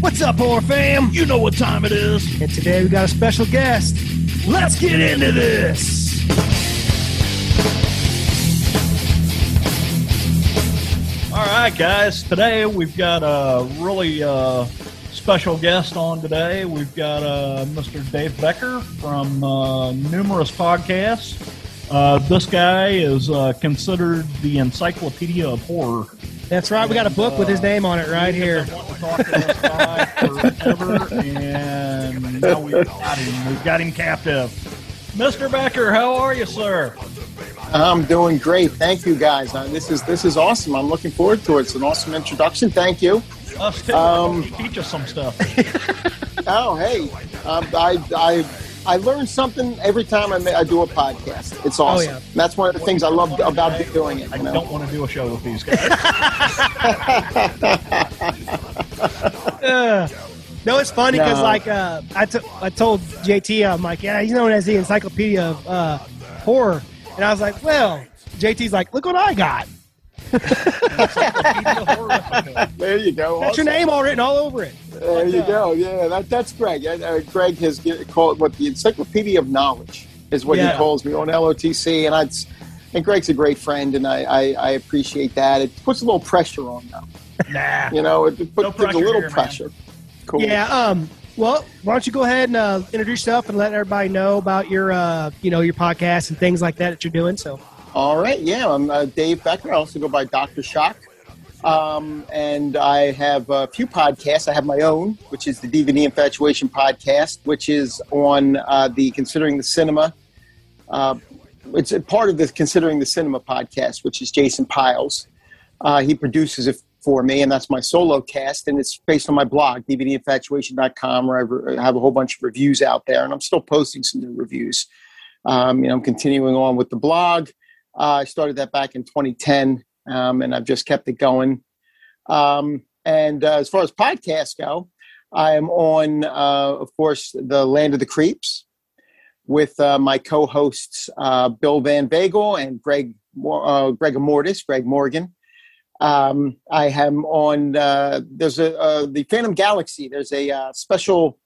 What's up, horror fam? You know what time it is. And today we got a special guest. Let's get into this. All right, guys. Today we've got a really uh, special guest on today. We've got uh, Mr. Dave Becker from uh, numerous podcasts. Uh, this guy is uh, considered the encyclopedia of horror. That's right. We got a book with his name on it right here. I've to talk to forever, and now we've got him. We've got him captive. Mr. Becker, how are you, sir? I'm doing great. Thank you, guys. Uh, this is this is awesome. I'm looking forward to it. It's an awesome introduction. Thank you. Us too. Um, teach us some stuff. Oh, hey, um, I I I learn something every time I, ma- I do a podcast. It's awesome. yeah. That's one of the things I love about doing it. I You know? don't want to do a show with these guys. Uh, no, it's funny because No. like uh, I, t- I told JT, I'm like, yeah, he's known as the encyclopedia of uh, horror, and I was like, well, JT's like, look what I got. There you go. That's your name all written all over it. There you go. Yeah, that, that's Greg. Uh, Greg has called what the Encyclopedia of Knowledge is what Yeah. he calls me on LOTC, and I. And Greg's a great friend, and I, I, I appreciate that. It puts a little pressure on them. nah. You know, it, it puts No a little here, pressure. Cool. Yeah. Um. Well, why don't you go ahead and uh, introduce yourself and let everybody know about your, uh, you know, your podcast and things like that that you're doing. So. All right. Yeah, I'm uh, Dave Becker. I also go by Dr. Shock. Um, and I have a few podcasts. I have my own, which is the DVD Infatuation podcast, which is on uh, the Considering the Cinema. Uh, it's a part of the Considering the Cinema podcast, which is Jason Pyles. Uh, he produces it for me, and that's my solo cast. And it's based on my blog, DVDinfatuation.com, where I re- I have a whole bunch of reviews out there, and I'm still posting some new reviews. Um, you know, I'm continuing on with the blog. Uh, I started that back in 2010, um, and I've just kept it going. Um, and uh, as far as podcasts go, I am on, uh, of course, the Land of the Creeps with uh, my co-hosts uh, Bill Van Bagel and Greg uh, Greg Mortis, Greg Morgan. Um, I am on. Uh, there's a the Phantom Galaxy. There's a special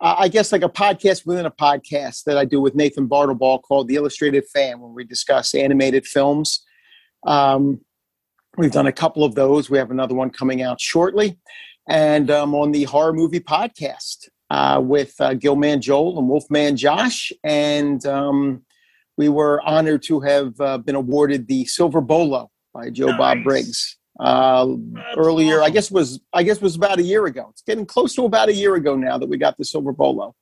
uh, I guess like a podcast within a podcast that I do with Nathan Bartlebaugh called The Illustrated Fan, where we discuss animated films. Um, we've done a couple of those. We have another one coming out shortly, and um, on the horror movie podcast uh, with uh, Gillman Joel and Wolfman Josh, and um, we were honored to have uh, been awarded the Silver Bolo by Joe Bob Briggs uh, earlier. I guess was I guess was about a year ago. It's getting close to about a year ago now that we got the silver bolo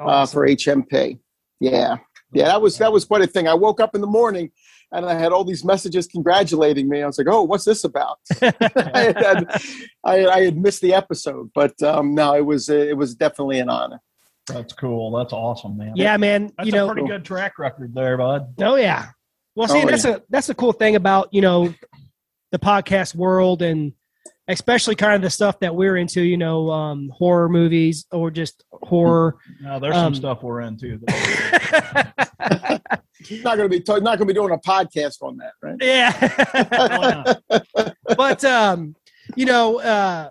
uh, for HMP. Yeah, yeah, that was that was quite a thing. I woke up in the morning and I had all these messages congratulating me. I was like, "Oh, what's this about?" I, had, I, I had missed the episode, but um, no, it was it was definitely an honor. That's cool. That's awesome, man. Yeah, man. That's you know. a pretty good track record there, bud. Oh yeah. Well, see, Oh, that's a that's a cool thing about you know the podcast world and especially kind of the stuff that we're into. You know, um, horror movies or just horror. No, there's Um, some stuff we're into. Not going to be not going to be doing a podcast on that, right? yeah. but um, you know, uh,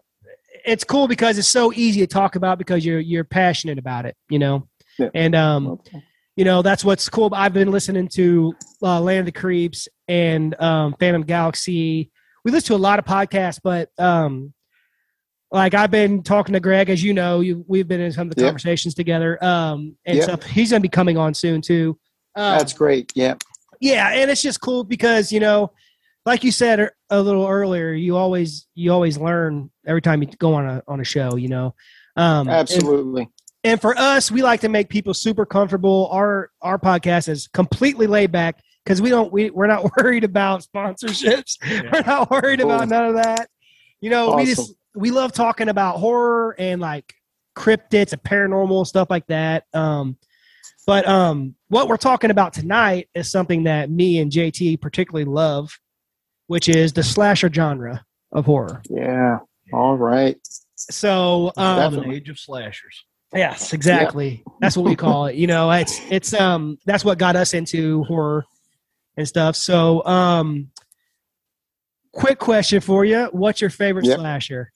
it's cool because it's so easy to talk about because you're you're passionate about it. You know, Yeah. and um, you know that's what's cool i've been listening to uh, land of the creeps and um, phantom galaxy we listen to a lot of podcasts but um, like i've been talking to greg as you know you, we've been in some of the Yep. conversations together um, and Yep. stuff he's going to be coming on soon too um, That's great. Yeah, yeah and it's just cool because you know like you said er- a little earlier you always you always learn every time you go on a on a show you know um, and- absolutely. and for us, we like to make people super comfortable. Our our podcast is completely laid back because we don't we we're not worried about sponsorships. We're not worried Cool. about none of that. You know, we just we love talking about horror and like cryptids and paranormal stuff like that. Um, but um, what we're talking about tonight is something that me and JT particularly love, which is the slasher genre of horror. Yeah. All right. So um, Definitely. an age of slashers. Yes, exactly. That's what we call it. You know, it's it's um that's what got us into horror. And stuff. So, um, quick question for you: What's your favorite Yep. slasher?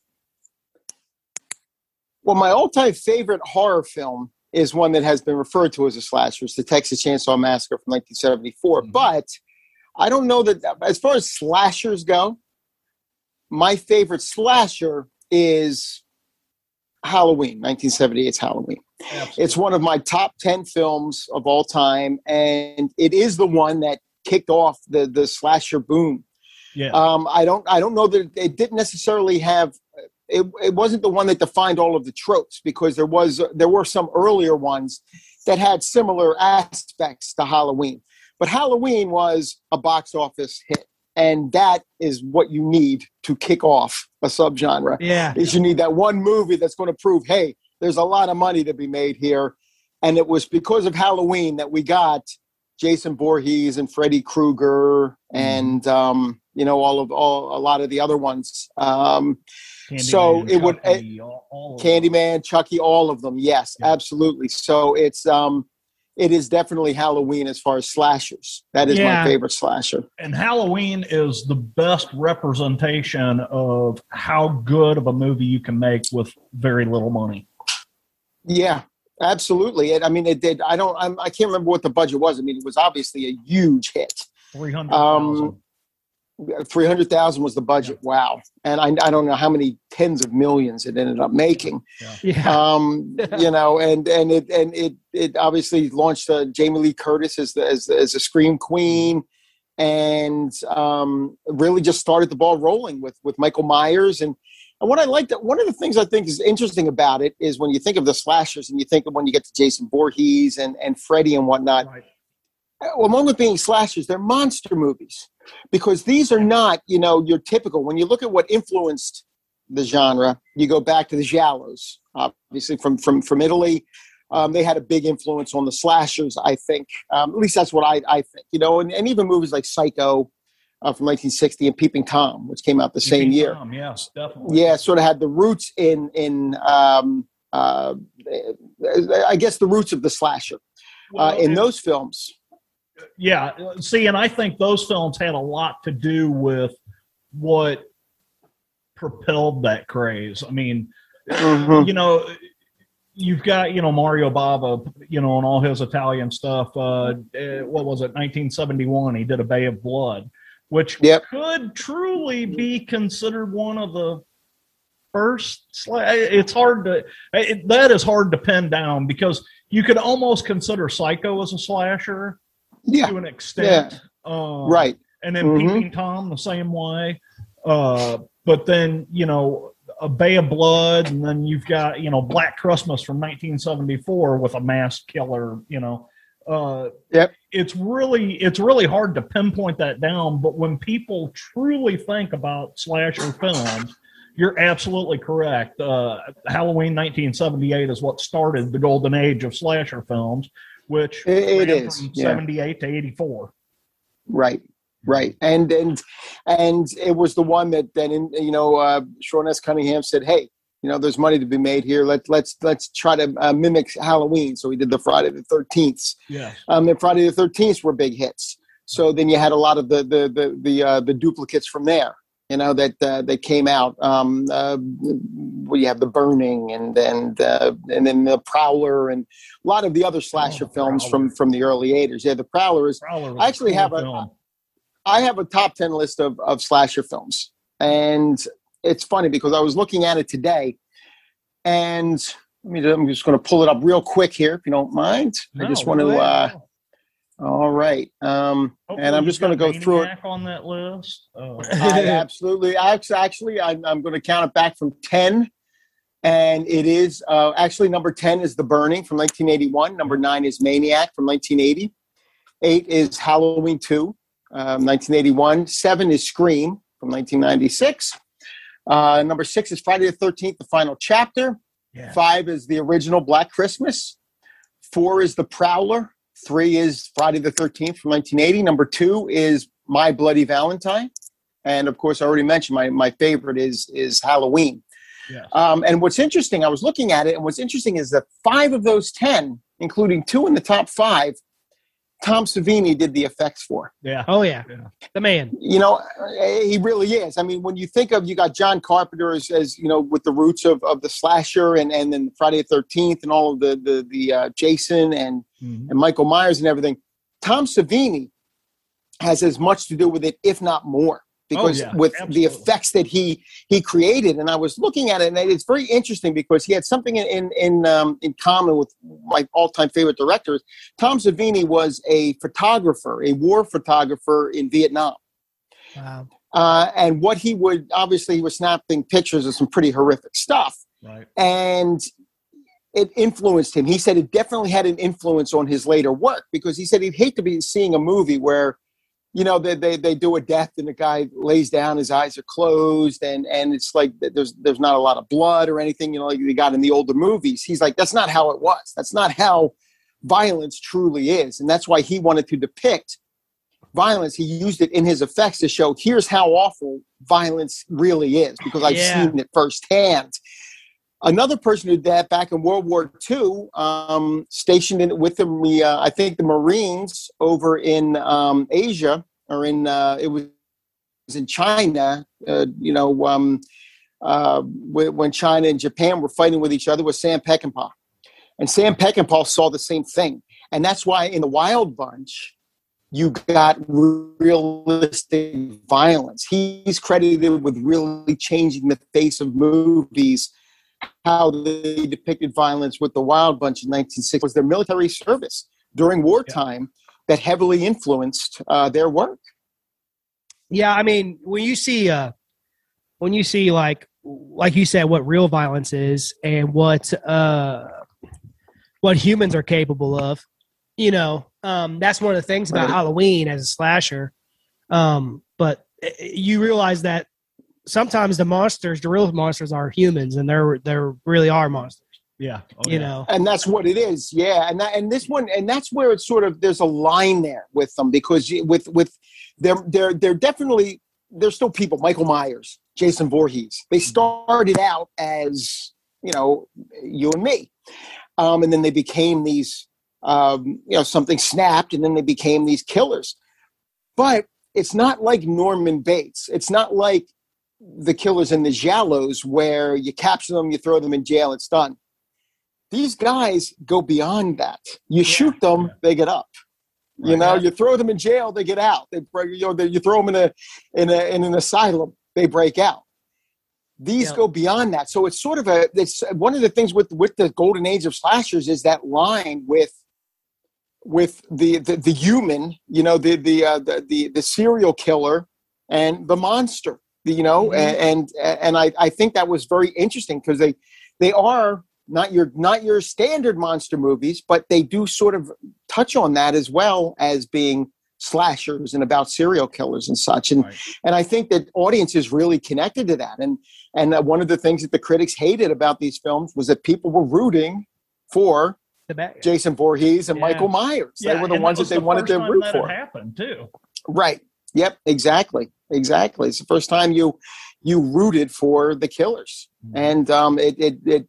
Well, my all-time favorite horror film is one that has been referred to as a slasher. It's the Texas Chainsaw Massacre from 1974. Mhm. But I don't know that as far as slashers go, my favorite slasher is Halloween, 1978's Halloween. Absolutely. It's one of my top 10 films of all time, and it is the one that kicked off the, the slasher boom. yeah. Um, I don't I don't know that it didn't necessarily have it, it wasn't the one that defined all of the tropes because there was there were some earlier ones that had similar aspects to Halloween. But Halloween was a box office hit. And that is what you need to kick off a subgenre. Yeah, Is you need that one movie that's going to prove, hey, there's a lot of money to be made here. And it was because of Halloween that we got Jason Voorhees and Freddy Krueger and um, you know all of all a lot of the other ones. Um, so it would- Chucky, all, all. Candyman, Chucky, all of them. Yes, Yeah. absolutely. So it's um, it is definitely Halloween as far as slashers. That is Yeah. my favorite slasher. and Halloween is the best representation of how good of a movie you can make with very little money. Yeah, absolutely. It, I mean, it did. I don't. I'm, I can't remember what the budget was. I mean, it was obviously a huge hit. Three hundred Um, thousand. Three hundred thousand was the budget. Wow, and I, I don't know how many tens of millions it ended up making. yeah, Um, you know, and and it and it it obviously launched uh, Jamie Lee Curtis as the as, as a scream queen, and um, really just started the ball rolling with with Michael Myers and. And what I like that one of the things I think is interesting about it is when you think of the slashers and you think of when you get to Jason Voorhees and, and Freddy and whatnot, Right. along with being slashers, they're monster movies because these are not, you know, your typical. When you look at what influenced the genre, you go back to the Giallos, obviously from from from Italy. Um, they had a big influence on the slashers, I think. Um, at least that's what I, I think, you know, and, and even movies like Psycho uh, from 1960 and Peeping Tom, which came out the same year. Tom, yes, definitely. Yeah, sort of had the roots in in um, uh, I guess the roots of the slasher uh, Well, in it- those films. yeah see and i think those films had a lot to do with what propelled that craze i mean Mhm. you know you've got you know mario bava you know and all his italian stuff uh eh, what was it 1971 he did a bay of blood which Yep. could truly be considered one of the first it's hard to it, that is hard to pin down because you could almost consider psycho as a slasher Yeah, to an extent. Um, right. And then Mhm. Peeping Tom the same way. Uh, but then, you know, a Bay of Blood, and then you've got, you know, Black Christmas from 1974 with a mass killer, you know. Uh, Yep. It's really it's really hard to pinpoint that down, but when people truly think about slasher films, you're absolutely correct. Uh, Halloween 1978 is what started the golden age of slasher films, which It- it is, from yeah. 78 to 84. Right, right, and and and it was the one that then in, you know uh, Sean S. Cunningham said, "Hey, you know, there's money to be made here. Let's let's let's try to uh, mimic Halloween." So we did the Friday the Thirteenth. Yeah. Um, and Friday the Thirteenth were big hits. So then you had a lot of the the the the, uh, the duplicates from there. You know that uh, that came out. Um, uh, where you have the Burning and and uh, and then the Prowler and a lot of the other slasher Oh, films from Prowler. from the early '80s. Yeah, the Prowler is Prowler I actually cool have a- film. I have a top 10 list of, of slasher films. And it's funny because I was looking at it today and let me, I'm just going to pull it up real quick here, if you don't mind. I just want to, uh, all right. Um, Hopefully and I'm just going to go through it. On that list. Uh, I absolutely, I actually, I'm, I'm going to count it back from 10. And it is uh, actually number 10 is The Burning from 1981. Number nine is Maniac from 1980. Eight is Halloween 2, um, 1981. Seven is Scream from 1996. Uh, number six is Friday the 13th, the final chapter. yeah. Five is the original Black Christmas. Four is The Prowler. Three is Friday the 13th from 1980. Number two is My Bloody Valentine. And of course, I already mentioned my, my favorite is, is Halloween. Yes. Um, and what's interesting, I was looking at it, and what's interesting is that five of those 10, including two in the top five, Tom Savini did the effects for. Yeah. Oh yeah, Yeah. the man. You know, he really is. I mean, when you think of you got John Carpenter as, as you know with the roots of, of the slasher and and then Friday the Thirteenth and all of the the the uh, Jason and Mhm. and Michael Myers and everything. Tom Savini has as much to do with it, if not more, because Oh, yeah, with the effects that he he created. And I was looking at it, and it's very interesting because he had something in in in, um, in common with my all time favorite directors. Tom Savini was a photographer, a war photographer in Vietnam. Wow. Uh, and what he would obviously he was snapping pictures of some pretty horrific stuff Right. and it influenced him. He said it definitely had an influence on his later work because he said he'd hate to be seeing a movie where, you know, they, they, they do a death and the guy lays down, his eyes are closed, and and it's like there's there's not a lot of blood or anything, you know, like they got in the older movies. He's like, that's not how it was. That's not how violence truly is, and that's why he wanted to depict violence. He used it in his effects to show here's how awful violence really is because I've Yeah. seen it firsthand. Another person who did that back in World War II, um, stationed in, with the, uh, I think the Marines over in um, Asia or in, uh, it was in China, uh, you know, um, uh, when China and Japan were fighting with each other was Sam Peckinpah. And Sam Peckinpah saw the same thing. And that's why in the Wild Bunch, you got realistic violence. He's credited with really changing the face of movies how they depicted violence with the Wild Bunch in 1960 was their military service during wartime that heavily influenced uh, their work. Yeah, I mean, when you see uh when you see like like you said what real violence is and what uh what humans are capable of, you know, um that's one of the things about Right. Halloween as a slasher. Um but uh, you realize that sometimes the monsters, the real monsters are humans and they're they're really are monsters, Yeah. Oh, you yeah. know. and that's what it is yeah and that and this one and that's where it's sort of there's a line there with them because with with they're they're they're definitely they're still people michael myers jason Voorhees. they started out as you know you and me um, and then they became these um, you know something snapped and then they became these killers but it's not like norman bates it's not like the killers in the Giallos where you capture them you throw them in jail it's done these guys go beyond that. You shoot them, they get up. You Right. know, you throw them in jail, they get out. They break, you know, they, you throw them in a in a in an asylum, they break out. These Yeah. go beyond that. So it's sort of a it's one of the things with with the golden age of slashers is that line with with the the, the human, you know, the the, uh, the the the serial killer and the monster. You know, Mhm. and and I I think that was very interesting because they they are not your not your standard monster movies, but they do sort of touch on that as well as being slashers and about serial killers and such. And Right. and I think that audiences really connected to that. And and one of the things that the critics hated about these films was that people were rooting for Jason Voorhees and Yeah. Michael Myers. they were the and ones that, was they the wanted to root for. Happened too. Right. Yep. Exactly. Exactly. It's the first time you you rooted for the killers, Mm-hmm. and um, it it it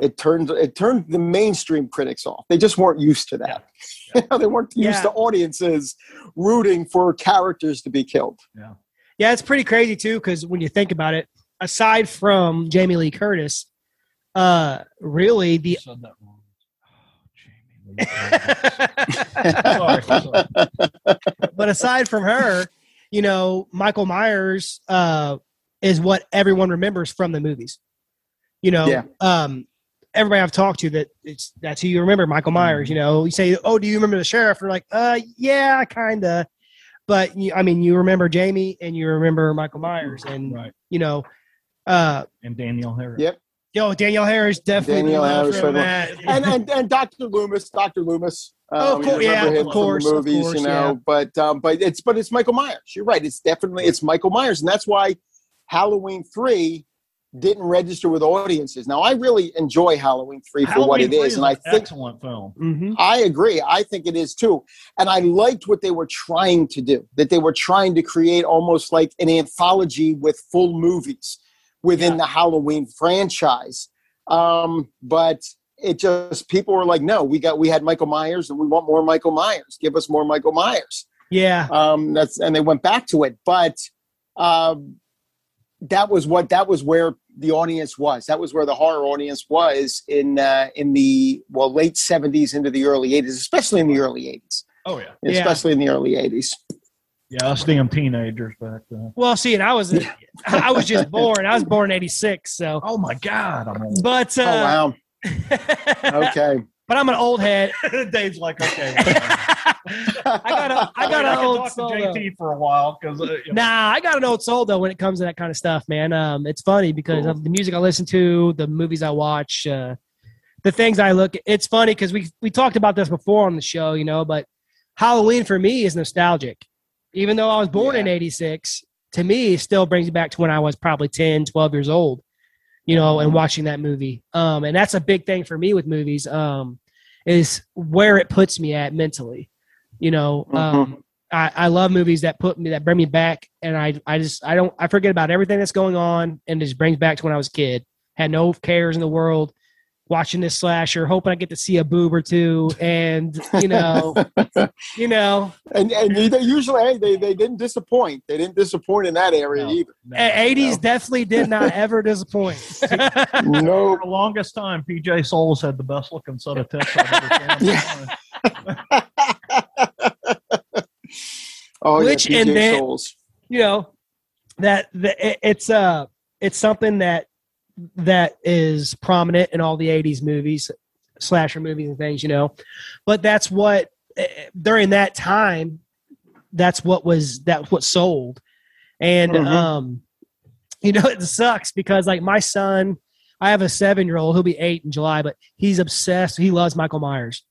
it turned it turned the mainstream critics off. They just weren't used to that. they weren't used Yeah. to audiences rooting for characters to be killed. Yeah, yeah, it's pretty crazy too because when you think about it, aside from Jamie Lee Curtis, uh, really the said that wrong. Oh, Jamie Lee Curtis. sorry, sorry. but aside from her, you know, Michael Myers uh, is what everyone remembers from the movies. You know, Yeah. um, everybody I've talked to that it's that's who you remember, Michael Myers. You know, you say, "Oh, do you remember the sheriff?" They're like, "Uh, yeah, kinda." But you, I mean, you remember Jamie and you remember Michael Myers, and Right. you know, uh, And Danielle Harris. Yep. yo, Danielle Harris definitely. Danielle remember Harris, right that. and, and and Dr. Loomis, Dr. Loomis. Oh, of um, course, yeah, of course, from the of course, you know. yeah. But um, but it's but it's Michael Myers. You're right. It's definitely it's Michael Myers, and that's why Halloween three didn't register with audiences. Now I really enjoy Halloween three for what Halloween it 3 is, and I an think excellent film. Mhm. I agree. I think it is too. And I liked what they were trying to do, that they were trying to create almost like an anthology with full movies within Yeah. the Halloween franchise. Um, but it just people were like, no, we got we had Michael Myers and we want more Michael Myers. Give us more Michael Myers. Yeah. Um, that's and they went back to it, but um, that was what that was where the audience was. That was where the horror audience was in uh, in the well late seventies into the early eighties, especially in the early eighties. Oh yeah, Yeah. especially in the early eighties. yeah. I was damn teenagers back then. Well, see, and I was I was just born. I was born in eighty-six. So, Oh my god, I'm old. but Oh uh, wow. Okay. but I'm an old head. Dave's like, okay. I got a I got I an could old talk soul. to though. JT for a while because uh, you know, Nah, I got an old soul though when it comes to that kind of stuff, man. Um, it's funny because Cool. of the music I listen to, the movies I watch, uh, the things I look. It's funny because we we talked about this before on the show, you know. But Halloween for me is nostalgic, even though I was born in '86. To me, it still brings me back to when I was probably 10, 12 years old, you know, and watching that movie. Um, and that's a big thing for me with movies. Um, is where it puts me at mentally, you know. Um, I, I love movies that put me that bring me back and I I just I don't I forget about everything that's going on and it just brings back to when I was a kid. Had no cares in the world, watching this slasher, hoping I get to see a boob or two, and you know, you know, And and usually hey, they they didn't disappoint. They didn't disappoint in that area No. either. no. eighties definitely did not ever disappoint. No. for the longest time, PJ Soles had the best looking set of tits I've ever seen. Yeah. Oh, Which- yeah, and PJ then- Soles. you know that the, it- it's uh it's something that that is prominent in all the 80s movies slasher movies and things you know but that's what eh, during that time that's what was that's what sold and Mhm. um you know it sucks because like my son i have a seven year old he'll be eight in july but he's obsessed he loves michael myers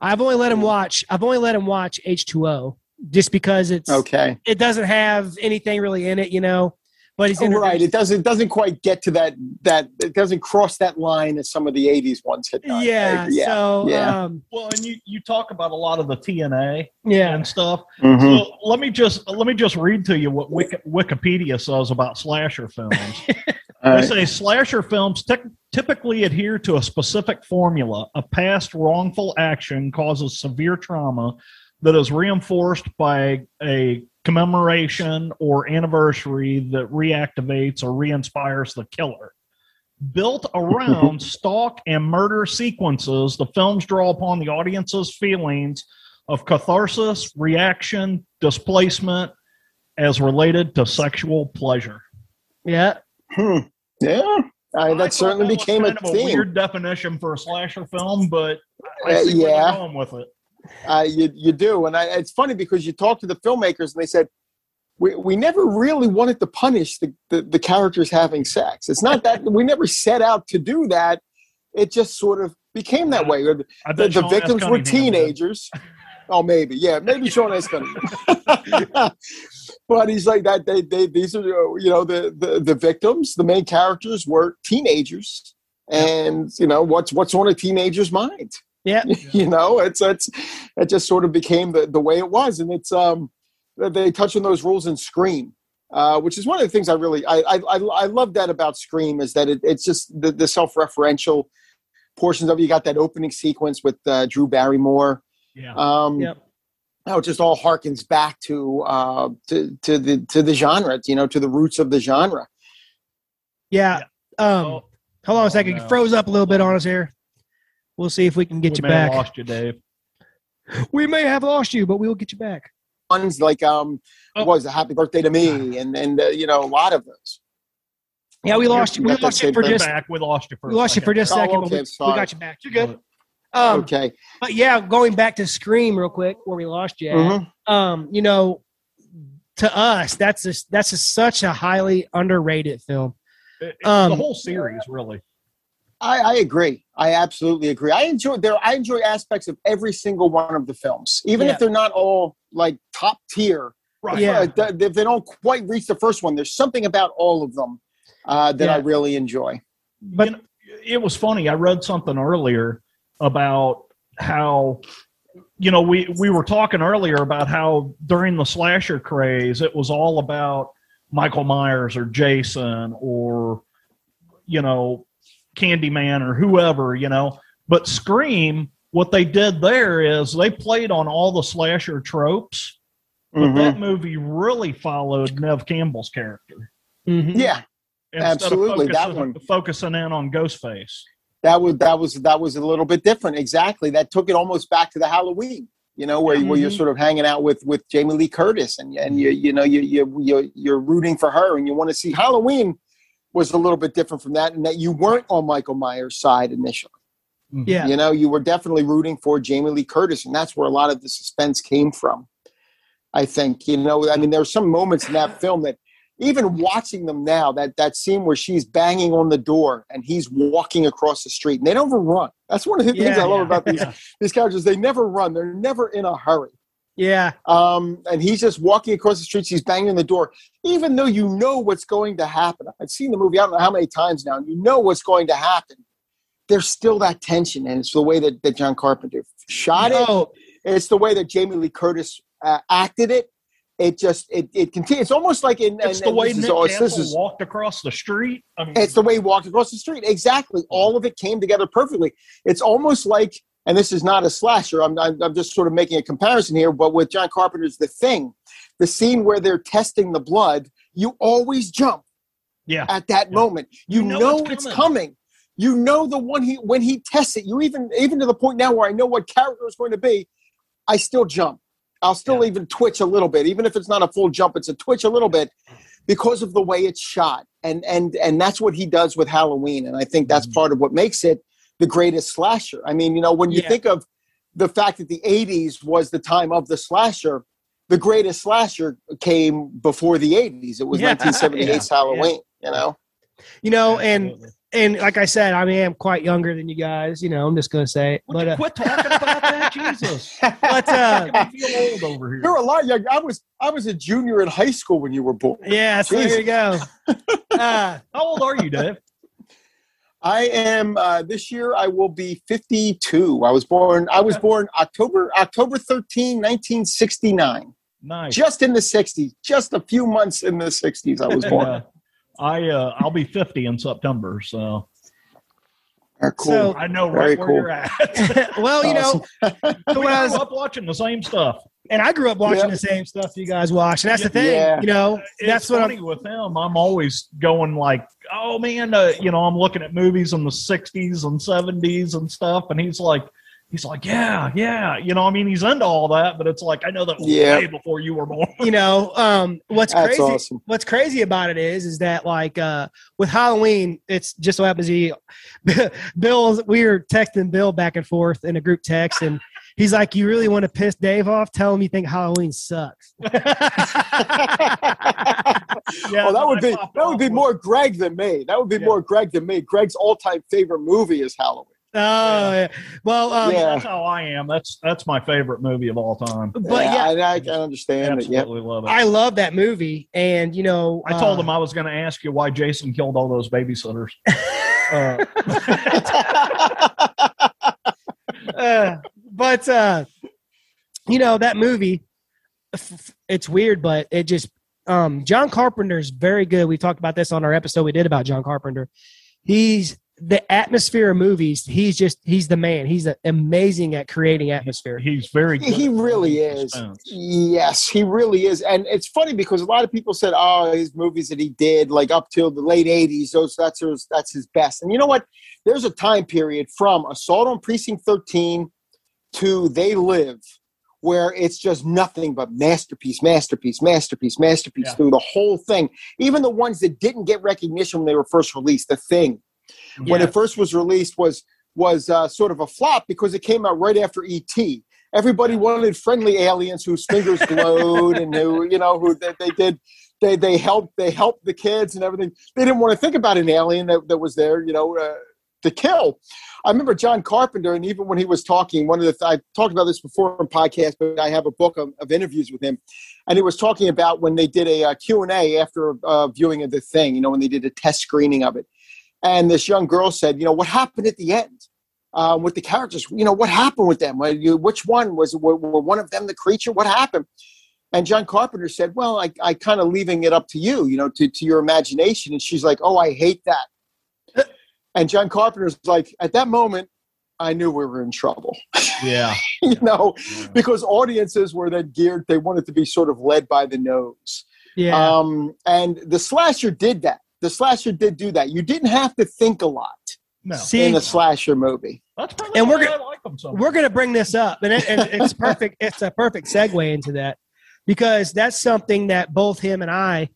i've only let him watch i've only let him watch h2o just because it's Okay. it doesn't have anything really in it, you know. But he's Oh, introduced- right. It doesn't it doesn't quite get to that that it doesn't cross that line as some of the '80s ones had done. yeah, yeah. So yeah. um, Well, and you, you talk about a lot of the TNA yeah, and stuff. Mhm. So let me just let me just read to you what Wiki, Wikipedia says about slasher films. They right. say slasher films typ- typically adhere to a specific formula. A past wrongful action causes severe trauma that is reinforced by a commemoration or anniversary that reactivates or re-inspires the killer. Built around stalk and murder sequences, the films draw upon the audience's feelings of catharsis, reaction, displacement as related to sexual pleasure. yeah. Hmm. Yeah. Uh, I that thought certainly was became a kind of theme. weird definition for a slasher film, but I Uh, see where yeah. they're going with it. Uh, you you do, and I, it's funny because you talk to the filmmakers and they said we we never really wanted to punish the, the the characters having sex. It's not that we never set out to do that. It just sort of became that way. The, the, the victims were teenagers. Oh, maybe, yeah, maybe Sean S. Cunningham. but he's like that. They, they, these are, you know, the, the the victims. The main characters were teenagers, and you know what's what's on a teenager's mind. Yeah. you know, it's it's it just sort of became the the way it was, and it's um they touch on those rules in Scream. Uh, which is one of the things I really I I, I, I love that about Scream is that it, it's just the, the self-referential portions of it. You got that opening sequence with uh, Drew Barrymore. Yeah. Um, Yep. How it just all harkens back to uh, to to the to the genre, you know, to the roots of the genre. Yeah. Um, Oh, hold on oh, a second. no. Froze up a little bit on us here. We'll see if we can get we you may have back. lost you, Dave. We may have lost you, but we will get you back. Ones like um, Oh. was a Happy Birthday to Me, and and uh, you know a lot of those. Yeah, we lost you. We lost you for just back. We lost you for. we a lost you for second. just a Oh, second, but okay, we, we got you back. You're good. Um, okay. but yeah, going back to Scream real quick, where we lost you. at, Mhm. um, you know, to us, that's a, that's a, such a highly underrated film. It- it- Um, the whole series, really. I, I agree. I absolutely agree. I enjoy there. I enjoy aspects of every single one of the films, even Yeah. if they're not all like top tier. Right. Yeah. Uh, if they don't quite reach the first one, there's something about all of them uh, that I really enjoy. But- you know, it was funny. I read something earlier about how you know we we were talking earlier about how during the slasher craze it was all about Michael Myers or Jason or you know Candyman or whoever you know But Scream, what they did there is they played on all the slasher tropes, but Mhm. that movie really followed Neve Campbell's character. Mhm. Yeah, Instead Absolutely, of that focusing, one. focusing in on Ghostface. that was that was that was a little bit different. Exactly, that took it almost back to the Halloween. You know, where, where you're Mhm. sort of hanging out with with Jamie Lee Curtis, and and you you know you you you're, you're rooting for her, and you want to see Halloween was a little bit different from that, and that you weren't on Michael Myers' side initially. Mm-hmm. Yeah. You know, you were definitely rooting for Jamie Lee Curtis, and that's where a lot of the suspense came from. I think, you know, I mean, there are some moments in that film that even watching them now, that that scene where she's banging on the door and he's walking across the street, and they don't run. That's one of the things I love yeah, about these these characters. They never run. They're never in a hurry. Yeah. Um, and he's just walking across the street. He's banging the door, even though you know what's going to happen. I've seen the movie. I don't know how many times now. And you know what's going to happen. There's still that tension, and it's the way that, that John Carpenter shot it. Oh, It's the way that Jamie Lee Curtis uh, acted it. It just it it continues. It's almost like in It's and- the and way this is Nick Castle this is- walked across the street. I mean, it's the way he walked across the street. Exactly. All of it came together perfectly. It's almost like, and this is not a slasher. I'm, I'm, I'm just sort of making a comparison here, but with John Carpenter's The Thing, the scene where they're testing the blood, you always jump yeah. at that Yeah. moment. You, You know know, it's coming. coming. You know the one he when he tests it. You even even to the point now where I know what character is going to be. I still jump. I'll still Yeah. even twitch a little bit, even if it's not a full jump. It's a twitch a little bit because of the way it's shot, and and and that's what he does with Halloween. And I think that's Mhm. part of what makes it the greatest slasher. I mean, you know, when you Yeah. think of the fact that the '80s was the time of the slasher, the greatest slasher came before the '80s. It was Yeah. 1978's Yeah. Halloween. You know. you know, and and like I said, I mean, I'm quite younger than you guys. You know, I'm just gonna say, it. Would but you uh, quit talking about that, Jesus. but uh, Making me feel old over here. You're a lot younger. I was I was a junior in high school when you were born. yeah, so there you go. Uh, How old are you, Dave? I am uh, this year. I will be 52. I was born. I was born October October 13, 1969. Nice. Just in the 60s. Just a few months in the 60s. I was born. Yeah. I uh, I'll be 50 in September, so Very cool. So- I know Very right where cool. you're at. well, you know, so we when I grew up watching the same stuff. And I grew up watching Yeah. the same stuff you guys watch, and that's the thing. Yeah. You know, It's that's what funny I'm. with him. I'm always going like, oh man, uh, you know, I'm looking at movies in the 60s and 70s and stuff, and he's like, he's like, yeah, yeah, you know, I mean, he's into all that, but it's like I know that was Yeah. way before you were born. You know, um, what's That's crazy? awesome. What's crazy about it is, is that like uh, with Halloween, it's just so happens he, Bill. We were texting Bill back and forth in a group text, and he's like, "You really want to piss Dave off? Tell him you think Halloween sucks." Yeah, oh, that would I be that would off be with- more Greg than me. That would be Yeah. more Greg than me. Greg's all-time favorite movie is Halloween. Oh, yeah. well, um, Yeah. That's how I am. That's that's my favorite movie of all time. but yeah, I, I can understand it. Yeah. Absolutely love it. I love that movie, and you know, I told uh, him I was going to ask you why Jason killed all those babysitters. Uh, uh, but uh, you know that movie. f- f- It's weird, but it just um, John Carpenter's very good. We talked about this on our episode we did about John Carpenter. He's the atmosphere of movies. He's just he's the man. He's amazing at creating atmosphere. he's very good. he really is. suspense. Yes, he really is. And it's funny because a lot of people said, "Oh, his movies that he did like up till the late '80s, those that's his that's his best." And you know what? There's a time period from Assault on Precinct 13 to They Live where it's just nothing but masterpiece, masterpiece, masterpiece, masterpiece Yeah. through the whole thing. Even the ones that didn't get recognition when they were first released, The Thing, when it first was released was was uh, sort of a flop because it came out right after ET. Everybody wanted friendly aliens whose fingers glowed and who you know who they, they did they they helped they helped the kids and everything. They didn't want to think about an alien that, that was there, you know, uh, to kill. I remember John Carpenter, and even when he was talking, one of the th- I talked about this before in podcast, but I have a book of, of interviews with him, and he was talking about when they did a uh, Q and A after uh, viewing of the thing, you know, when they did a test screening of it, and this young girl said, you know, what happened at the end um, with the characters? You know, what happened with them? Which one was were, were one of them the creature? What happened? And John Carpenter said, well, I, I kind of leaving it up to you, you know, to, to your imagination. And she's like, oh, I hate that. And John Carpenter's like, at that moment, I knew we were in trouble. Yeah. you know, because audiences were then geared, they wanted to be sort of led by the nose. Yeah. Um, and the slasher did that. The slasher did do that. You didn't have to think a lot No. See, in a slasher movie. That's probably And we're gonna- like we're going to bring this up and, it, and it's perfect it's a perfect segue into that because that's something that both him and i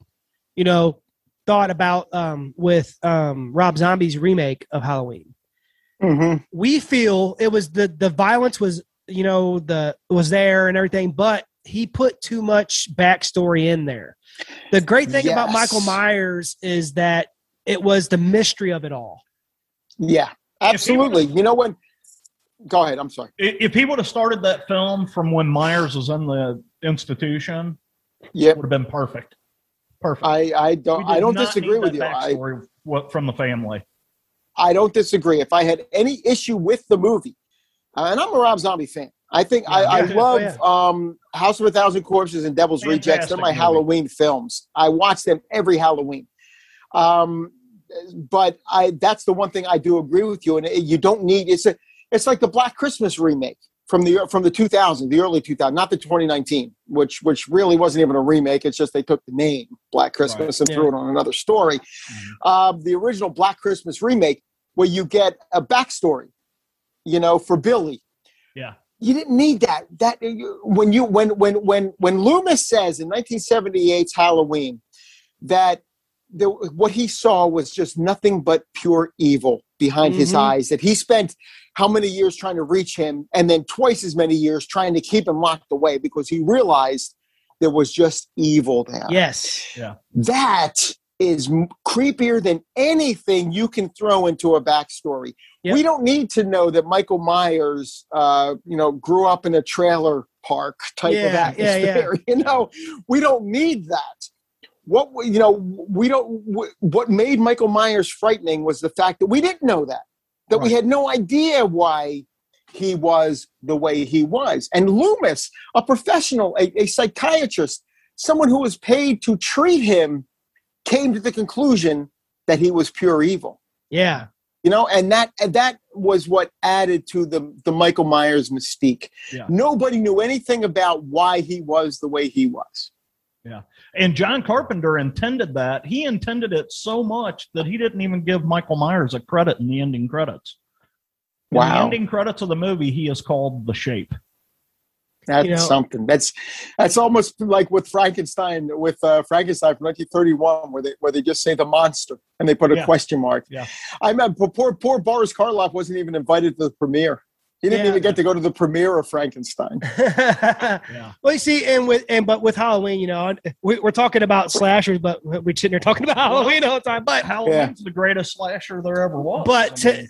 you know thought about um, with um, rob zombie's remake of halloween Mm-hmm. we feel it was the the violence was you know the was there and everything but he put too much backstory in there the great thing about michael myers is that it was the mystery of it all Yeah, absolutely. You know when? Go ahead. I'm sorry. If he would have started that film from when Myers was in the institution, Yeah, it would have been perfect. Perfect. I I don't I don't disagree with you. I, what- from the family. I don't disagree. If I had any issue with the movie, uh, and I'm a Rob Zombie fan. I think I, Yeah, I me love Oh, um, House of a Thousand Corpses and Devil's Rejects. They're my movie. Halloween films. I watch them every Halloween. Um, but I that's the one thing I do agree with you. And it- you don't need it's a it's like the Black Christmas remake from the from the 2000, the early 2000, not the 2019, which which really wasn't even a remake. It's just they took the name Black Christmas and Yeah. threw it on another story. Mm-hmm. Um, the original Black Christmas remake, where you get a backstory, you know, for Billy. Yeah. You didn't need that. That when you when when when when Loomis says in 1978's Halloween that the, what he saw was just nothing but pure evil behind his Mhm. eyes. That he spent how many years trying to reach him, and then twice as many years trying to keep him locked away because he realized there was just evil there yes Yeah. that is creepier than anything you can throw into a backstory. Yep. We don't need to know that Michael Myers, uh, you know, grew up in a trailer park type of Yeah, yeah. You know, we don't need that. What we- you know, we don't. What made Michael Myers frightening was the fact that we didn't know that. That we had no idea why he was the way he was. And Loomis, a professional, a, a psychiatrist, someone who was paid to treat him came to the conclusion that he was pure evil. Yeah. You know and that and that was what added to the the michael myers mystique. Yeah. nobody knew anything about why he was the way he was And John Carpenter intended that. He intended it so much that he didn't even give Michael Myers a credit in the ending credits. In the ending credits of the movie, he is called the Shape. that's You know- something that's that's almost like with frankenstein with uh, frankenstein from 1931 where they where they just say the monster and they put a Yeah. question mark Yeah. i mean, poor poor boris karloff wasn't even invited to the premiere he didn't Yeah. even get to go to the premiere of frankenstein Yeah. Well, you see, and with and but with Halloween, you know, we, we're talking about slashers, but we're sitting here talking about Halloween all the time. But Halloween's the greatest slasher there ever was. but I to,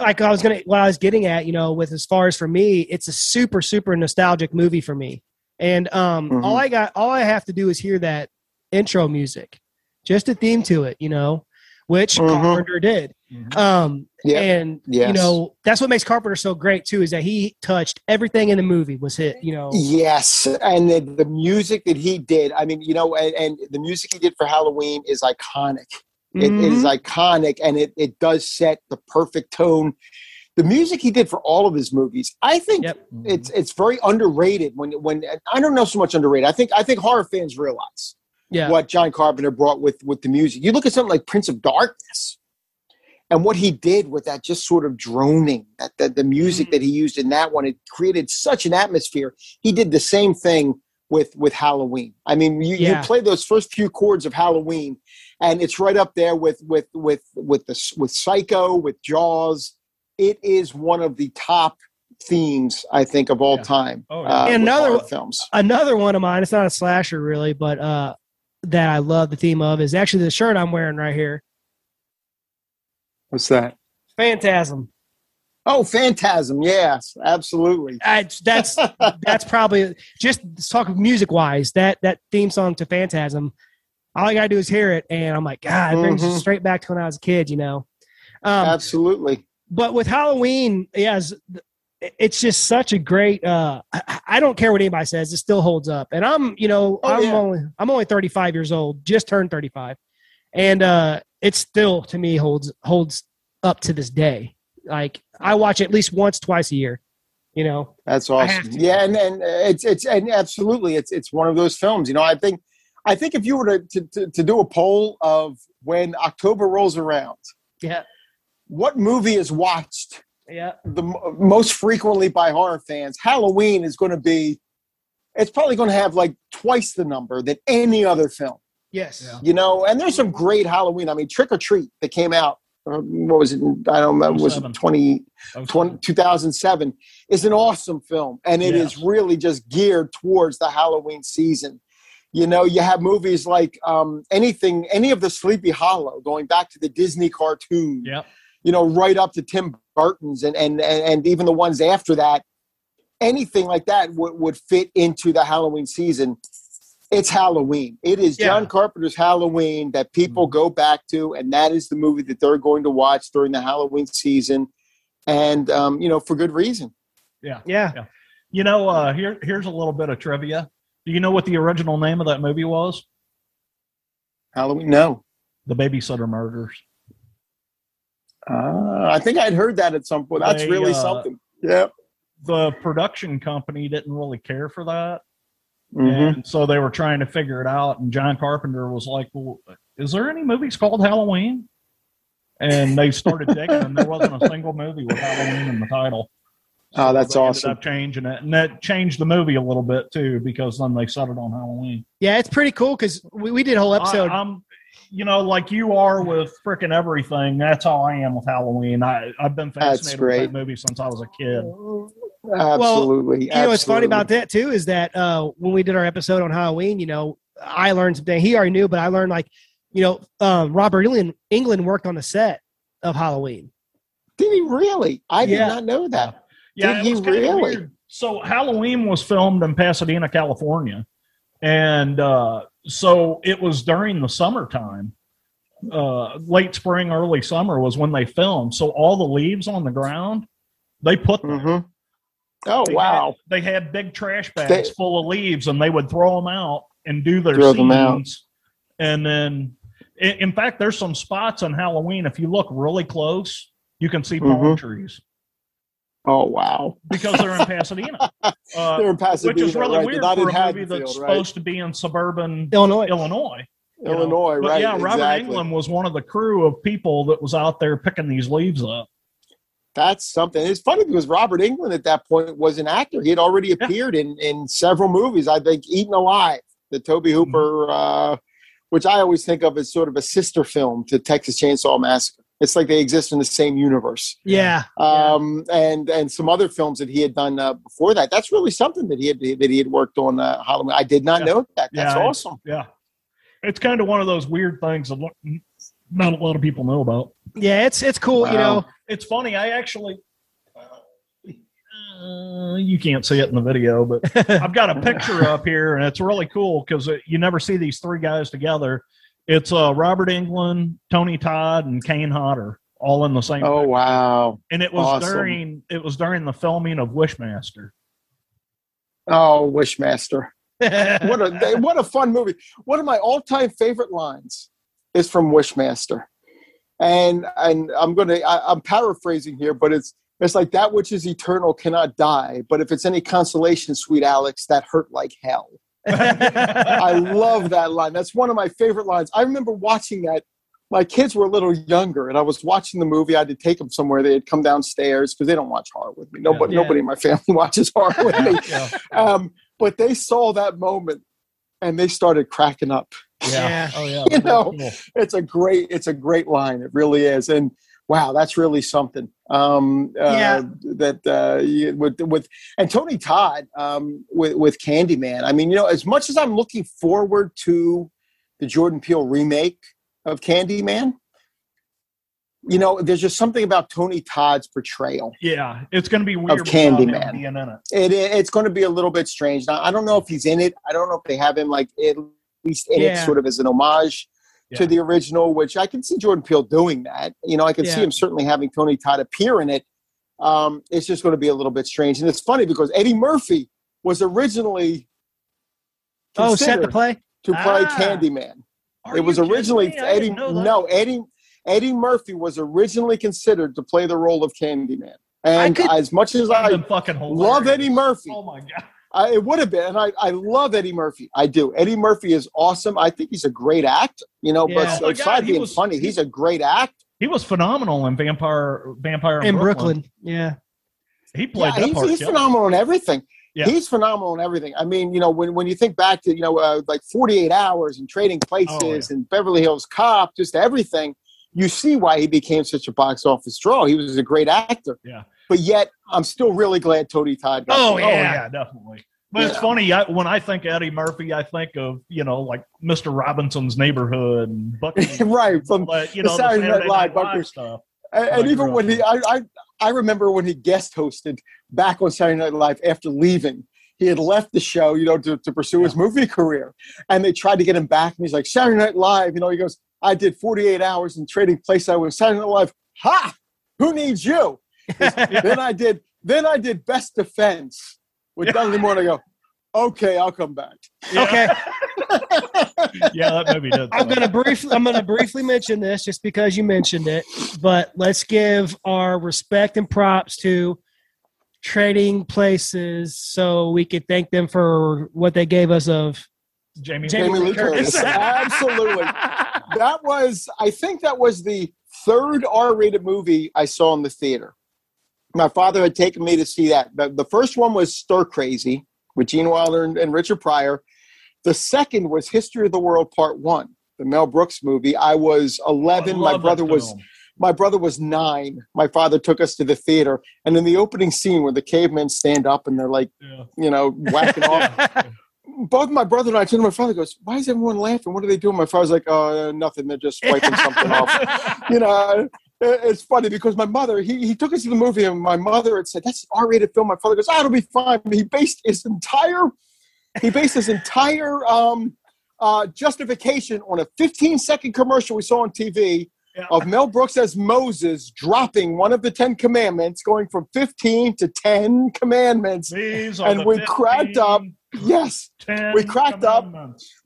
like I was gonna, what I was getting at, you know, with as far as for me, it's a super super nostalgic movie for me. And um, Mhm. all I got, all I have to do is hear that intro music, just a theme to it, you know, which Mhm. Carpenter did. Mhm. Um, Yeah. and you know, that's what makes Carpenter so great too, is that he touched everything in the movie was hit. You know, Yes, and the, the music that he did, I mean, you know, and, and the music he did for Halloween is iconic. It- it is Mhm. iconic, and it, it does set the perfect tone. The music he did for all of his movies, I think Yep. it's it's very underrated. When when I don't know so much underrated. I think I think horror fans realize yeah, what John Carpenter brought with with the music. You look at something like Prince of Darkness, and what he did with that just sort of droning that, that the music that he used in that one, it created such an atmosphere. He did the same thing with with Halloween. I mean, you, Yeah. you play those first few chords of Halloween, and it's right up there with with with with the with Psycho, with Jaws. It is one of the top themes I think of all Yeah. time. Oh, yeah. uh, another- films. another one of mine. It's not a slasher really, but uh, that I love the theme of is actually the shirt I'm wearing right here. What's that? Phantasm. Oh, Phantasm. Yes, absolutely. I, that's that's probably just talk music wise. That that theme song to Phantasm. All I gotta do is hear it, and I'm like, God, it brings Mhm. you straight back to when I was a kid. You know. Um, absolutely. but with Halloween, yes, it's just such a great. Uh, I, I don't care what anybody says; it still holds up. And I'm, you know, Oh, I'm yeah. only I'm only 35 years old, just turned 35, and uh, it still to me holds holds up to this day. Like I watch at least once, twice a year. You know, That's awesome. Yeah, and, and uh, it's it's and absolutely it's it's one of those films. You know, I think I think if you were to to, to, to do a poll of when October rolls around, yeah, what movie is watched yeah, the most frequently by horror fans, Halloween is going to be. It's probably going to have like twice the number than any other film. Yes, Yeah. You know, and there's some great Halloween. I mean, Trick or Treat that came out. uh, What was it? I don't remember. Was it 07. 20, Oh, 20, 2007 is an awesome film and it is Yes. really just geared towards the halloween season you know you have movies like um, anything any of the sleepy hollow going back to the disney cartoon Yep. you know right up to tim burton's and and and, and even the ones after that anything like that would, would fit into the halloween season it's halloween it is john carpenter's halloween that people go back to and that is the movie that they're going to watch during the halloween season and um, you know for good reason Yeah. yeah. You know, uh, here here's a little bit of trivia. Do you know what the original name of that movie was? halloween no The Babysitter Murders. uh, i think i'd heard that at some point that's They, really uh, something yeah The production company didn't really care for that. Mhm. And so they were trying to figure it out. And John Carpenter was like, well, is there any movies called Halloween? And they started digging, and there wasn't a single movie with Halloween in the title. Oh, that's they awesome. Ended up changing it, and that changed the movie a little bit too, because then they set it on Halloween. Yeah, it's pretty cool because we, we did a whole episode. I, am you know, like you are with freaking everything. That's how I am with Halloween. I I've been fascinated with great. that movie since I was a kid. absolutely you know what's funny about that too is that uh, when we did our episode on Halloween, you know, I learned something. He already knew, but I learned like, you know, um, Robert Englund, Englund worked on the set of Halloween. did he really i did not know that Yeah, Did he really? weird. So Halloween was filmed in Pasadena, California, and uh, so it was during the summertime. Uh, late spring, early summer was when they filmed. So all the leaves on the ground, they put there. hmm oh They wow Had, they had big trash bags They- full of leaves, and they would throw them out and do their them scenes. And then, in, in fact, there's some spots on Halloween. If you look really close, you can see palm Mhm. trees oh wow because they're in Pasadena, uh, they're in pasadena which is really right? weird They're not for in a movie that's right? supposed to be in suburban Illinois. Illinois. you know. illinois But right yeah, Robert exactly. Englund was one of the crew of people that was out there picking these leaves up. that's something it's funny because robert englund at that point was an actor he had already appeared in in several movies i think eaten alive the tobe hooper Mm-hmm. uh, which i always think of as sort of a sister film to texas chainsaw massacre it's like they exist in the same universe Yeah. um, and and some other films that he had done uh, before that. That's really something that he had that he had worked on uh, Halloween. I did not Yeah. know that. That's Yeah, awesome. Yeah, it's kind of one of those weird things that not a lot of people know about. Yeah, it's it's cool, you know. It's funny. I actually, uh, you can't see it in the video, but I've got a picture up here, and it's really cool because you never see these three guys together. It's uh, Robert Englund, Tony Todd, and Kane Hodder all in the same. Oh wow! And it was awesome. during it was during the filming of Wishmaster. Oh, Wishmaster! What a what a fun movie. One of my all time favorite lines is from Wishmaster, and and I'm gonna I, I'm paraphrasing here, but it's it's like that which is eternal cannot die, but if it's any consolation, sweet Alex, that hurt like hell. I love that line. That's one of my favorite lines. I remember watching that. My kids were a little younger, and I was watching the movie. I had to take them somewhere. They had come downstairs because they don't watch horror with me. Nobody, Yeah. nobody in my family watches horror with me. Yeah, Um, but they saw that moment, and they started cracking up. Yeah. Oh yeah. You know. Cool. It's a great, it's a great line. It really is. And wow, that's really something. Um, uh, Yeah. That uh, with with and Tony Todd um, with with Candyman. I mean, you know, as much as I'm looking forward to the Jordan Peele remake of Candyman, you know, there's just something about Tony Todd's portrayal. Yeah, it's going to be weird without Candyman. being in it. It, it's going to be a little bit strange. Now, I don't know if he's in it. I don't know if they have him like at least in it, sort of as an homage Yeah. to the original, which I can see Jordan Peele doing that. You know, I can see him certainly having Tony Todd appear in it. Um, it's just going to be a little bit strange, and it's funny because Eddie Murphy was originally oh, set to play. to play Ah. Candyman. Are it was originally Eddie. didn't know that. No, Eddie. Eddie Murphy was originally considered to play the role of Candyman. And as much as I fucking hilarious. love Eddie Murphy, Oh my god. I, it would have been. And I, I love Eddie Murphy. I do. Eddie Murphy is awesome. I think he's a great actor. You know, Yeah. but Oh my aside God, being was- funny, he's a great actor. He was phenomenal in Vampire Vampire in Brooklyn. Yeah. He played Yeah, that he's, part. he's killer. phenomenal in everything. Yeah. He's phenomenal in everything. I mean, you know, when, when you think back to, you know, uh, like 48 Hours and Trading Places Oh, yeah. and Beverly Hills Cop, just everything, you see why he became such a box office draw. He was a great actor. Yeah. But yet, I'm still really glad Tony Todd got Oh, the- Oh Yeah. yeah, definitely. But it's funny I, when I think Eddie Murphy, I think of you know like Mr. Robinson's Neighborhood and Bucky, right. From but, you the know the Saturday Saturday, Night Night Live, Live, Bucky- stuff. And, and even when he, I, I, I remember when he guest hosted back on Saturday Night Live after leaving. He had left the show, you know, to, to pursue his movie career, and they tried to get him back. And he's like, Saturday Night Live, you know, he goes, I did 48 hours in Trading Place. I was Saturday Night Live. Ha! Who needs you? then I did, then I did Best Defense with Dudley Moore. And I go, okay, I'll come back. Yeah. Okay. yeah, that movie did. I'm gonna briefly I'm gonna briefly mention this just because you mentioned it, but let's give our respect and props to trading places so we could thank them for what they gave us of Jamie, Jamie Jamie Lee Lee Curtis. Curtis. Absolutely. that was I think that was the third R-rated movie I saw in the theater. My father had taken me to see that. The, the first one was Stir Crazy with Gene Wilder and, and Richard Pryor. The second was History of the World Part One, the Mel Brooks movie. I was I eleven. My brother was my brother was nine. My father took us to the theater, and in the opening scene where the cavemen stand up and they're like, Yeah. you know, whacking off both my brother and I turned to my father goes, Why is everyone laughing? What are they doing? My father's like, Oh, nothing. They're just wiping something off. You know, it's funny because my mother, he, he took us to the movie and my mother had said, That's an R rated film. My father goes, Oh, it'll be fine. He based his entire he based his entire um uh justification on a 15 second commercial we saw on TV Yeah. of Mel Brooks as Moses dropping one of the Ten Commandments, going from 15 to 10 commandments. These And we cracked up. Yes. 10 We cracked up.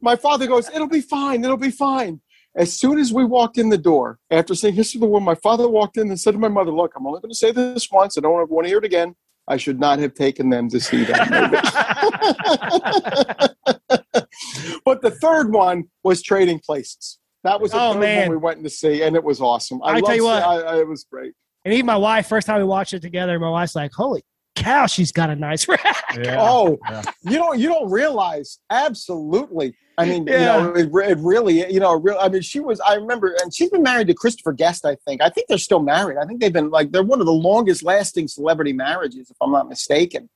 my father goes, "It'll be fine. It'll be fine." As soon as we walked in the door, after seeing History of the World, my father walked in and said to my mother, "Look, I'm only going to say this once. I don't want to hear it again. I should not have taken them to see that movie." but the third one was Trading Places. That was the Oh, third man. one we went to see, and it was awesome. I tell you what. it. I, I, it was great. and even my wife, first time we watched it together, my wife's like, Holy cow, she's got a nice rack. Yeah. Oh, Yeah. you don't you don't realize absolutely. I mean, Yeah. you know, it, it really, you know, real. I mean, she was. I remember, and she's been married to Christopher Guest. I think. I think they're still married. I think they've been like they're one of the longest lasting celebrity marriages, if I'm not mistaken.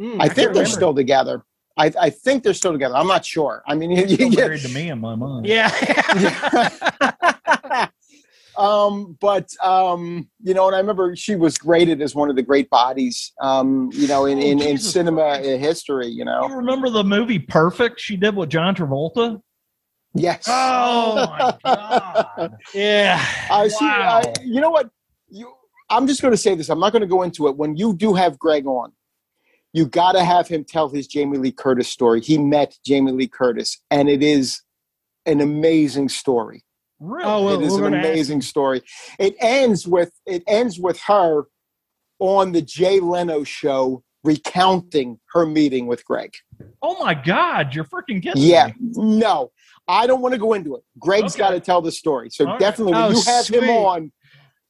Mm, I, can't think they're remember. still together. I, I think they're still together. I'm not sure. I mean, you, Still you get, married to me in my mind. Yeah. um, but um, you know, and I remember she was graded as one of the great bodies, um, you know, in Oh, in, in cinema history. You know, You remember the movie Perfect she did with John Travolta? yes. Oh my god! yeah. I see. Wow. I, you know what? You, I'm just going to say this. I'm not going to go into it. When you do have Greg on, you got to have him tell his Jamie Lee Curtis story. He met Jamie Lee Curtis, and it is an amazing story. Really? Oh, well, it is an gonna ask amazing story. It ends with it ends with her on the Jay Leno show recounting her meeting with Greg. oh my god! You're freaking kidding Yeah, me! no, I don't want to go into it. Greg's Okay. got to tell the story. So All right. definitely, when Oh, you have him on,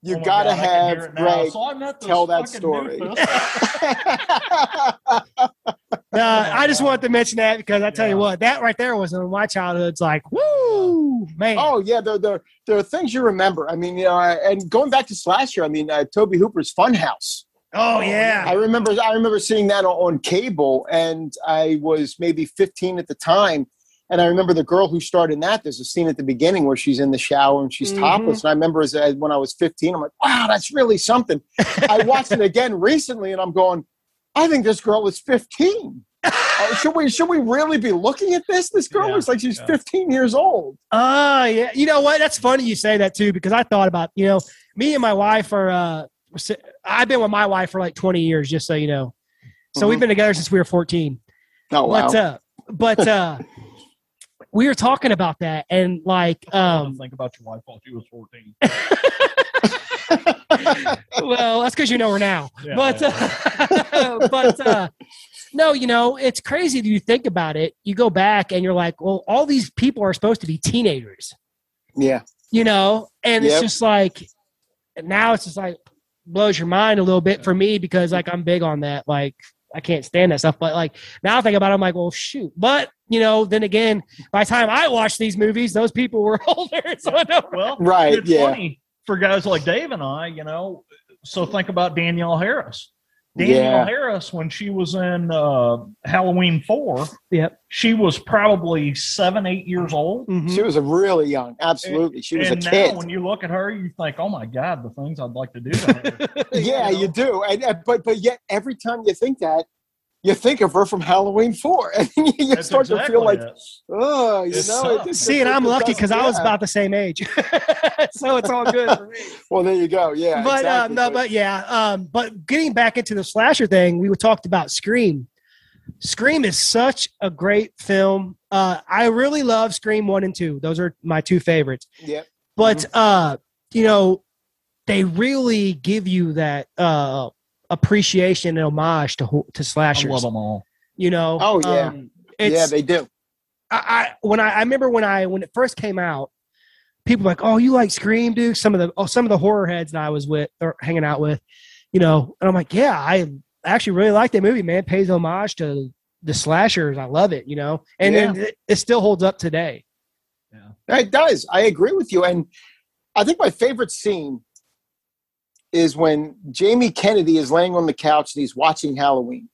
you Oh got to God, I can hear have. Greg So I met this tell that story. Uh, I just wanted to mention that because I tell you what, that right there was in my childhood. It's like, woo, man. oh yeah, there, there, there are things you remember. I mean, you know, and going back to Slasher, I mean, uh, Tobe Hooper's Funhouse. Oh, yeah, I yeah. remember, I remember seeing that on, cable, and I was maybe 15 at the time. And I remember the girl who starred in that. There's a scene at the beginning where she's in the shower and she's Mhm. topless. And I remember as, as when I was 15, I'm like, wow, that's really something. I watched it again recently, and I'm going, I think this girl is 15. Uh, should we should we really be looking at this? This girl Yeah, looks like she's yeah. 15 years old. Oh, yeah. You know what? That's funny you say that too because I thought about, you know, me and my wife are, uh, I've been with my wife for like 20 years, just so you know. So Mhm. we've been together since we were 14. Oh wow! But uh, but uh, we were talking about that, and like, Um, think about your wife while she was 14. well, that's because you know her now. Yeah, but uh, but uh, no, you know, it's crazy if you think about it. You go back and you're like, well, all these people are supposed to be teenagers, yeah. you know, and Yep. it's just like now it's just like blows your mind a little bit for me because like I'm big on that. Like I can't stand that stuff. But like now I think about it, I'm like, well, shoot. But you know, then again, by the time I watched these movies, those people were older. So I don't Well, Right. it's Yeah. funny for guys like Dave and I, you know. So think about Danielle Harris. Danielle Yeah. Harris, when she was in uh, Halloween 4, Yep. she was probably seven, eight years old. Mhm. She was a really young. Absolutely. She was a and kid. now, when you look at her, you think, "Oh my God, the things I'd like to do to her." yeah, you know? you do. And, and- but but yet every time you think that, you think of her from Halloween Four, and you That's start to feel like, it. oh, you It know. it just- See, and I'm lucky because I was about the same age, so it's all good for me. Well, there you go. Yeah, but uh, exactly. no, but yeah, um, but getting back into the slasher thing, we talked about Scream. Scream is such a great film. Uh, I really love Scream one and two; those are my two favorites. yeah, But Mm-hmm. uh, you know, they really give you that uh, appreciation and homage to ho- to I slashers. love them all. You know, Oh, yeah. Um, it's, yeah, they do. I, I when I, I remember when I when it first came out, people were like, "Oh, you like Scream, dude?" Some of the oh, some of the horror heads that I was with or hanging out with, you know, and I'm like, "Yeah, I actually really like that movie, man. It pays homage to the slashers. I love it, you know, and Yeah. it, it still holds up today." It does. I agree with you. And I think my favorite scene is when Jamie Kennedy is laying on the couch and he's watching Halloween,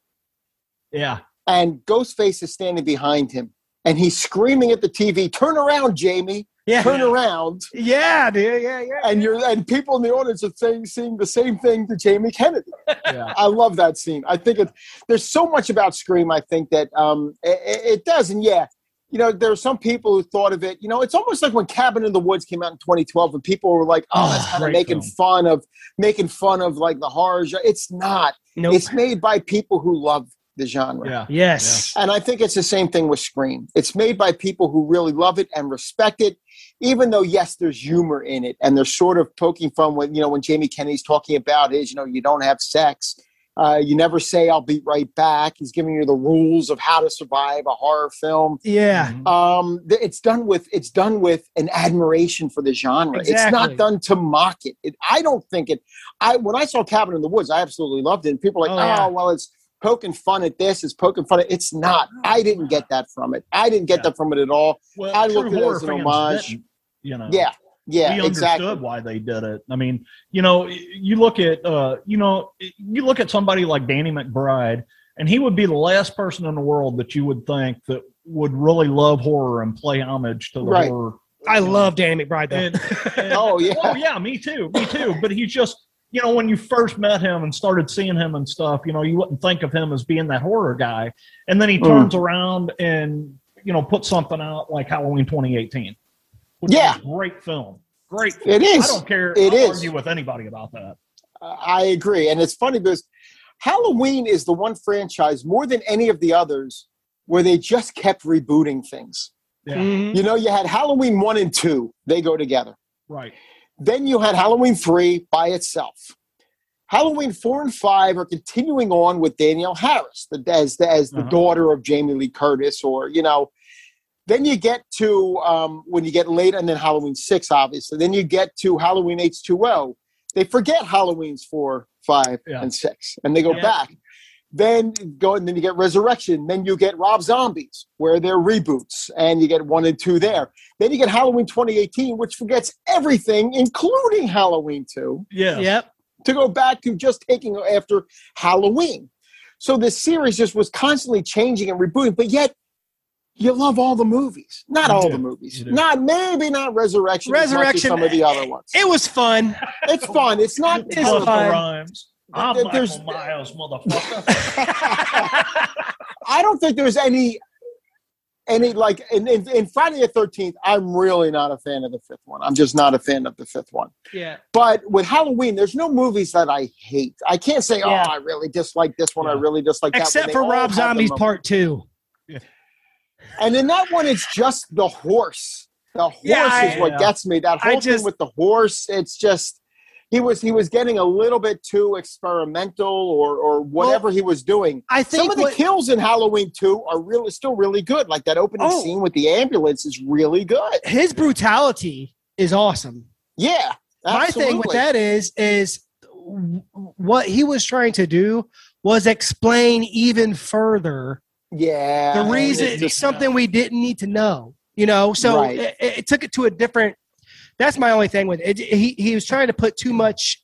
Yeah, and Ghostface is standing behind him, and he's screaming at the TV, "Turn around, Jamie! Yeah, Turn around!" yeah, dude, yeah, yeah. And you're and people in the audience are saying, seeing the same thing to Jamie Kennedy. yeah. I love that scene. I think it, there's so much about Scream. I think that um, it, it does, and yeah, you know, there are some people who thought of it. You know, it's almost like when Cabin in the Woods came out in 2012, and people were like, "Oh, that's ah, Oh, kind of making film. fun of making fun of like the horror." genre." It's not. Nope. It's made by people who love the genre. yeah. yes. And I think it's the same thing with Scream. It's made by people who really love it and respect it, even though yes, there's humor in it, and they're sort of poking fun when you know when Jamie Kennedy's talking about his, you know, you don't have sex, uh, you never say "I'll be right back." He's giving you the rules of how to survive a horror film. Yeah, Mhm. Um, th- it's done with it's done with an admiration for the genre. It's not done to mock it. it. I don't think it. I when I saw Cabin in the Woods, I absolutely loved it. And people are like, Oh, oh, well, it's poking fun at this. It's poking fun at. It's not. I didn't get that from it. I didn't get Yeah. that from it at all. Well, I true looked at it as an fans homage. didn't, You know, Yeah, yeah, we exactly. understood why they did it. I mean, you know, you look at, uh, you know, you look at somebody like Danny McBride, and he would be the last person in the world that you would think that would really love horror and play homage to the Right. horror. I you know. love Danny McBride though. And, and- Oh, yeah. oh yeah, me too, me too. But he's just, you know, when you first met him and started seeing him and stuff, you know, you wouldn't think of him as being that horror guy, and then he Mm. turns around and you know puts something out like Halloween 2018. Which Yeah. is a great film, great. Film. It is. I don't care. It I'll is. argue with anybody about that. I agree, and it's funny because Halloween is the one franchise more than any of the others where they just kept rebooting things. Yeah, Mhm. You know, you had Halloween one and two; they go together. right. Then you had Halloween 3 by itself. Halloween 4 and 5 are continuing on with Danielle Harris the, as, the, as the Uh-huh. daughter of Jamie Lee Curtis, or, you know. Then you get to, um, when you get later, and then Halloween 6, obviously. Then you get to Halloween H2O. They forget Halloween's 4, 5, Yeah. and 6, and they go Yeah. back. Then go and then you get Resurrection. Then you get Rob Zombies, where they're reboots, and you get one and two there. Then you get Halloween 2018, which forgets everything, including Halloween 2, Yeah, Yep. to go back to just taking after Halloween. So this series just was constantly changing and rebooting, but yet you love all the movies. Not all the movies. Not maybe not Resurrection. as much as Resurrection, some of the eh, other ones. It was fun. It's fun. It's not. It's Plus the rhymes. I'm There- Michael there's- Myers, motherfucker. I don't think there's any any like in, in, in Friday the Thirteenth. I'm really not a fan of the fifth one. I'm just not a fan of the fifth one. Yeah. But with Halloween, there's no movies that I hate. I can't say, oh, Yeah. oh, I really dislike this one. I really dislike that. one. Except for Rob Zombies. Part Two. And in that one, it's just the horse. The horse Yeah, is what I- gets me. That I whole just- thing with the horse, it's just he was he was getting a little bit too experimental or or whatever he was doing. I think Some of the what- kills in Halloween 2 are really still really good. Like that opening Oh. scene with the ambulance is really good. his brutality is awesome. Yeah. My thing with that is is what he was trying to do was explain even further Yeah. the reason it's just- something we didn't need to know. You know, so Right. it, it took it to a different. That's my only thing with it. He he was trying to put too much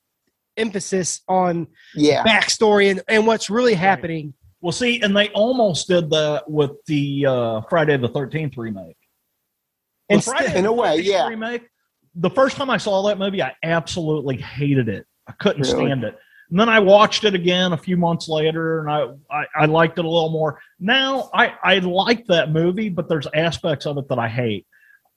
emphasis on yeah. backstory and, and what's really happening. Well, see, and they almost did that with the uh, Friday the Thirteenth remake. The Instead- Friday In a way, 13th yeah. Remake. The first time I saw that movie, I absolutely hated it. I couldn't Really? stand it. And then I watched it again a few months later, and I, I, I liked it a little more. Now I, I like that movie, but there's aspects of it that I hate.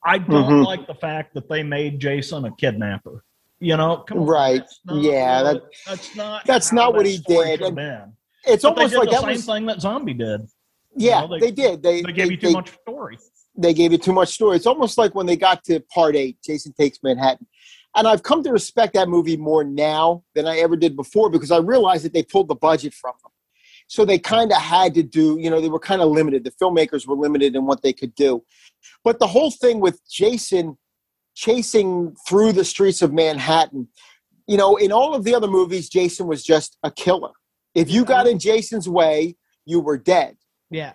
I don't Mhm. like the fact that they made Jason a kidnapper. You know, come on, Right. that's Yeah, that- that's not that's not what he did. It's But they almost like the that same was thing that Zombie did. yeah, know, they- they, did. They They gave you too they- much story. they gave you too much story. It's almost like when they got to part eight, Jason Takes Manhattan. And I've come to respect that movie more now than I ever did before because I realized that they pulled the budget from them. So they kind of had to do, you know, they were kind of limited. The filmmakers were limited in what they could do. But the whole thing with Jason chasing through the streets of Manhattan, you know, in all of the other movies, Jason was just a killer. If you got in Jason's way, you were dead Yeah.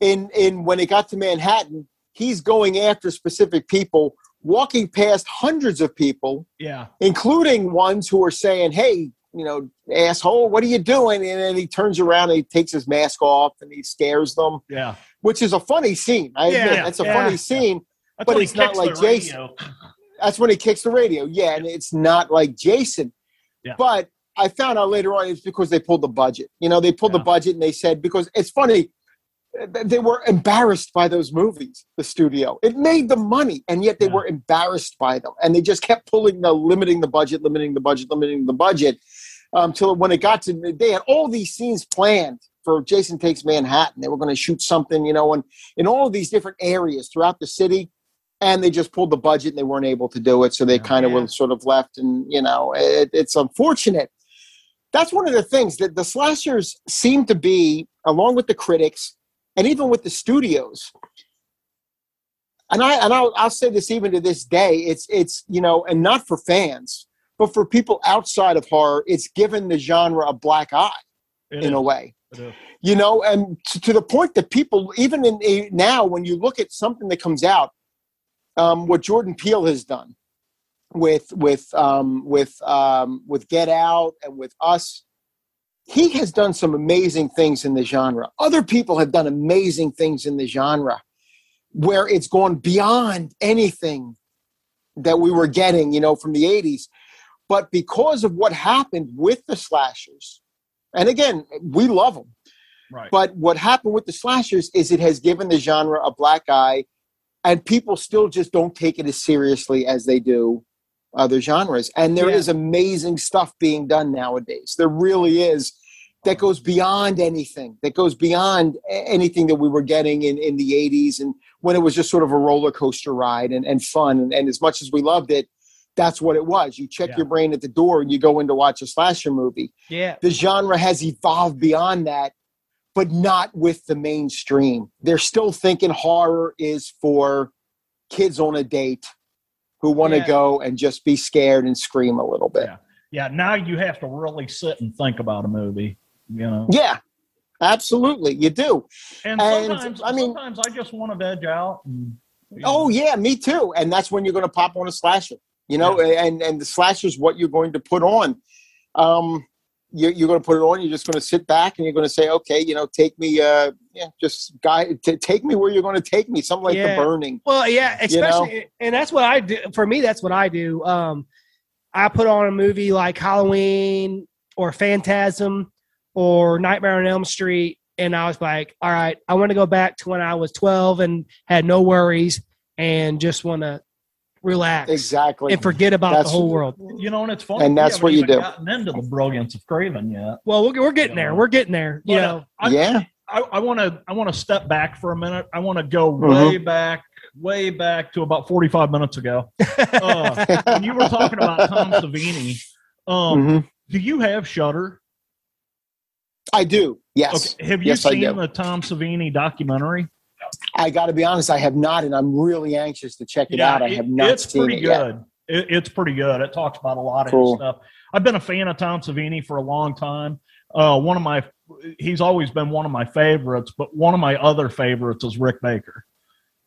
in in when it got to Manhattan, he's going after specific people, walking past hundreds of people, Yeah. including ones who are saying, "Hey, you know, asshole, what are you doing?" And then he turns around and he takes his mask off and he scares them, Yeah. which is a funny scene. I admit Yeah, it's a yeah. funny scene. That's But it's not like Jason. That's when he kicks the radio. Yeah, and it's not like Jason. Yeah. But I found out later on it's because they pulled the budget. You know, they pulled the budget and they said because it's funny. Th- They were embarrassed by those movies, the studio. It made the money, and yet they Yeah. were embarrassed by them. And they just kept pulling the limiting the budget, limiting the budget, limiting the budget. Um, Until when it got to, they had all these scenes planned for Jason Takes Manhattan. They were going to shoot something, you know, and in all of these different areas throughout the city and they just pulled the budget and they weren't able to do it so they oh, Yeah. kind of were sort of left and you know it, it's unfortunate that's one of the things that the slashers seem to be along with the critics and even with the studios. And i and I'll, I'll say this even to this day it's it's you know and not for fans but for people outside of horror it's given the genre a black eye It in a way. You know and to, to the point that people even in a, now when you look at something that comes out um, what jordan peele has done with with um, with um, with get out and with us he has done some amazing things in the genre other people have done amazing things in the genre where it's gone beyond anything that we were getting you know from the 80s but because of what happened with the slashers and again we love them Right. but what happened with the slashers is it has given the genre a black eye, and people still just don't take it as seriously as they do other genres. And there is Yeah. amazing stuff being done nowadays. There really is that goes beyond anything, that goes beyond anything that we were getting in, in the 80s and when it was just sort of a roller coaster ride and, and fun. And, and as much as we loved it, that's what it was. You check Yeah. your brain at the door and you go in to watch a slasher movie Yeah. the genre has evolved beyond that, but not with the mainstream. They're still thinking horror is for kids on a date who want to Yeah. go and just be scared and scream a little bit. Yeah. Yeah. Now you have to really sit and think about a movie. You know. Yeah, absolutely. You do. And And, sometimes, I mean- sometimes I just want to veg out. And, you Oh know, yeah, me too. And that's when you're going to pop on a slasher. You know, and and the slasher is what you're going to put on. Um, you're, you're going to put it on. You're just going to sit back and you're going to say, okay, you know, take me, uh, yeah, just guy, t- take me where you're going to take me. Something like Yeah. the burning. Well, yeah, You know? especially, and that's what I do. For me, that's what I do. Um, I put on a movie like Halloween or Phantasm or Nightmare on Elm Street, and I was like, all right, I want to go back to when I was 12 and had no worries and just want to relax Exactly. and forget about That's- the whole world. You know, and it's funny. And that's haven't what you even do. Gotten into the brilliance of Craven yet. Well, we're, we're getting there. We're getting there. You But, uh, know, I, yeah. I want to I want to step back for a minute. I want to go Mhm. way back, way back to about forty five minutes ago. Uh, when you were talking about Tom Savini, um, Mhm. do you have Shudder? I do. Yes. Okay, have you Yes, seen the Tom Savini documentary? I got to be honest, I have not, and I'm really anxious to check it out. I it- have not it's seen pretty it yet. good. It, it's pretty good. It talks about a lot of Cool. stuff. I've been a fan of Tom Savini for a long time. Uh, one of my, he's always been one of my favorites, but one of my other favorites is Rick Baker.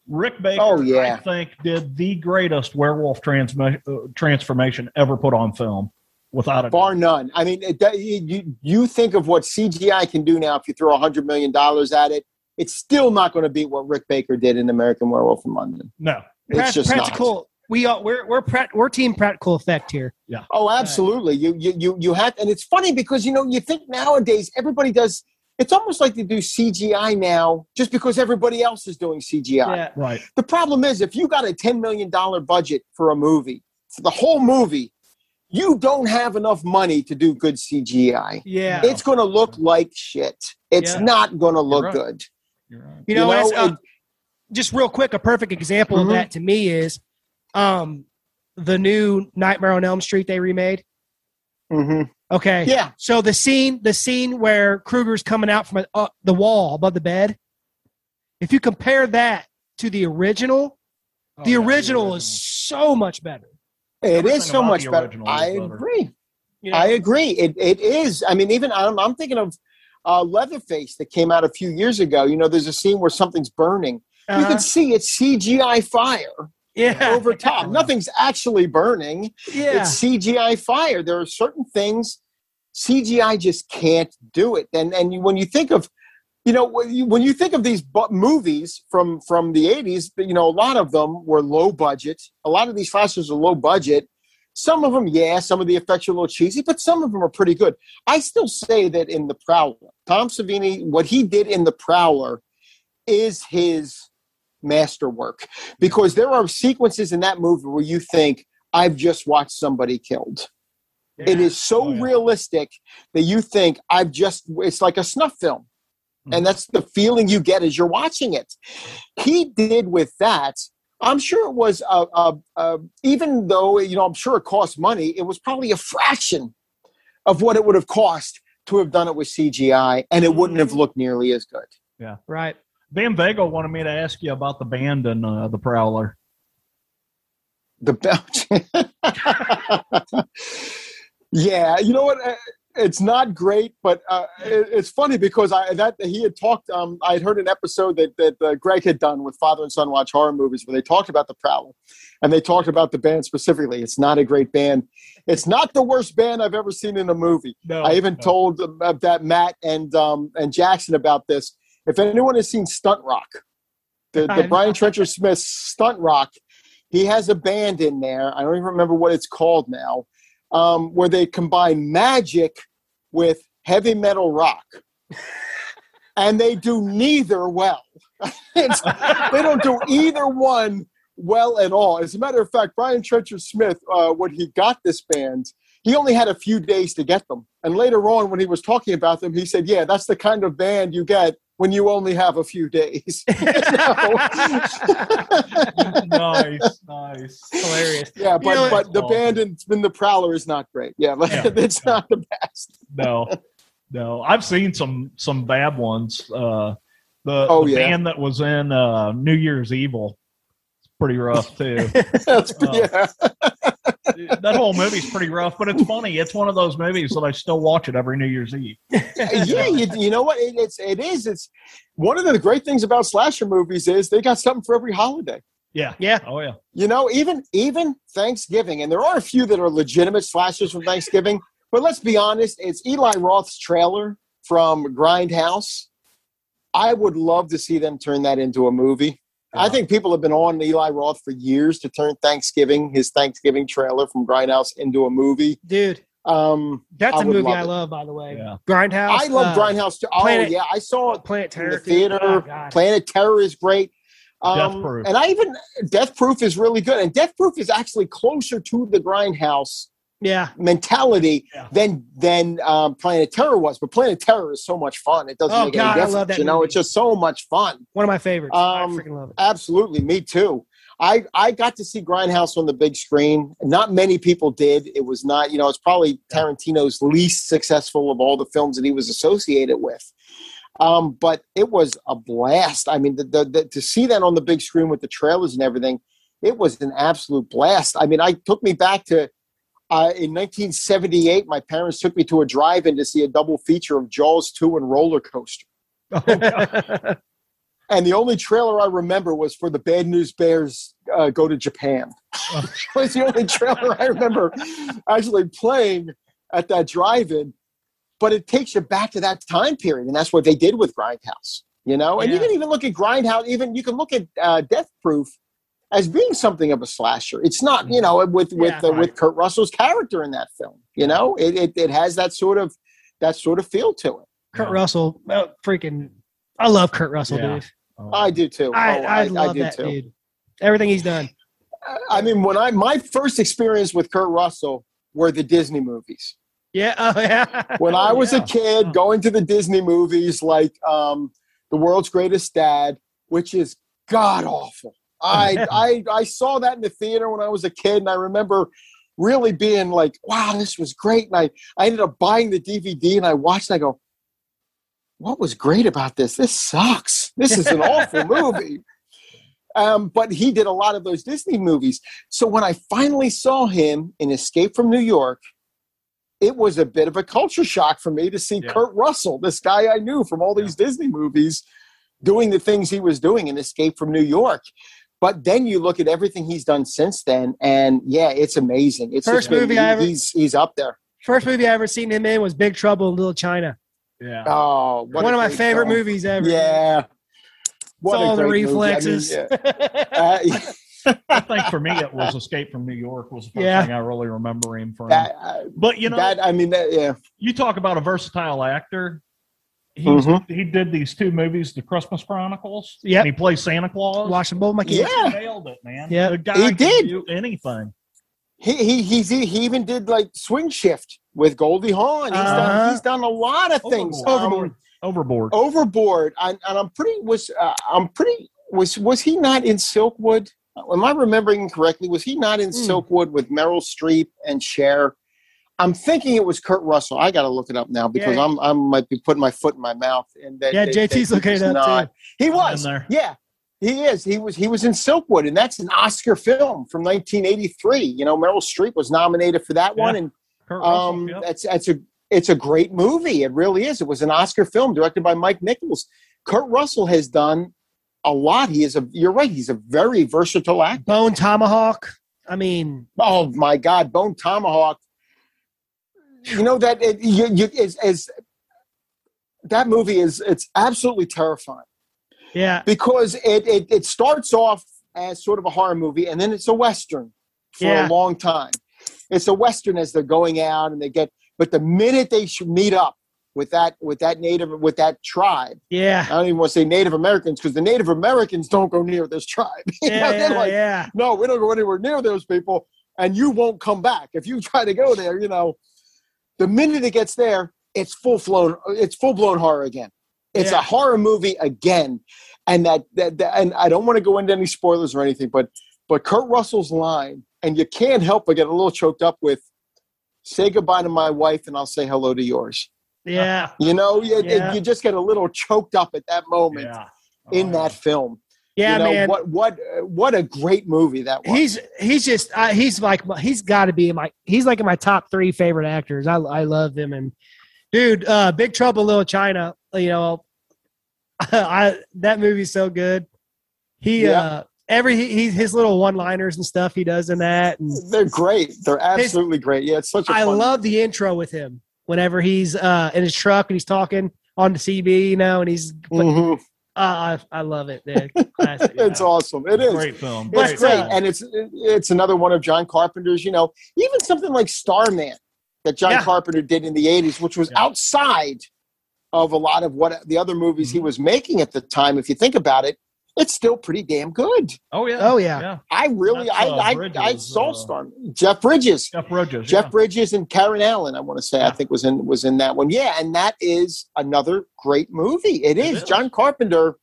Rick Baker, Oh, yeah. I think, did the greatest werewolf transma- uh, transformation ever put on film, without a Bar none. I mean, it, that- you you think of what CGI can do now if you throw a hundred million dollars at it. It's still not going to beat what Rick Baker did in American Werewolf in London. no. It's Prac- just not. practical. We are we're we're prac- we're team practical effect here. Yeah. Oh, absolutely. You you you you have, and it's funny because you know you think nowadays everybody does. It's almost like they do CGI now just because everybody else is doing CGI. Yeah. Right. The problem is if you got a ten million dollar budget for a movie, for the whole movie, you don't have enough money to do good CGI. Yeah. It's going to look like shit. It's Yeah. not going to look right. good. You're right. You know, You know, it's, uh, it- just real quick, a perfect example Mhm. of that to me is um the new Nightmare on Elm Street they remade. Mm-hmm. Okay. Yeah. So the scene, the scene where Krueger's coming out from uh, the wall above the bed. If you compare that to the original, Oh, the yeah, original is so much better. It Everything is so much better. I agree. You know? I agree. It it is. I mean, even I'm, I'm thinking of uh, Leatherface that came out a few years ago. You know, there's a scene where something's burning. You Uh-huh. can see it's CGI fire yeah, over top. Nothing's actually burning. yeah, It's CGI fire. There are certain things CGI just can't do it. And and you, when you think of you know when you, when you think of these bu- movies from from the 80s you know a lot of them were low budget. A lot of these slashers are low budget. Some of them yeah some of the effects are a little cheesy but some of them are pretty good. I still say that in the prowler tom savini what he did in the prowler is his masterwork because there are sequences in that movie where you think i've just watched somebody killed. It is so Oh, yeah. realistic that you think I've just it's like a snuff film. And mm. that's the feeling you get as you're watching it. He did with that. I'm sure it was a, a, a even though you know I'm sure it cost money, it was probably a fraction of what it would have cost to have done it with CGI, and it wouldn't have looked nearly as good. Yeah right. Van Vega wanted me to ask you about the band and uh, the Prowler. The belt. yeah, you know what? Uh, It's not great, but uh, it, it's funny because I that he had talked. Um, I had heard an episode that that uh, Greg had done with Father and Son Watch Horror Movies, where they talked about the Prowler, and they talked about the band specifically. It's not a great band. It's not the worst band I've ever seen in a movie. No, I even no. told uh, that Matt and um, and Jackson about this. If anyone has seen Stunt Rock, the, the Brian Trenchard-Smith Stunt Rock, he has a band in there. I don't even remember what it's called now, um, where they combine magic with heavy metal rock, and they do neither well. They don't do either one well at all. As a matter of fact, Brian Trenchard-Smith, uh, when he got this band, he only had a few days to get them. And later on, when he was talking about them, he said, "Yeah, that's the kind of band you get when you only have a few days." nice, nice. Hilarious. yeah, but but the band in, in the Prowler is not great. Yeah, but Yeah. it's not the best. No, no. I've seen some some bad ones. Uh, the, Oh, the yeah. band that was in uh, New Year's Evil. It's pretty rough too. That's, Oh. yeah. That whole movie's pretty rough, but it's funny. It's one of those movies that I still watch it every New Year's Eve. yeah, you, you know what? It, it's it is. It's one of the great things about slasher movies is they got something for every holiday. Yeah. Yeah. Oh yeah. You know, even even Thanksgiving, and there are a few that are legitimate slashers from Thanksgiving. But let's be honest, it's Eli Roth's trailer from Grindhouse. I would love to see them turn that into a movie. I think people have been on Eli Roth for years to turn Thanksgiving, his Thanksgiving trailer from Grindhouse, into a movie. Dude, Um, that's a movie love I it. love, by the way. Yeah. Grindhouse. I love uh, Grindhouse too. Oh Planet- yeah, I saw it Planet in Terror. the theater. Oh, God. Planet Terror is great. Um, Death Proof. And I even Death Proof is really good. And Death Proof is actually closer to the Grindhouse Yeah. mentality Yeah. than than um, Planet Terror was. But Planet Terror is so much fun. It doesn't Oh, make God, I any difference. love that you know, movie. it's just so much fun. One of my favorites. I Um, freaking love it. Absolutely, me too. I, I got to see Grindhouse on the big screen. Not many people did. It was not, you know, it's probably Tarantino's least successful of all the films that he was associated with. Um, but it was a blast. I mean, the, the, the, to see that on the big screen with the trailers and everything, it was an absolute blast. I mean, I took me back to uh, in 1978. My parents took me to a drive-in to see a double feature of Jaws 2 and Roller Coaster. And the only trailer I remember was for the Bad News Bears uh, go to Japan. it was the only trailer I remember actually playing at that drive-in. But it takes you back to that time period, and that's what they did with Grindhouse. You know, and you can even look at Grindhouse. Even you can look at uh, Death Proof as being something of a slasher. It's not, you know, with with Yeah, uh, with. Kurt Russell's character in that film. You know, it, it it has that sort of that sort of feel to it. Kurt Russell, oh, freaking, I love Kurt Russell, Yeah. dude. Oh, I do too. I, Oh, I, love that dude. Everything he's done. I mean, when I my first experience with Kurt Russell were the Disney movies. Yeah, oh yeah. When I was yeah. a kid, going to the Disney movies like um, The World's Greatest Dad, which is god awful. I, I I saw that in the theater when I was a kid, and I remember really being like, "Wow, this was great." And I I ended up buying the DVD, and I watched. And I go, "What was great about this? This sucks. This is an awful movie." Um, but he did a lot of those Disney movies. So when I finally saw him in Escape from New York, it was a bit of a culture shock for me to see Yeah. Kurt Russell, this guy I knew from all these Disney movies, doing the things he was doing in Escape from New York. But then you look at everything he's done since then, and yeah, it's amazing. It's First just been- movie I ever- he's he's up there. First movie I ever seen him in was Big Trouble in Little China. yeah. Oh, what One a of my favorite film. movies ever. Yeah, What a all the great. I mean, reflexes. yeah. Uh, I think for me it was Escape from New York was the first Yeah. thing I really remember him from. that, uh, but you know, that I mean, that, yeah. you talk about a versatile actor. He's, Mhm. He did these two movies, The Christmas Chronicles. Yeah, He plays Santa Claus. Watching both my kids. Yeah. He nailed it, man. Yeah. the guy He can did. do anything. He he he's, he even did like swing shift with Goldie Hawn. He's, Uh-huh. done, he's done a lot of things. Overboard. Um, Overboard. overboard, and, and I'm pretty was uh, I'm pretty was was he not in Silkwood? Am I remembering correctly? Was he not in Hmm. Silkwood with Meryl Streep and Cher? I'm thinking it was Kurt Russell. I got to look it up now because Yeah. I'm I might be putting my foot in my mouth. And that, Yeah, that- JT's that looking it up, too. He was. Yeah, he is. He was. He was in Silkwood, and that's an Oscar film from 1983. You know, Meryl Streep was nominated for that one, and Kurt Russell, um, yep. that's that's a it's a great movie. It really is. It was an Oscar film directed by Mike Nichols. Kurt Russell has done a lot. He is a. You're right. He's a very versatile actor. Bone Tomahawk. I mean, Oh my God, Bone Tomahawk. You know that it, you, you is, is that movie is it's absolutely terrifying yeah, because it, it it starts off as sort of a horror movie and then it's a western for Yeah. a long time. It's a western as they're going out and they get, but the minute they meet up with that with that native with that tribe, yeah, I don't even want to say Native Americans because the Native Americans don't go near this tribe. You know, yeah, yeah, like, yeah. no, we don't go anywhere near those people, and you won't come back if you try to go there. You know, the minute it gets there, it's full blown. It's full blown horror again. It's Yeah. a horror movie again, and that, that, that and I don't want to go into any spoilers or anything, but but Kurt Russell's line, and you can't help but get a little choked up with, "Say goodbye to my wife, and I'll say hello to yours." Yeah, You know, you, Yeah. you just get a little choked up at that moment yeah. in Oh, that film. Yeah, you know, man. What what what a great movie that was. He's he's just uh, he's like he's got to be in my he's like in my top three favorite actors. I I love him and dude, uh, Big Trouble Little China. You know, I that movie's so good. He Yeah. uh every he, his little one liners and stuff he does in that and They're great. They're absolutely great. Yeah, it's such a I love the intro with him whenever he's uh in his truck and he's talking on the CB, you know, and he's Mhm. Uh, I I love it, man. Classic. It's awesome. It is. Great film. It's But, great, uh, and it's it's another one of John Carpenter's. You know, even something like Starman that John Yeah. Carpenter did in the '80s, which was Yeah. outside of a lot of what the other movies he Mm-hmm. was making at the time. If you think about it, it's still pretty damn good. Oh yeah. Oh, yeah. Yeah. I really, That's, uh, I, I, Bridges, I saw uh, Storm. Jeff Bridges, Jeff Bridges. Jeff yeah. Bridges, and Karen Allen. I want to say, I think was in was in that one. Yeah, and that is another great movie. It It is. is. John Carpenter.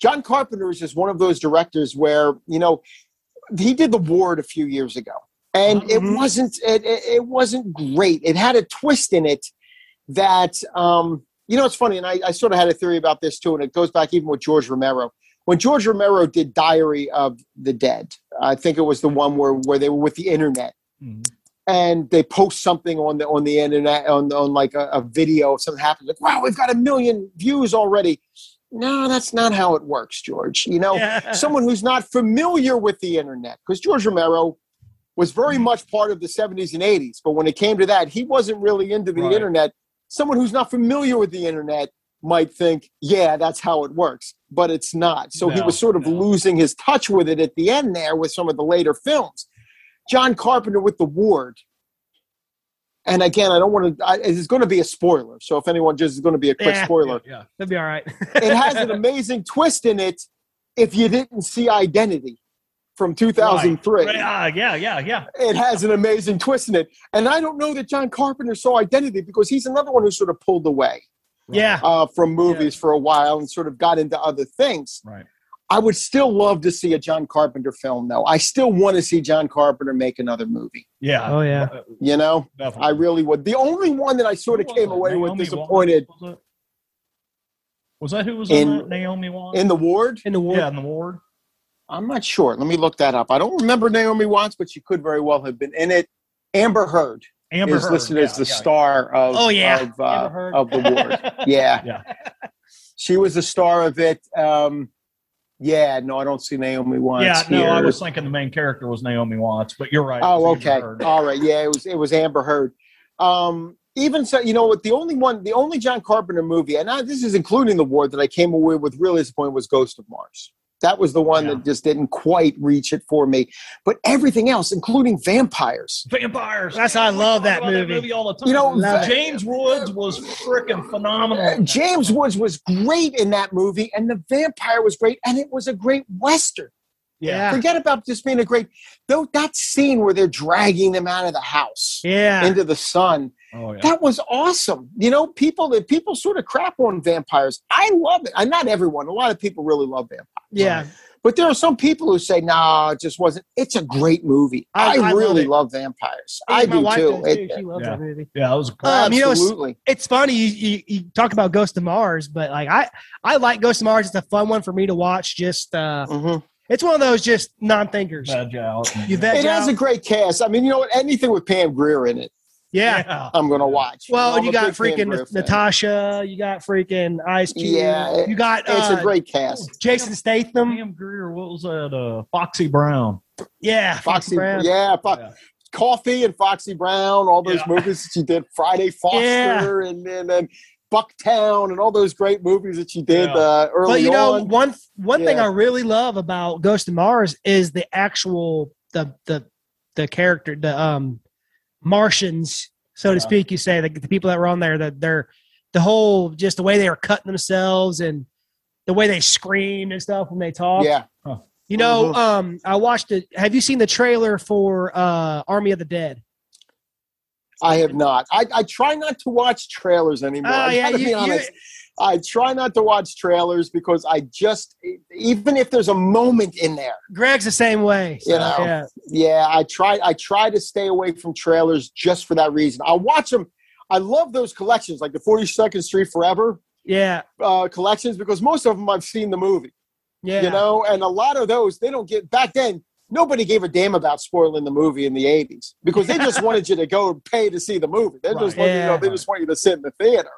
John Carpenter is just one of those directors where you know he did The Ward a few years ago, and Mhm. it wasn't it, it, it wasn't great. It had a twist in it that um, you know it's funny, and I, I sort of had a theory about this too, and it goes back even with George Romero. When George Romero did Diary of the Dead, I think it was the one where where they were with the internet Mhm. and they post something on the on the internet on on like a, a video if something happens like wow we've got a million views already no that's not how it works george you know Yeah. someone who's not familiar with the internet because george romero was very Mm-hmm. much part of the 70s and 80s but when it came to that he wasn't really into the Right. internet someone who's not familiar with the internet might think yeah that's how it works but it's not so he was sort of no. losing his touch with it at the end there with some of the later films John Carpenter with The Ward. And again, I don't want to. I, it's going to be a spoiler. So if anyone just is going to be a quick Yeah. spoiler, Yeah. That'd be all right. it has an amazing twist in it. If you didn't see Identity from 2003, Right. Ah, yeah. Yeah. Yeah. it has an amazing twist in it. And I don't know that John Carpenter saw Identity because he's another one who sort of pulled away yeah. uh, from movies for a while and sort of got into other things. Right. I would still love to see a John Carpenter film, though. I still want to see John Carpenter make another movie. Yeah. Oh, yeah. You know, Definitely. I really would. The only one that I sort of Who was came it? away with disappointed was. Was that who was In- in, that? Naomi Watts? in the ward, In the ward. yeah, in the ward. I'm not sure. Let me look that up. I don't remember Naomi Watts, but she could very well have been in it. Amber Heard Amber is Heard, listed yeah, as the yeah. star of, Oh, yeah. of, uh, of the war. Yeah. Yeah. She was the star of it. Um, yeah, no, I don't see Naomi Watts yeah, no, I was thinking the main character was Naomi Watts, but you're right. Oh, it was Amber okay. All right. Yeah, it was it was Amber Heard. Um, even so, you know what? The only one, the only John Carpenter movie, and I, this is including the war that I came away with real disappointment was Ghost of Mars. That was the one Yeah. that just didn't quite reach it for me. But everything else, including vampires, Vampires. That's how I We love talk that movie. all the time. You know, Love it. James Woods was freaking phenomenal. Uh, James Woods was great in that movie, and the vampire was great, and it was a great western. Yeah. Forget about just being a great. Though that scene where they're dragging them out of the house Yeah. into the sun, Oh yeah. that was awesome. You know, people that people sort of crap on vampires. I love it. And not everyone. A lot of people really love vampires. yeah. But there are some people who say, "No, it just wasn't." It's a great movie. I- I, I really it. love, vampires. Yeah, I my do wife too. does, It- She loves Yeah. that movie. yeah, it was a Um, you know, it's- absolutely. It's funny you, you, you talk about Ghost of Mars, but like I I like Ghost of Mars. It's a fun one for me to watch. Just uh, Mhm. it's one of those just non-thinkers. veg out. You veg It has a great cast. I mean, you know what? Anything with Pam Grier in it, yeah. I'm going to watch. Well, you got freaking Natasha. You got freaking Ice Cube. Yeah, it- you got It's uh, a great cast. Jason Statham. Pam Grier, what was that? Uh, Foxy Brown. Yeah, Foxy, Brown. yeah, Fo- Yeah. Coffy and Foxy Brown, all those Yeah. movies that she did, Friday Foster, Yeah. and and then Bucktown, and all those great movies that she did Yeah. uh, early But you know, on. one one thing I really love about Ghost of Mars is the actual the the the character the um Martians, so to speak. You say the, the people that were on there that they're the whole just the way they were cutting themselves and the way they screamed and stuff when they talk. Yeah, You know, Mhm. um, I watched it. Have you seen the trailer for uh Army of the Dead? I have not. I, I try not to watch trailers anymore. Oh, yeah, you- be you- honest. I try not to watch trailers because I just, even if there's a moment in there, Greg's the same way. You know. yeah. yeah, I try. I try to stay away from trailers just for that reason. I watch them. I love those collections, like the Forty Second Street Forever Yeah. uh, collections, because most of them I've seen the movie. Yeah. You know, and a lot of those they don't get back then. Nobody gave a damn about spoiling the movie in the '80s because they just wanted you to go pay to see the movie. They just Right. want you know, they just want you to sit in the theater.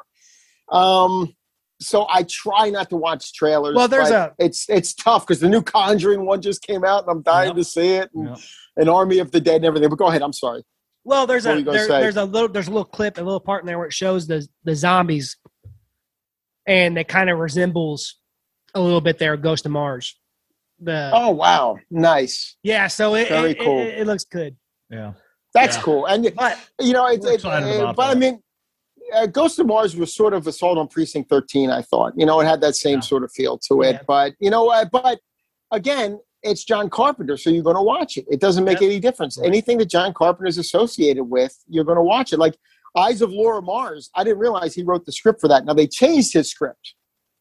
Um, so I try not to watch trailers. Well, there's a it's it's tough because the new Conjuring one just came out, and I'm dying Yep. to see it. And Yep. an Army of the Dead and everything. But go ahead. I'm sorry. Well, there's What a there, there's a little there's a little clip, a little part in there where it shows the the zombies, and it kind of resembles a little bit there Ghost of Mars. The Oh wow, nice. yeah, so it very it, cool. it, it looks good, Yeah. That's Yeah. cool. And but you know, it's, We're it's excited uh, but I mean, uh, Ghost of Mars was sort of Assault on Precinct 13. I thought, you know, it had that same Yeah. sort of feel to it. Yeah. But you know, uh, but again, it's John Carpenter, so you're going to watch it. It doesn't make any difference. Right. Anything that John Carpenter is associated with, you're going to watch it. Like Eyes of Laura Mars, I didn't realize he wrote the script for that. Now they changed his script.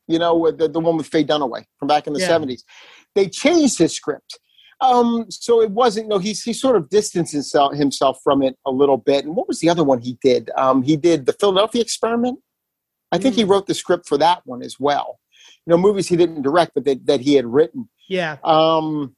You know, with the, the one with Faye Dunaway from back in the Yeah. 70s. They changed his script. Um, so it wasn't no, he's he sort of distanced himself himself from it a little bit. And what was the other one he did? Um, he did the Philadelphia experiment. I think he wrote the script for that one as well. You know, movies he didn't direct, but that, that he had written. Yeah. Um,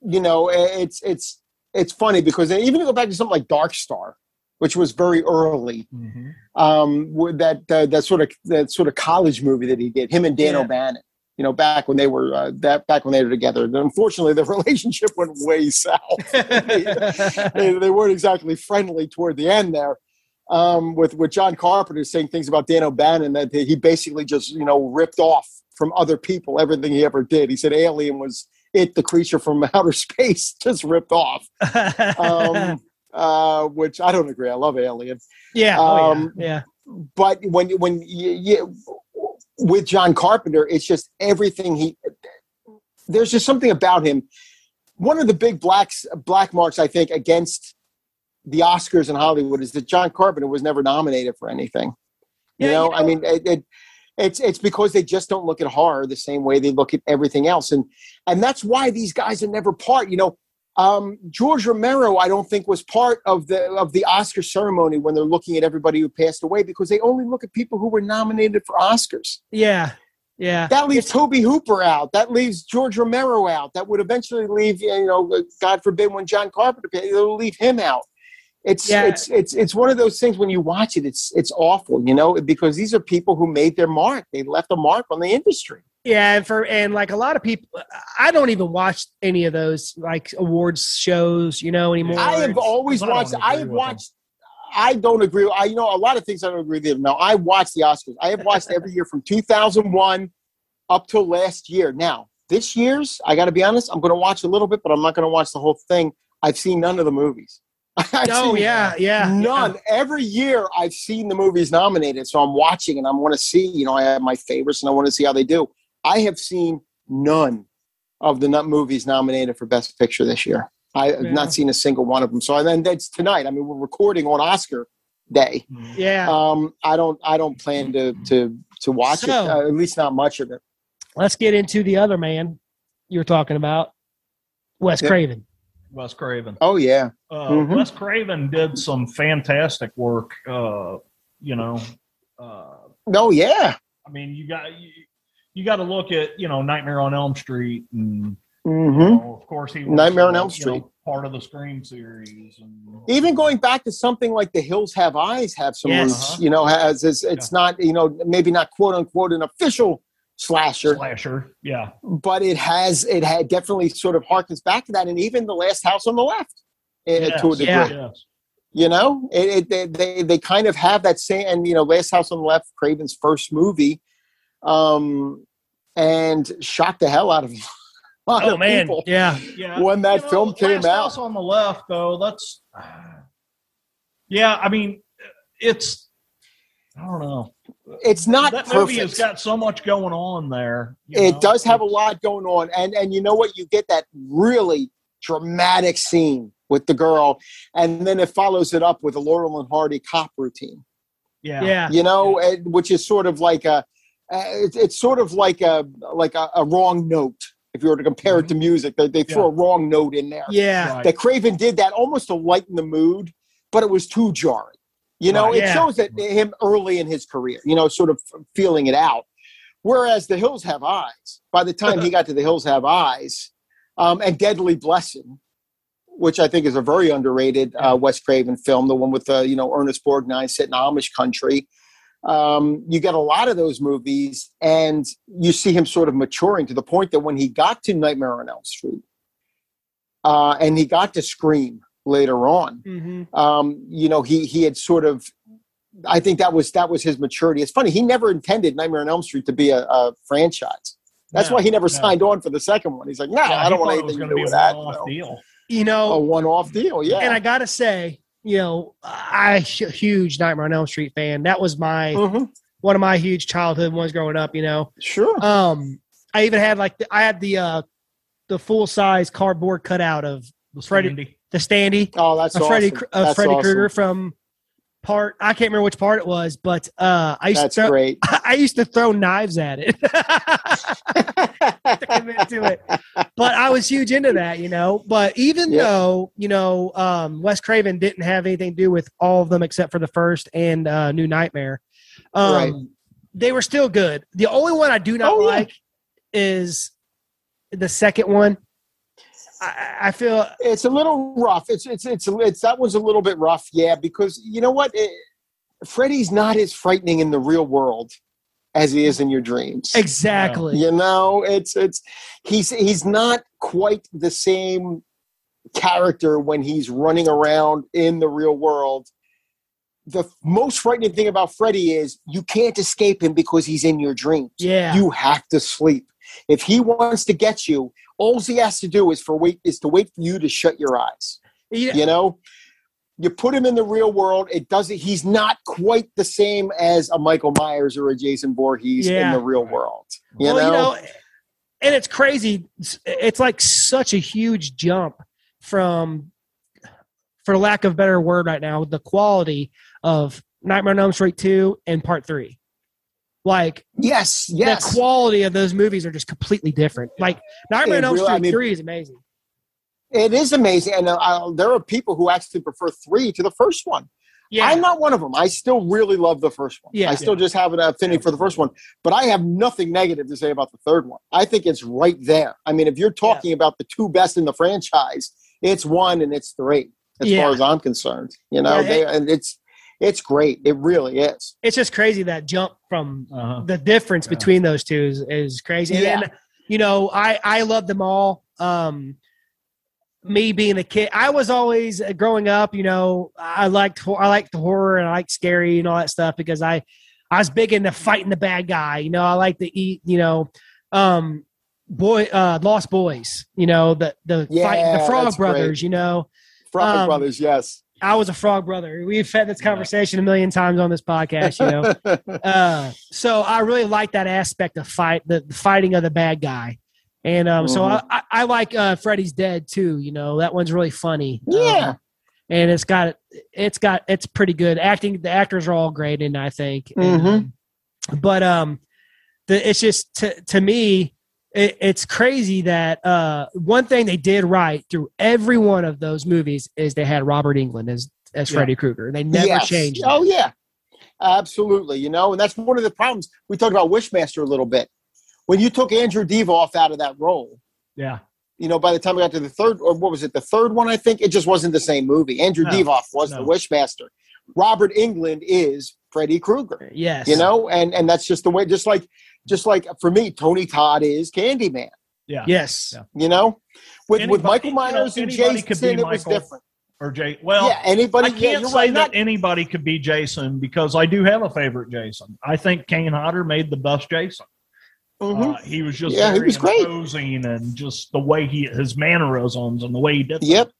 you know, it's it's it's funny because even to go back to something like Dark Star, which was very early, Mhm. um, that uh, that sort of that sort of college movie that he did, him and Dan Yeah. O'Bannon. You know, back when they were uh, that back when they were together. And unfortunately, the relationship went way south. they, they weren't exactly friendly toward the end there. Um, with with John Carpenter saying things about Dan O'Bannon that he basically just you know ripped off from other people everything he ever did. He said Alien was it, the creature from outer space, just ripped off. Um, uh, which I don't agree. I love Alien yeah. Oh, um, yeah. but when when you, you with John Carpenter, it's just everything he. There's just something about him. One of the big blacks black marks I think against the Oscars in Hollywood is that John Carpenter was never nominated for anything. You Yeah, know, you I mean, it, it, it's it's because they just don't look at horror the same way they look at everything else, and and that's why these guys are never part. You know, um, George Romero, I don't think was part of the of the Oscar ceremony when they're looking at everybody who passed away because they only look at people who were nominated for Oscars. Yeah. Yeah. That leaves Tobe Hooper out. That leaves George Romero out. That would eventually leave, you know, God forbid, when John Carpenter, it'll leave him out. It's Yeah. it's it's it's one of those things when you watch it, it's it's awful, you know, because these are people who made their mark. They left a mark on the industry. Yeah, and for and like a lot of people, I don't even watch any of those like awards shows, you know, anymore. I have It's- always I don't watched. agree I have with watched. I don't agree. I you know a lot of things I don't agree with. Them. Now I watch the Oscars. I have watched every year from 2001 up till last year. Now this year's, I got to be honest. I'm going to watch a little bit, but I'm not going to watch the whole thing. I've seen none of the movies. I've Oh yeah, yeah, None. Every year I've seen the movies nominated, so I'm watching and I want to see. You know, I have my favorites and I want to see how they do. I have seen none of the nut movies nominated for Best Picture this year. I have Yeah. not seen a single one of them. So and then that's tonight. I mean, we're recording on Oscar day. Mhm. yeah. Um, I don't. I don't plan to to to watch it. Uh, at least not much of it. Let's get into the other man you were talking about, Wes Yeah. Craven. Wes Craven. Oh yeah. Uh, Mhm. Wes Craven did some fantastic work. Uh, you know, uh, Oh yeah. I mean, you got you, you got to look at you know Nightmare on Elm Street, and you hmm know, of course he was, Nightmare on Elm you know, Street. part of the Scream series, and even going back to something like the hills have eyes have some Yes. roots, you know has it's, it's not you know maybe not quote unquote an official slasher slasher, yeah, but it has it had definitely sort of harkens back to that and even the last house on the left eh, Yes, to a degree Yeah. yes. you know it, it they, they they kind of have that same and you know last house on the left craven's first movie um and shocked the hell out of a lot Oh of man, people yeah, yeah. when that You know, film came Last out House on the left, though, that's yeah. I mean, it's I don't know. it's not that perfect movie has got so much going on there. it know? does have a lot going on and and you know what you get that really dramatic scene with the girl and then it follows it up with a laurel and hardy cop routine Yeah, yeah, you know eh, which is sort of like a uh, it's, it's sort of like a like a, a wrong note. If you were to compare it to music they, they throw a wrong note in there. Yeah, Right. that craven did that almost to lighten the mood but it was too jarring. You know Right. it Yeah. shows that him early in his career you know sort of feeling it out. Whereas the hills have eyes by the time he got to the hills have eyes um, and deadly blessing which i think is a very underrated uh, wes craven film the one with uh, you know ernest borgnine set in amish country um, you get a lot of those movies and you see him sort of maturing to the point that when he got to nightmare on elm street uh, and he got to scream later on hmm um, you know he he had sort of i think that was that was his maturity. It's funny he never intended nightmare on elm street to be a, a franchise. That's No, why he never no. signed on for the second one. He's like no i don't want thought it was anything to do with that one-off you know. a one-off deal yeah. and I gotta say, you know, I huge Nightmare on Elm Street fan. That was my Mhm. one of my huge childhood ones growing up. You know, Sure. um, I even had like the, I had the uh the full size cardboard cutout of The Freddy- Standy. the Standy Oh, that's of awesome. Freddy Kr- of That's Freddy awesome. Krueger from part. I can't remember which part it was, but uh, I used That's to throw, great. I used to throw knives at it to commit to it. But I was huge into that, you know. But even Yeah. though you know um, Wes Craven didn't have anything to do with all of them except for the first and uh, New Nightmare, um, Right. they were still good. The only one I do not Oh, yeah. like is the second one. I, I feel it's a little rough. It's it's it's it's that was a little bit rough, yeah. Because you know what, it, Freddy's not as frightening in the real world as he is in your dreams. exactly. You know, it's it's he's he's not quite the same character when he's running around in the real world. The most frightening thing about Freddy is you can't escape him because he's in your dreams. Yeah. You have to sleep. If he wants to get you, all he has to do is for wait is to wait for you to shut your eyes. Yeah. You know, you put him in the real world. It doesn't. He's not quite the same as a Michael Myers or a Jason Voorhees in the real world. You well, know, you know, and it's crazy. It's- like such a huge jump from, for lack of a better word, right now, the quality of Nightmare on Elm Street two and Part three. Like yes, yes. the quality of those movies are just completely different. Like Nightmare on Elm Street I mean- three is amazing. it is amazing, and uh, I, there are people who actually prefer three to the first one. Yeah, I'm not one of them. I still really love the first one. Yeah. I still just have an affinity for the first one, but I have nothing negative to say about the third one. I think it's right there. I mean, if you're talking about the two best in the franchise, it's one and it's three, as Yeah. far as I'm concerned. You know, Yeah, they, and it's it's great. It really is. it's just crazy that jump from Uh-huh. the difference Yeah. between those two is, is crazy. And, Yeah. and, you know, I I love them all. Um, me being a kid, I was always uh, growing up. You know, I liked I liked the horror and I liked scary and all that stuff because I I was big into fighting the bad guy. You know, I like to eat. You know, um, boy, uh, Lost Boys. You know, the the Yeah, fight the Frog that's Brothers. You know, Frog Um, Brothers, yes. I was a Frog Brother. We've had this conversation a million times on this podcast. You know. uh, so I really like that aspect of fight, the, the fighting of the bad guy, and um, so I. I, I like uh, Freddy's Dead too. You know that one's really funny. Yeah. Um, and it's got it's got it's pretty good acting. The actors are all great, and I think. And, Mhm. um, but um, the it's just to to me. It, it's crazy that uh, one thing they did right through every one of those movies is they had Robert Englund as as Yeah. Freddy Krueger. They never Yes. changed. Oh yeah, absolutely. You know, and that's one of the problems. We talked about Wishmaster a little bit. When you took Andrew Divoff out of that role, Yeah. you know, by the time we got to the third, or what was it, the third one? I think it just wasn't the same movie. Andrew No, Divoff was no. the Wishmaster. Robert Englund is Freddy Krueger. Yes. You know, and and that's just the way. Just like, just like for me, Tony Todd is Candyman. Yeah. Yes. Yeah. You know, with with Anybody- Michael you know, Myers and anybody could Jason, be it was different. Or Jay. Well, yeah, anybody. I can't you're say right. that Not, anybody could be Jason because I do have a favorite Jason. I think Kane Hodder made the best Jason. Mhm. Uh, he was just Yeah, he very was great. and just the way he his mannerisms and the way he did. things. Yep.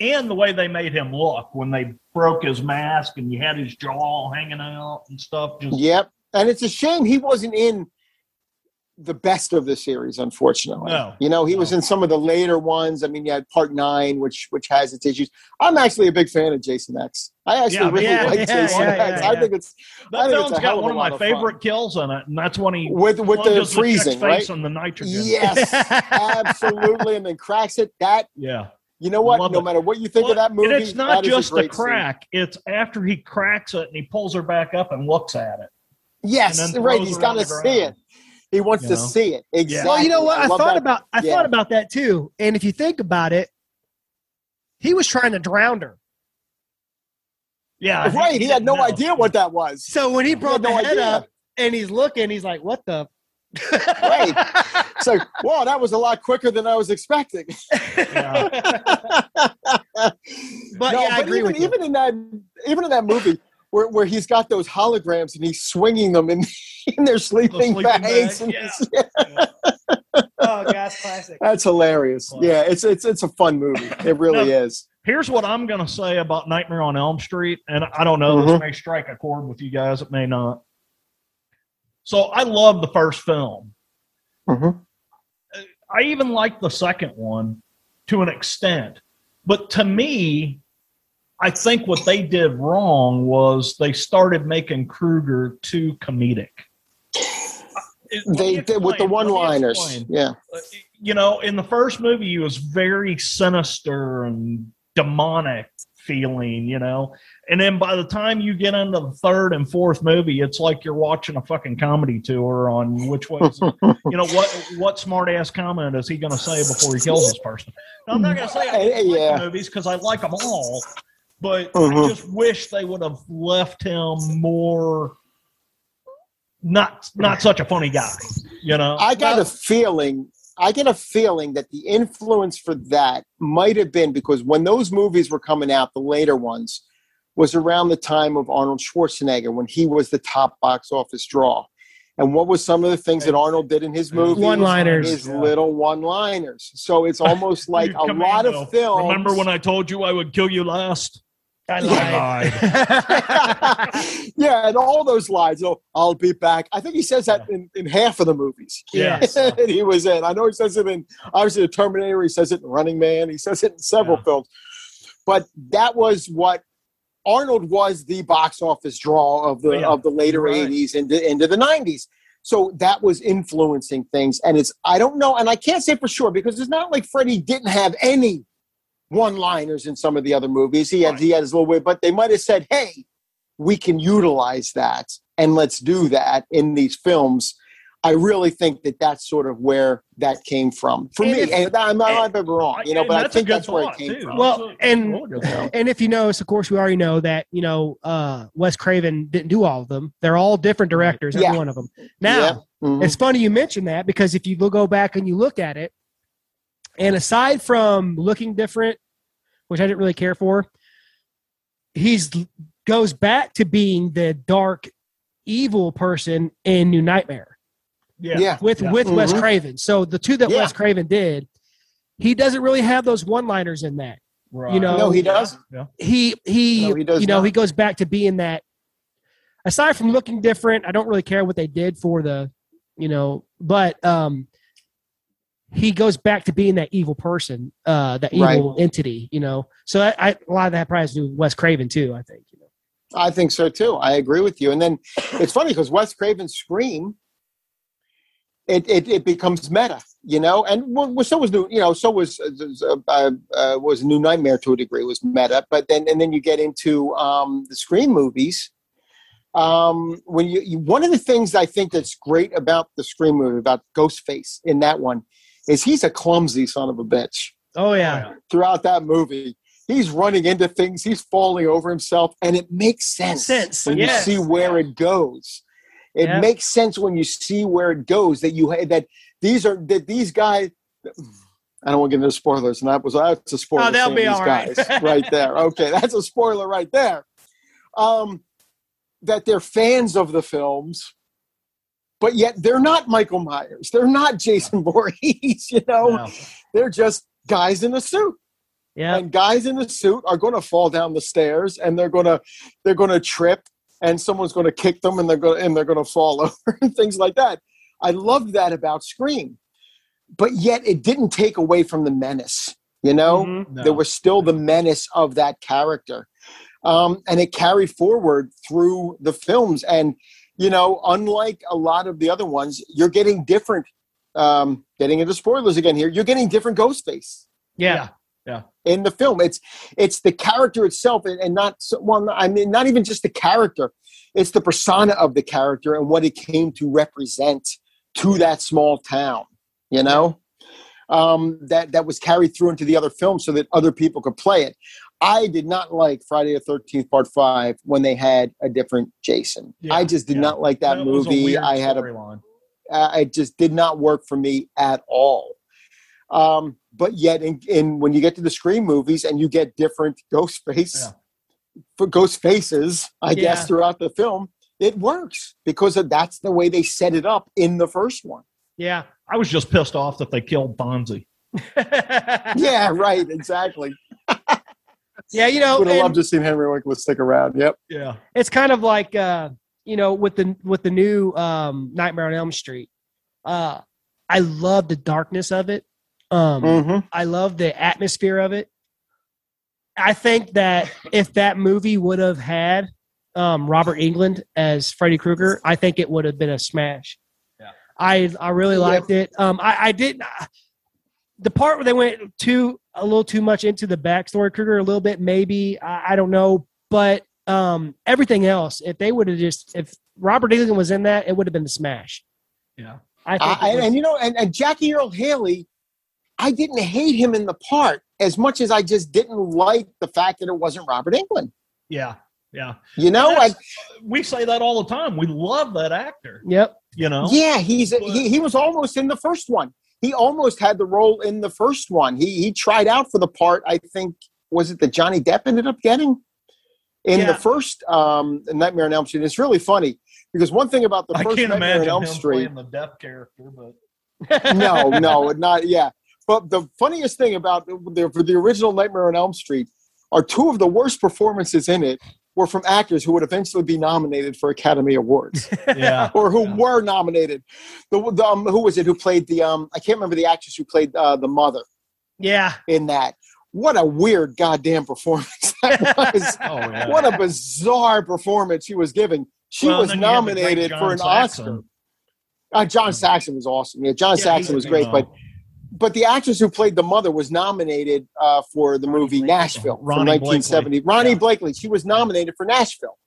And the way they made him look when they broke his mask and you had his jaw hanging out and stuff. Just Yep. And it's a shame he wasn't in the best of the series, unfortunately. No. You know, he was in some of the later ones. I mean, you had part nine, which which has its issues. I'm actually a big fan of Jason X. I actually Yeah, really yeah, like yeah, Jason X. I think it's I that it's film's hell got one of my of fun. favorite kills in it, and that's when he with with the freezing, right? face in the nitrogen. Yes, absolutely, and then cracks it. That Yeah. you know what? Love No it. matter what you think Well, of that movie, it's not that is a just the great scene. crack; it's after he cracks it and he pulls her back up and looks at it. Yes, right. He's got to see it. He wants You to see it. Exactly. Well, you know what? I, love thought that. about I Yeah. thought about that too. And if you think about it, he was trying to drown her. Yeah, Right. He had no know. idea what that was. So when he He brought had the no head idea. up and he's looking, he's like, "What the?" Right. It's like, wow, that was a lot quicker than I was expecting. But No, yeah, I agree even, with you. even in that even in that movie where, where he's got those holograms and he's swinging them in, in their sleeping, sleeping bags. bag, yeah. it's- oh, gas classic. That's hilarious. Wow. Yeah, it's it's it's a fun movie. It really is. Here's what I'm going to say about Nightmare on Elm Street, and I don't know, Mhm. this may strike a chord with you guys, it may not. So I love the first film. Mhm. I even like the second one to an extent. But to me, I think what they did wrong was they started making Krueger too comedic. They did with the explain. Let me one-liners. Yeah. You know, in the first movie, he was very sinister and demonic feeling, you know. And then by the time you get into the third and fourth movie, it's like you're watching a fucking comedy tour on which way you know what what smart ass comment is he going to say before he kills this person? Now, I'm not going to say I like Yeah. the movies because I like them all, but. I uh-huh. just wish they would have left him more not not such a funny guy. You know, I got a feeling. I get a feeling that the influence for that might have been because when those movies were coming out, the later ones, was around the time of Arnold Schwarzenegger when he was the top box office draw. And what was some of the things that Arnold did in his movies? One-liners. His Yeah. little one-liners. So it's almost like a lot of though. films. Remember when I told you I would kill you last? I lied. yeah, and all those lines. Oh, I'll be back. I think he says that in, in half of the movies. Yes. that he was in. I know he says it in obviously the Terminator. He says it in Running Man. He says it in several Yeah. films. But that was what Arnold was the box office draw of the Yeah, of the later you're right. '80s into into the '90s. So that was influencing things, and it's I don't know, and I can't say for sure because it's not like Freddy didn't have any one-liners in some of the other movies. He had Right. he had his little way, but they might have said, "Hey, we can utilize that and let's do that in these films." I really think that that's sort of where that came from for And me. if- and I'm not ever wrong, you know, but I think that's where it came too. from. Well, and- really good thought. and if you notice, of course, we already know that you know uh, Wes Craven didn't do all of them. They're all different directors, every Yeah. one of them. Now, Yeah. Mhm. it's funny you mentioned that because if you go back and you look at it, and aside from looking different, which I didn't really care for, he's goes back to being the dark, evil person in New Nightmare yeah. yeah. with Yeah. with Wes Mhm. Craven. So the two that Yeah. Wes Craven did, he doesn't really have those one-liners in that. Right. You know- No, he doesn't. He he, No, he does you know not. he goes back to being that aside from looking different i don't really care what they did for the you know but um he goes back to being that evil person uh that evil entity you know so I, I a lot of that probably has to do with wes craven too i think you know I think so too. I agree with you. And then it's funny because Wes Craven's Scream, it, it, it becomes meta, you know, and well, so was new, you know, so was uh, uh, uh, was New Nightmare to a degree was meta, but then and then you get into um, the Scream movies. Um, when you, you one of the things I think that's great about the Scream movie about Ghostface in that one is he's a clumsy son of a bitch oh yeah throughout that movie. He's running into things, he's falling over himself, and it makes sense, Sense, when yes. you see where it goes. It Yeah. makes sense when you see where it goes that you that these are that these guys. I don't want to get into spoilers, and that was that's a spoiler. Oh, they'll be these all right. guys right there. Okay, that's a spoiler right there. Um, that they're fans of the films, but yet they're not Michael Myers. They're not Jason Voorhees. You know, Yeah. they're just guys in a suit yeah and guys in a suit are going to fall down the stairs and they're going to they're going to trip and someone's going to kick them and they're going and they're going to fall over and things like that i loved that about scream but yet it didn't take away from the menace you know Mhm. No. there was still the menace of that character um, and it carried forward through the films and you know unlike a lot of the other ones you're getting different um, getting into spoilers again here you're getting different ghostface yeah yeah, yeah. in the film. It's it's the character itself, and, and not so- well. I mean, not even just the character. It's the persona of the character and what it came to represent to that small town. You know, um, that that was carried through into the other films so that other people could play it. I did not like Friday the Thirteenth Part Five when they had a different Jason. Yeah, I just did yeah. not like that, movie. I had a uh, it just did not work for me at all. Um, but yet, in, in when you get to the Scream movies and you get different ghost face Yeah. for ghost faces, I guess throughout the film, it works because of, that's the way they set it up in the first one. yeah I was just pissed off that they killed Fonzie. Yeah, right, exactly. Yeah, you know, Would have and loved to see Henry Winkler stick around. Yep. Yeah. it's kind of like uh, you know, with the with the new um Nightmare on Elm Street. Uh I love the darkness of it. Um hmm I love the atmosphere of it. I think that if that movie would have had um, Robert Englund as Freddy Krueger, I think it would have been a smash. Yeah. I I really Yeah. liked it. Um, I I did the part where they went too a little too much into the backstory Krueger a little bit maybe I, I don't know, but um, everything else if they would have just if Robert Englund was in that, it would have been the smash. Yeah. I think. I, it was- and you know, and, and Jackie Earle Haley, I didn't hate him in the part as much as I just didn't like the fact that it wasn't Robert Englund. Yeah. Yeah. You know, I, we say that all the time. We love that actor. yep. You know. yeah, he's he, he was almost in the first one. He almost had the role in the first one. He he tried out for the part. I think was it that Johnny Depp ended up getting in Yeah. the first um, Nightmare on Elm Street. It's really funny because one thing about the I first can't Nightmare on imagine Elm him Street. playing the deaf character, but no, no, not yeah. But the funniest thing about the, for the original Nightmare on Elm Street are two of the worst performances in it were from actors who would eventually be nominated for Academy Awards yeah. or who Yeah. were nominated. The, the um, who was it who played the um I can't remember the actress who played uh, the mother Yeah. in that. What a weird goddamn performance that was. Oh yeah. what a bizarre performance she was giving. She Well, was and then you have the great nominated for an Saxon. Oscar. Uh, John Saxon was awesome. Yeah, John Yeah, Saxon was great, but know, but the actress who played the mother was nominated uh, for the movie Blakley. Nashville from Ronee 1970. Ronee Yeah. Blakley. She was nominated for Nashville.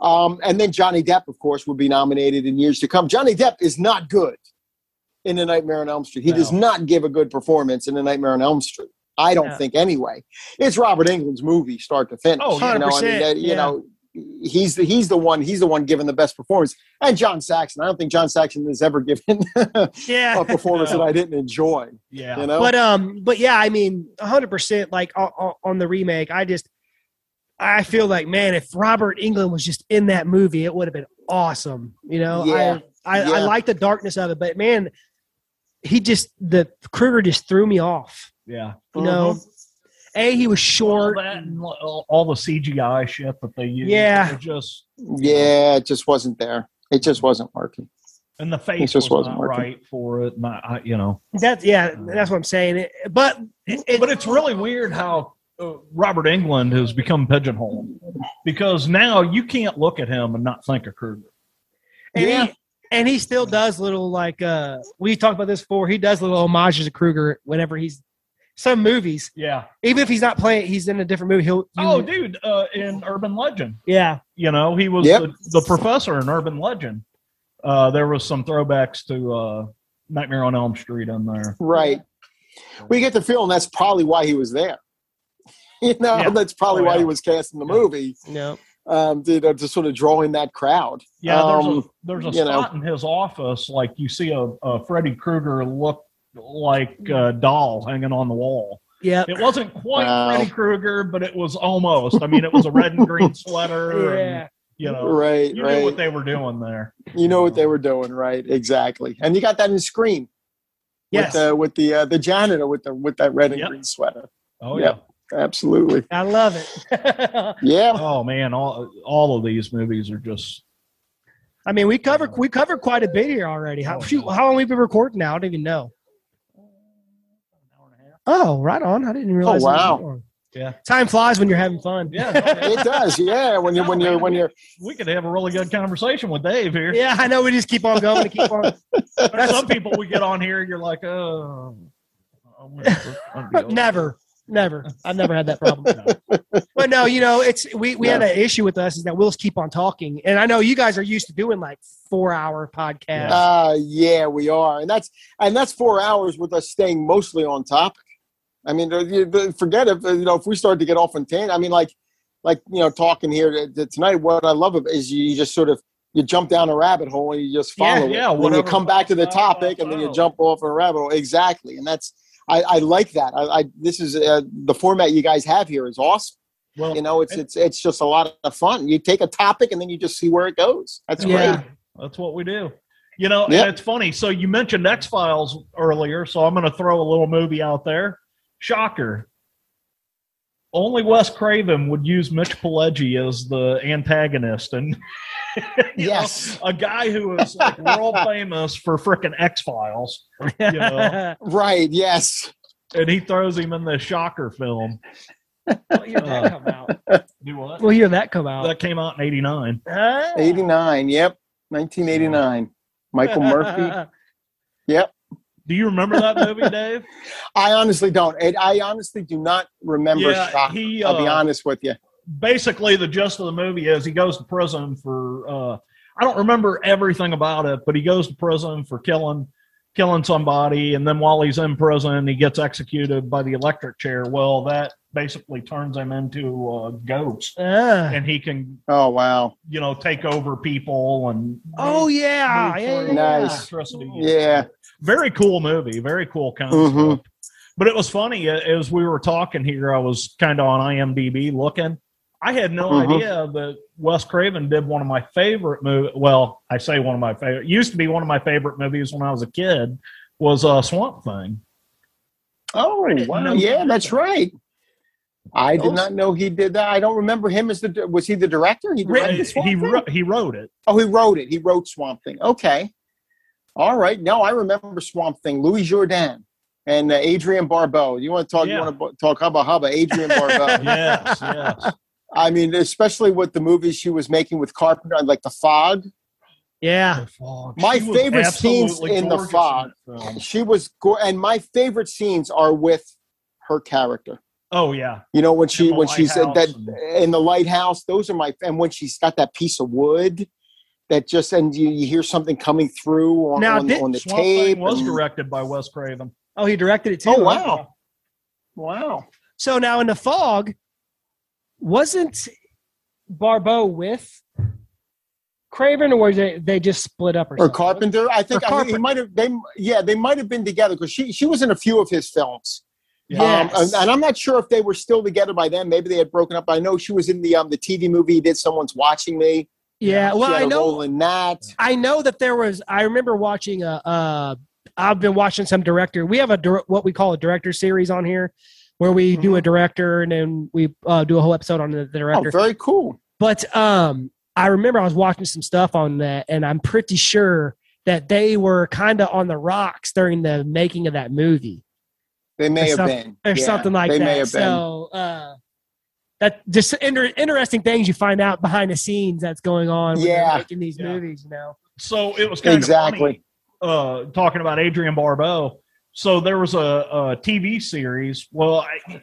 Um, and then Johnny Depp, of course, would be nominated in years to come. Johnny Depp is not good in The Nightmare on Elm Street. He does not give a good performance in The Nightmare on Elm Street. I don't Yeah. think anyway. It's Robert Englund's movie, start to finish. Oh, you know, I mean, 100%, that- you yeah. know, he's the he's the one he's the one giving the best performance. And John Saxon, I don't think John Saxon has ever given Yeah. a performance that I didn't enjoy. yeah. You know, but um but yeah i mean 100% like on, on- on the remake i just i feel like man if robert englund was just in that movie it would have been awesome you know Yeah. i I, I like the darkness of it but man he just the krueger just threw me off yeah. you know a he was All short that and all all the CGI shit that they used. Yeah. it just Yeah, it just wasn't there. It just wasn't working. and the face just was wasn't not working. right for it. Not, I, you know, that's yeah that's what i'm saying It- but it, but it's really weird how uh, Robert Englund has become pigeonholed because now you can't look at him and not think of Krueger. and Yeah. he and he still does little like uh we talked about this before he does little homages to krueger whenever he's some movies Yeah. even if he's not playing he's in a different movie he'll you, Oh, dude, uh, in Urban Legend, yeah you know, he was Yep. the, the professor in Urban Legend. Uh, there was some throwbacks to uh, Nightmare on Elm Street in there. Right. We get the feeling that's probably why he was there. You know, Yeah. that's probably Oh, why yeah. he was cast in the Yeah. movie. no Um, to, to, to sort of draw in that crowd. Yeah, there's a Um, there's a you know. in his office like you see a, a Freddy Krueger look like a doll hanging on the wall. Yeah, It wasn't quite Wow. Freddy Krueger, but it was almost. I mean, it was a red and green sweater. Yeah. And, you know, right, you right. knew what they were doing there. you know what they were doing, right? Exactly. And you got that in Scream Yes. with the with the uh, the janitor with the with that red and Yep. green sweater. Oh Yep. Absolutely. I love it. Yeah. Oh man, all all of these movies are just. I mean, we covered we covered quite a bit here already. How, Oh, shoot, how long we been recording now? I don't even know. Oh, right on. I didn't realize. it was wow. that. Yeah. Time flies when you're having fun. Yeah, It does. Yeah. When you're when you're when you're We could have a really good conversation with Dave here. yeah, I know. We just keep on going and keep on. There's some people we get on here, you're like, oh. never, never. I've never had that problem. But no, you know, it's we we had an issue with us is that we'll just keep on talking, and I know you guys are used to doing like four hour podcasts. uh yeah, we are. And that's and that's 4 hours with us staying mostly on topic. I mean, uh, uh, forget if uh, you know if we start to get off on tangent. I mean, like, like you know, talking here t- tonight. What I love of is you just sort of you jump down a rabbit hole and you just Yeah, follow it. yeah, And then you come back to the topic and then you jump off a rabbit hole. Exactly, and that's I, I like that. I, I this is uh, the format you guys have here is awesome. Well, You know, it's it's it's just a lot of fun. You take a topic and then you just see where it goes. That's Yeah. great. That's what we do. You know, Yep. and it's funny. So you mentioned X Files earlier, so I'm going to throw a little movie out there. Shocker. only Wes Craven would use Mitch Pileggi as the antagonist, and Yes. know, a guy who is like world famous for frickin' X Files, you know, Right. Yes. and he throws him in the Shocker film. What year did that come out? Do what? We'll hear that come out. That came out in '89. Ah. 89. Yep. 1989. Michael Murphy. Yep. Do you remember that movie, Dave? I honestly don't. And I honestly do not remember Yeah, he, I'll be uh, honest with you. basically the gist of the movie is he goes to prison for uh I don't remember everything about it, but he goes to prison for killing killing somebody and then while he's in prison he gets executed by the electric chair. Well, that basically turns him into a ghost Ah. and he can, Oh wow. you know, take over people and Oh yeah, move yeah, through yeah, yeah. Nice. electricity. Yeah. Very cool movie, very cool concept. Mhm. But it was funny uh, as we were talking here. I was kind of on IMDb looking. I had no Mhm. idea that Wes Craven did one of my favorite movies. Well, I say one of my favorite. Used to be one of my favorite movies when I was a kid. Was uh, Swamp Thing. Oh wow. Yeah, that's right. I did not know he did that. I don't remember him as the. Was he the director? He directed Swamp he Thing? wrote, he wrote it. Oh, he wrote it. He wrote Swamp Thing. Okay. All right. No, I remember Swamp Thing. Louis Jourdan and uh, Adrienne Barbeau. You want to talk? Yeah. You want to talk hubba hubba? Adrienne Barbeau. Yes, yes. I mean, especially with the movies she was making with Carpenter, like The Fog. Yeah. My She favorite scenes in The Fog. that film. She was, go- and my favorite scenes are with her character. Oh yeah, You know when she when she said that in the lighthouse. Those are my and when she's got that piece of wood that just and you, you hear something coming through on, Now, on, on the Swamp tape. Thing was and- directed by Wes Craven. Oh, he directed it too. Oh, huh? wow. wow. So now in the fog, wasn't Barbeau with Craven, or was they they just split up or, Or? Carpenter. I think, I think might have. They yeah, they might have been together because she she was in a few of his films. Yes. Um, and, and I'm not sure if they were still together by then. Maybe they had broken up. I know she was in the um the TV movie. Did someone's watching me. Yeah. She Well, I know. in that. I know that there was. I remember watching a. Uh, I've been watching some director. We have a what we call a director series on here, where we do a director and then we uh, do a whole episode on the, the Oh, director. very cool. But um, I remember I was watching some stuff on that, and I'm pretty sure that they were kind of on the rocks during the making of that movie, They may have some- been or Yeah, something like they that. may have been. so uh, that just inter- interesting things you find out behind the scenes that's going on when Yeah. they're making these Yeah. movies. You know, So it was kind of Exactly. funny, uh, talking about Adrienne Barbeau. So there was a, a TV series. Well, I,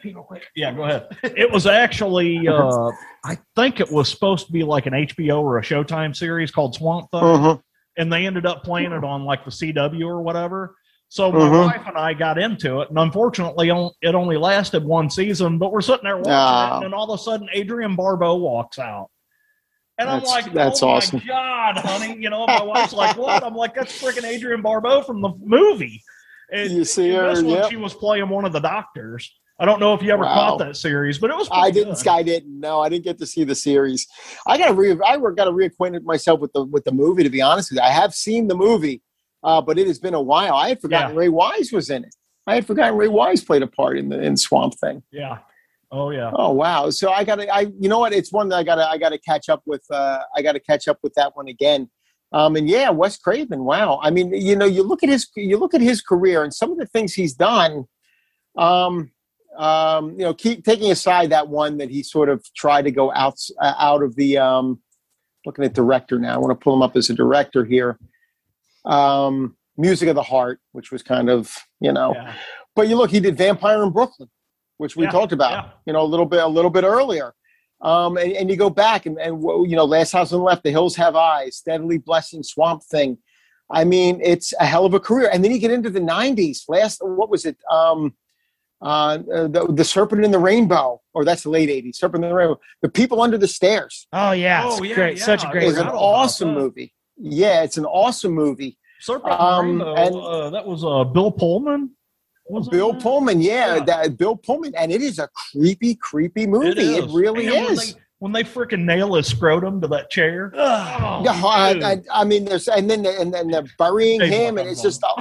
yeah, go ahead. It was actually, uh, I think it was supposed to be like an HBO or a Showtime series called Swamp Thing, Mhm. and they ended up playing it on like the CW or whatever. So my Mhm. wife and I got into it, and unfortunately, it only lasted one season. But we're sitting there watching Ah. it, and all of a sudden, Adrienne Barbeau walks out. And I'm like, that's oh awesome. my God, honey. You know, my wife's like, what? I'm like, that's freaking Adrienne Barbeau from the movie. And You see her, This one, yep. she was playing one of the doctors. I don't know if you ever Wow. caught that series, but it was. I didn't. good. I didn't. No, I didn't get to see the series. I got to re. I got to reacquainted myself with the with the movie. To be honest with you, I have seen the movie, uh, but it has been a while. I had forgotten Yeah. Ray Wise was in it. I had forgotten Ray Wise played a part in the in Swamp Thing. Yeah. Oh yeah. Oh wow! So I got to. I you know what? It's one that I got to. I got to catch up with. Uh, I got to catch up with that one again. Um, and yeah, Wes Craven. Wow. I mean, you know, you look at his you look at his career and some of the things he's done. Um, um, you know, keep taking aside that one that he sort of tried to go out uh, out of the. Um, looking at director now. I want to pull him up as a director here. Um, Music of the Heart, which was kind of you know, Yeah. but you look, he did Vampire in Brooklyn, which we Yeah, talked about yeah. you know, a little bit, a little bit earlier. Um, and, and you go back and, and, you know, Last House on the Left, The Hills Have Eyes, Deadly Blessing, Swamp Thing. I mean, it's a hell of a career. And then you get into the 90s. Last, what was it? Um, uh, the, the Serpent in the Rainbow, or that's the late 80s, Serpent in the Rainbow. The People Under the Stairs oh yeah, Oh, it's yeah, great, yeah. such a great. is an forgot movie. about awesome movie. Yeah, it's an awesome movie. Serpent Um, Rainbow, and- uh, that was uh, Bill Pullman. Was Bill it? Pullman, yeah, Yeah. That, Bill Pullman, and it is a creepy, creepy movie. It, is. really when is. they- When they, freaking nail his scrotum to that chair. Oh, I. I, I mean, there's and then and then they're burying Hey, him, and it's just.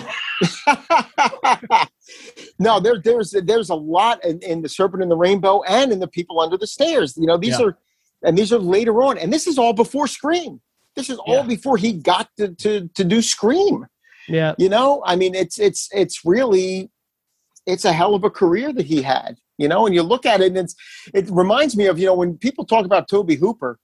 No, there, there's there's a lot in, in the Serpent and the Rainbow and in the People Under the Stairs. You know, these Yeah. are and these are later on, and this is all before Scream. This is all Yeah. before he got to, to to do Scream. Yeah. You know, I mean, it's it's it's really it's a hell of a career that he had. You know, and you look at it, and it's it reminds me of you know when people talk about Tobe Hooper,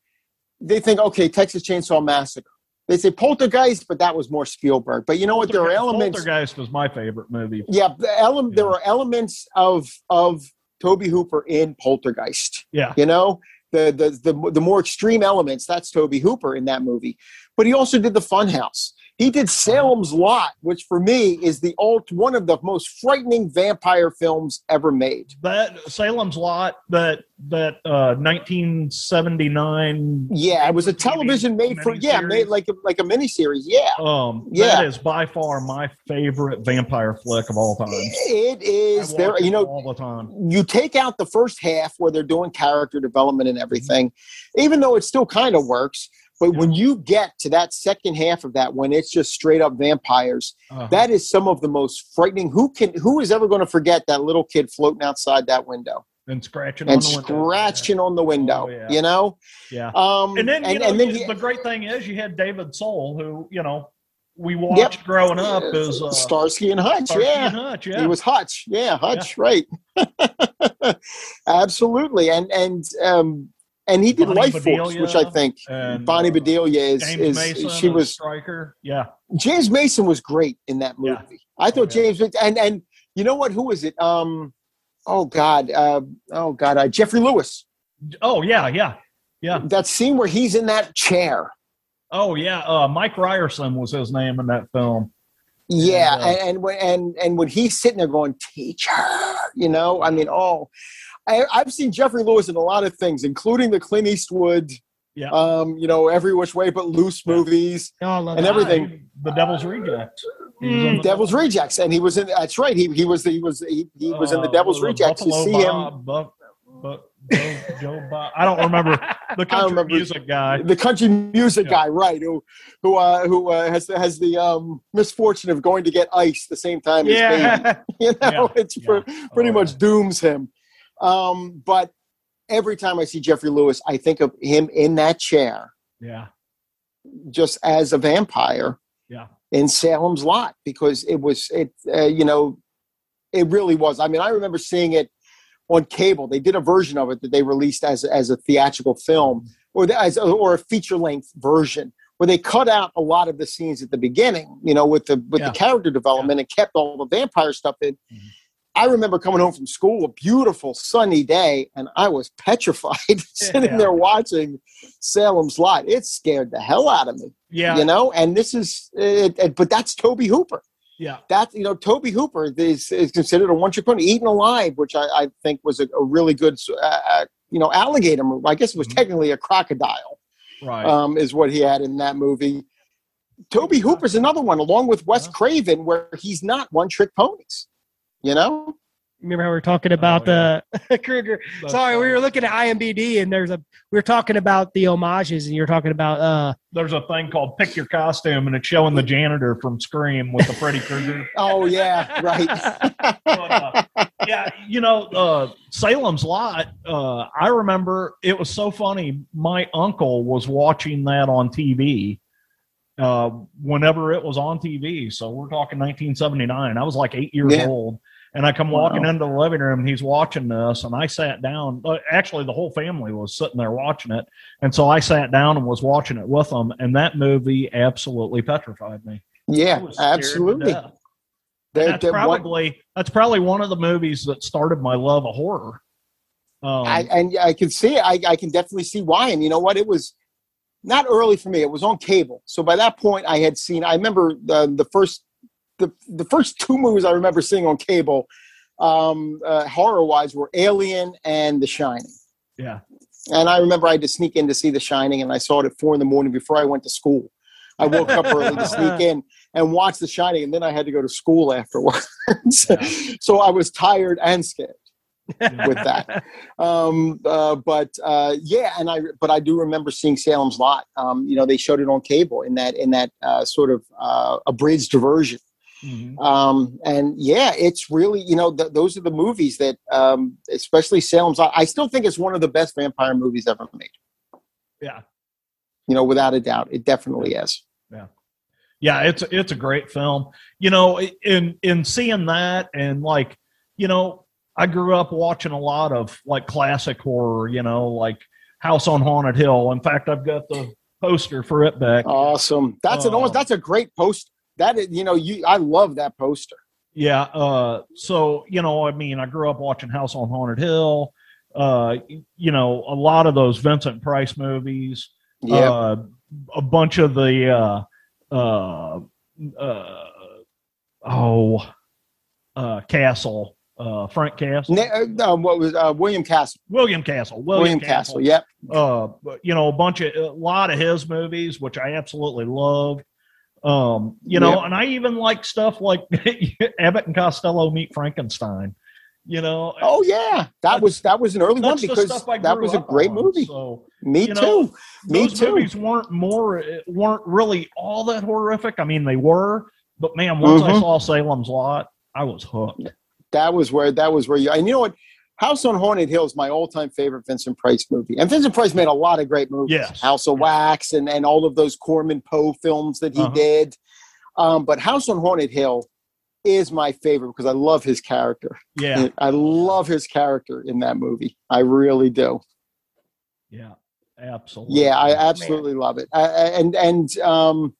they think okay, Texas Chainsaw Massacre. They say Poltergeist, but that was more Spielberg. But you know what? There are elements. Poltergeist was my favorite movie. Yeah, the ele- there are elements of of Tobe Hooper in Poltergeist. Yeah. You know, the the the the more extreme elements. That's Tobe Hooper in that movie. But he also did the Funhouse. He did Salem's Lot, which for me is the alt one of the most frightening vampire films ever made. That Salem's Lot, that that uh, 1979. Yeah, it was a television made for yeah, made like a, like a miniseries. Yeah, Um, Yeah. that is by far my favorite vampire flick of all time. It is There, you know, all the time. you take out the first half where they're doing character development and everything, even though it still kind of works. But when you get to that second half of that, when it's just straight up vampires, Uh-huh. that is some of the most frightening. Who can? Who is ever going to forget that little kid floating outside that window and scratching and on the window. on the window? Oh, yeah. You know. Yeah. Um, And then, and, know, and then you- the great thing is you had David Soul, who you know we watched growing up as uh, Starsky and Hutch. Starsky yeah. and Hutch. Yeah, He was Hutch. Yeah, Hutch, right. Absolutely. And and um and he did Bonnie Life Force, Bedelia which I think and, Bonnie uh, Bedelia is, James is Mason, she as was striker. Yeah, James Mason was great in that movie. Yeah. I thought Oh, yeah. James and and you know what? Who was it? Um oh God. Uh, oh God, uh, Geoffrey Lewis. Oh yeah, yeah, yeah. That scene where he's in that chair. Oh yeah. Uh, Mike Ryerson was his name in that film. Yeah, And, uh, and and when and, and when he's sitting there going, teacher, you know, I mean, oh, I, I've seen Geoffrey Lewis in a lot of things, including the Clint Eastwood, Yeah. um, you know, every which way but loose Yeah. movies, Oh, And everything. The Devil's Rejects. The- Devil's Rejects, and he was in. That's right, he he was he was he, he was in the uh, Devil's Rejects. You Buffalo see him, Bob, Buff- Joe, Joe Bob. I don't remember the country remember. music guy. the country music Yeah. guy, right? Who who uh, who uh, has has the um, misfortune of going to get ice the same time as Bane. Yeah. you know, Yeah, it's yeah. pre- pretty Oh, much yeah. dooms him. Um, but every time I see Geoffrey Lewis, I think of him in that chair, Yeah, just as a vampire yeah, in Salem's Lot, because it was it. Uh, you know, it really was. I mean, I remember seeing it on cable. They did a version of it that they released as as a theatrical film, or the, as or a feature length version. Where they cut out a lot of the scenes at the beginning, you know, with the with Yeah. the character development and kept all the vampire stuff in. Mhm. I remember coming home from school, a beautiful sunny day, and I was petrified sitting Yeah. there watching Salem's Lot. It scared the hell out of me, yeah, you know. And this is, it, it- but that's Tobe Hooper. yeah. That you know, Tobe Hooper is, is considered a one-trick pony, Eaten Alive, which I, I think was a, a really good, uh, you know, alligator movie. I guess it was Mhm. technically a crocodile, Right. um, is what he had in that movie. Tobe Hooper's another one, along with Wes. Craven, where he's not one-trick ponies. You know, Remember how we were talking about Oh, the Krueger? That's Sorry, we were looking at IMBD and there's a we were talking about the homages and you're talking about uh There's a thing called Pick Your Costume, and it's showing the janitor from Scream with the Freddy Krueger. oh yeah, right. But, uh, yeah, you know, uh, Salem's Lot. Uh, I remember it was so funny. My uncle was watching that on TV uh, whenever it was on TV. So we're talking 1979. I was like eight years Yeah. old. And I come walking Wow. into the living room, and he's watching this, and I sat down. uh, Actually, the whole family was sitting there watching it, and so I sat down and was watching it with them. And that movie absolutely petrified me. Yeah, was scared to absolutely. They're- that's they're one- probably that's probably one of the movies that started my love of horror. Um, I, and I can see. I, I can definitely see why. And you know what? It was not early for me. It was on cable. So by that point, I had seen. I remember the the first the the first two movies I remember seeing on cable, um, uh, horror wise, were Alien and The Shining. yeah, And I remember I had to sneak in to see The Shining, and I saw it at four in the morning before I went to school. I woke up early to sneak in and watch The Shining, and then I had to go to school afterwards. Yeah. so I was tired and scared with that. um, uh, but uh, yeah, and I but I do remember seeing Salem's Lot. Um, you know, they showed it on cable in that in that uh, sort of uh, abridged version. Mhm. Um, and yeah, it's really you know th- those are the movies that, um, especially Salem's. Lot. I still think it's one of the best vampire movies ever made. Yeah. You know, without a doubt, it definitely is. yeah yeah, it's it's a great film you know in in seeing that and like you know i grew up watching a lot of like classic horror you know like house on haunted hill in fact i've got the poster for it back Awesome. That's an Oh. almost that's a great post. That is, you know, you I love that poster. yeah uh so you know i mean i grew up watching house on haunted hill uh you know a lot of those vincent price movies Yeah. uh, a bunch of the uh, uh, uh, oh uh, Castle, uh, Frank Castle, uh, what was uh, William Castle? William Castle, William, William, Castle. Yep. Uh, you know, a bunch of a lot of his movies, which I absolutely love. Um, you know, Yep. and I even like stuff like Abbott and Costello meet Frankenstein. You know, Oh yeah, that was that was an early one because that was a great on, movie. So Me you know, too. Me those too. movies weren't more weren't really all that horrific. I mean, they were, but man, once I Mhm. saw Salem's Lot, I was hooked. That was where that was where you and you know what? House on Haunted Hill is my all-time favorite Vincent Price movie. And Vincent Price made a lot of great movies. Yes. House of Wax and, and all of those Corman Poe films that he Uh-huh. did. Um, but House on Haunted Hill is my favorite because I love his character. Yeah, I love his character in that movie. I really do. yeah, absolutely. Yeah, I absolutely love it. I, I- and and um,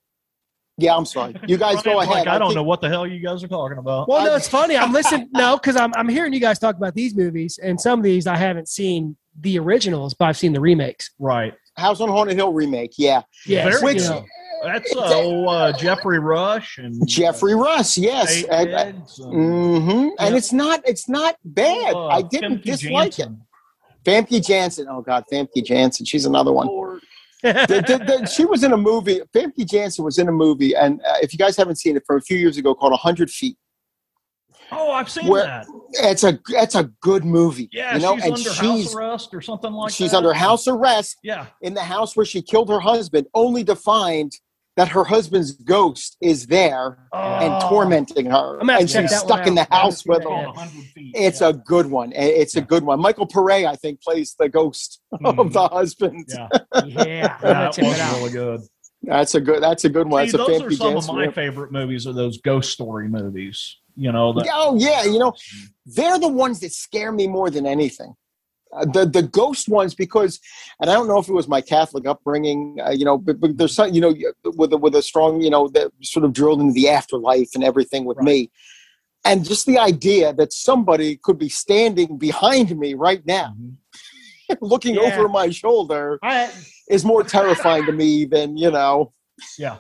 yeah, I'm sorry. You guys go Brian's ahead. Like, I don't think- know what the hell you guys are talking about. Well, no, it's funny. I'm listening no, because I'm I'm hearing you guys talk about these movies, and some of these I haven't seen the originals, but I've seen the remakes. Right. House on Haunted Hill remake. Yeah, Yes, Very you Which- know. That's uh, old, uh, Geoffrey Rush and Jeffrey Russ. Yes. Tate And, Edds and, hmm And it's not it's not bad. uh, I didn't Femke dislike Janssen. it. Famke Janssen. Oh God, Famke Janssen. She's another one. The- the- the- she was in a movie. Famke Janssen was in a movie, and uh, if you guys haven't seen it, from a few years ago, called hundred Feet. Oh, I've seen Where- that. It's a it's a good movie. Yeah, you know, she's and under she's house arrest or something like she's that. under house arrest Yeah. in the house where she killed her husband, only to find that her husband's ghost is there and Oh. tormenting her, I'm and she's stuck in the house with him. yet. Called 100 feet. It's yeah. a good one. It's a good one. Michael Paré, I think, plays the ghost Mhm. of the husband. Yeah, Yeah, that was really good. That's a good. That's a good one. See, That's a those are Famke some of my rip. favorite movies. Are those ghost story movies? You know, that Oh yeah, you know, they're the ones that scare me more than anything. The the ghost ones because, and I don't know if it was my Catholic upbringing, uh, you know, but, but there's some, you know, with a, with a strong, you know, that sort of drilled into the afterlife and everything with Right. me, and just the idea that somebody could be standing behind me right now, Mhm. looking Yeah. over my shoulder, I, is more terrifying to me than you know. yeah,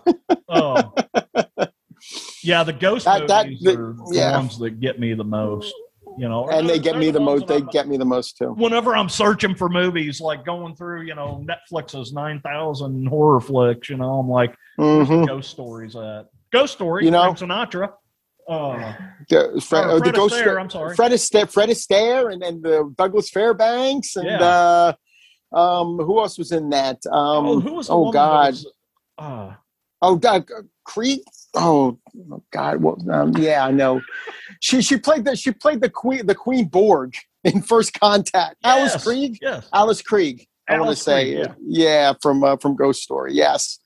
oh yeah. The ghost That- that- the- are the yeah. ones that get me the most. You know, And they get me the most. They get me the most too. whenever I'm searching for movies, like going through, you know, Netflix's nine thousand horror flicks, you know, I'm like, hmm ghost stories at Ghost Story, You know- Frank Sinatra. Uh, The, Fred, or uh, the ghost. Astaire, I'm sorry. Fred Astaire, Fred Astaire, and then the Douglas Fairbanks, and Yeah. uh, um, who else was in that? Um, oh, who was oh, God. was, uh, oh, Doug Creed. Oh, God. Well, um, yeah, I know. She she played the she played the queen the Queen Borg in First Contact. Alice Krige. Yes. Alice Krige. I want to say, Krige, yeah, from uh, from Ghost Story. Yes.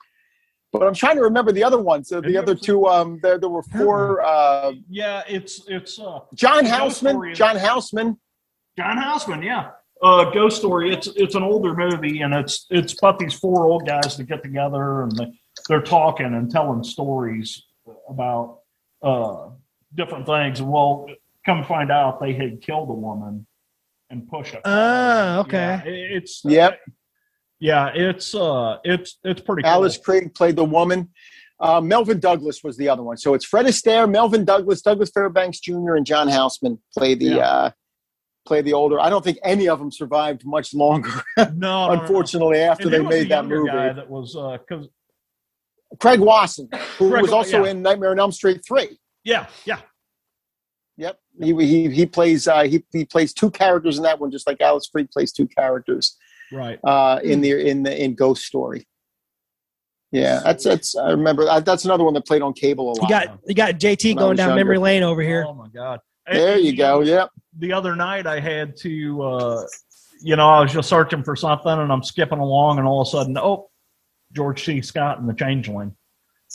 But I'm trying to remember the other ones. Uh, the other two. Um, there there were four. Uh, Yeah, it's it's uh, John Houseman. John Houseman. John Houseman, yeah. Uh, Ghost Story. It's it's an older movie, and it's it's about these four old guys that get together and they, they're talking and telling stories about uh, different things. Well, come find out, they had killed a woman and pushed it. Ah, okay. Yeah, it's Yep. Yeah, it's uh, it's it's pretty. Cool. Alice Craig played the woman. Uh, Melvyn Douglas was the other one. So it's Fred Astaire, Melvyn Douglas, Douglas Fairbanks Jr., and John Houseman play the Yeah. uh, play the older. I don't think any of them survived much longer, No, no, no, no. unfortunately, after And they made the that movie. guy that was because Craig Wasson, who Craig- was also yeah. in Nightmare on Elm Street three. yeah, yeah, Yep, he he, he plays uh, he he plays two characters in that one, just like Alice Freed plays two characters right. uh, in the in the in Ghost Story. Yeah, that's that's. I remember uh, that's another one that played on cable a lot. You got you got JT going down younger. memory lane over here. Oh my god! there And, you go. Yep. The other night, I had to, uh, you know, I was just searching for something, and I'm skipping along, and all of a sudden, oh, George C. Scott and the Changeling.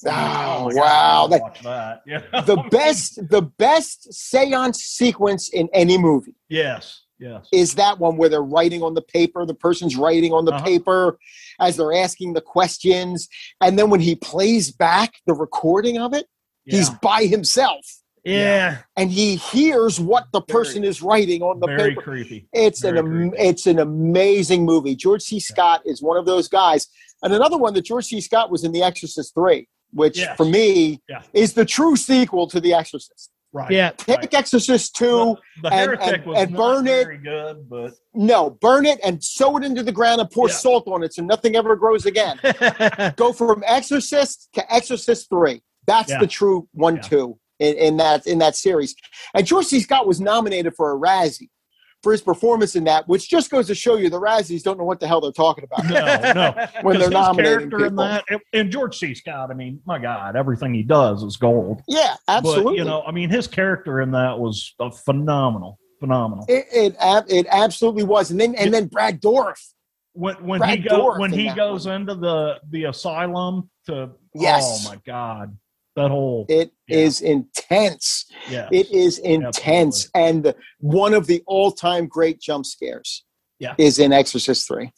Oh, God, wow. That- watch that. Yeah. the best the best seance sequence in any movie yes. Yes. is that one where they're writing on the paper the person's writing on the Uh-huh. paper as they're asking the questions and then when he plays back the recording of it he's by himself Yeah. and he hears what the person is writing on the very paper creepy. it's very an creepy. it's an amazing movie george c scott is one of those guys and another one that george c scott was in the exorcist 3 which Yes. for me Yeah. is the true sequel to the exorcist Right. Yeah. take Right. exorcist 2 Well, and- and- was and not burn it. very good, but No, burn it and sow it into the ground and pour Yeah. salt on it so nothing ever grows again. Go from Exorcist to Exorcist three. That's Yeah. the true one Yeah. two in, in that in that series. And George C. Scott was nominated for a Razzie for his performance in that, which just goes to show you the Razzies don't know what the hell they're talking about no, no. when they're his nominating character in people. that, and- George C. Scott. I mean, my God, everything he does is gold. Yeah, absolutely. But you know, I mean, his character in that was phenomenal, phenomenal. it, it it absolutely was. And then and then Brad Dourif. when when Brad he go when he goes into the the asylum to oh Yes. oh my god that whole It is Yeah. intense. yeah It is intense, and one of the all-time great jump scares. Yeah. is in Exorcist three.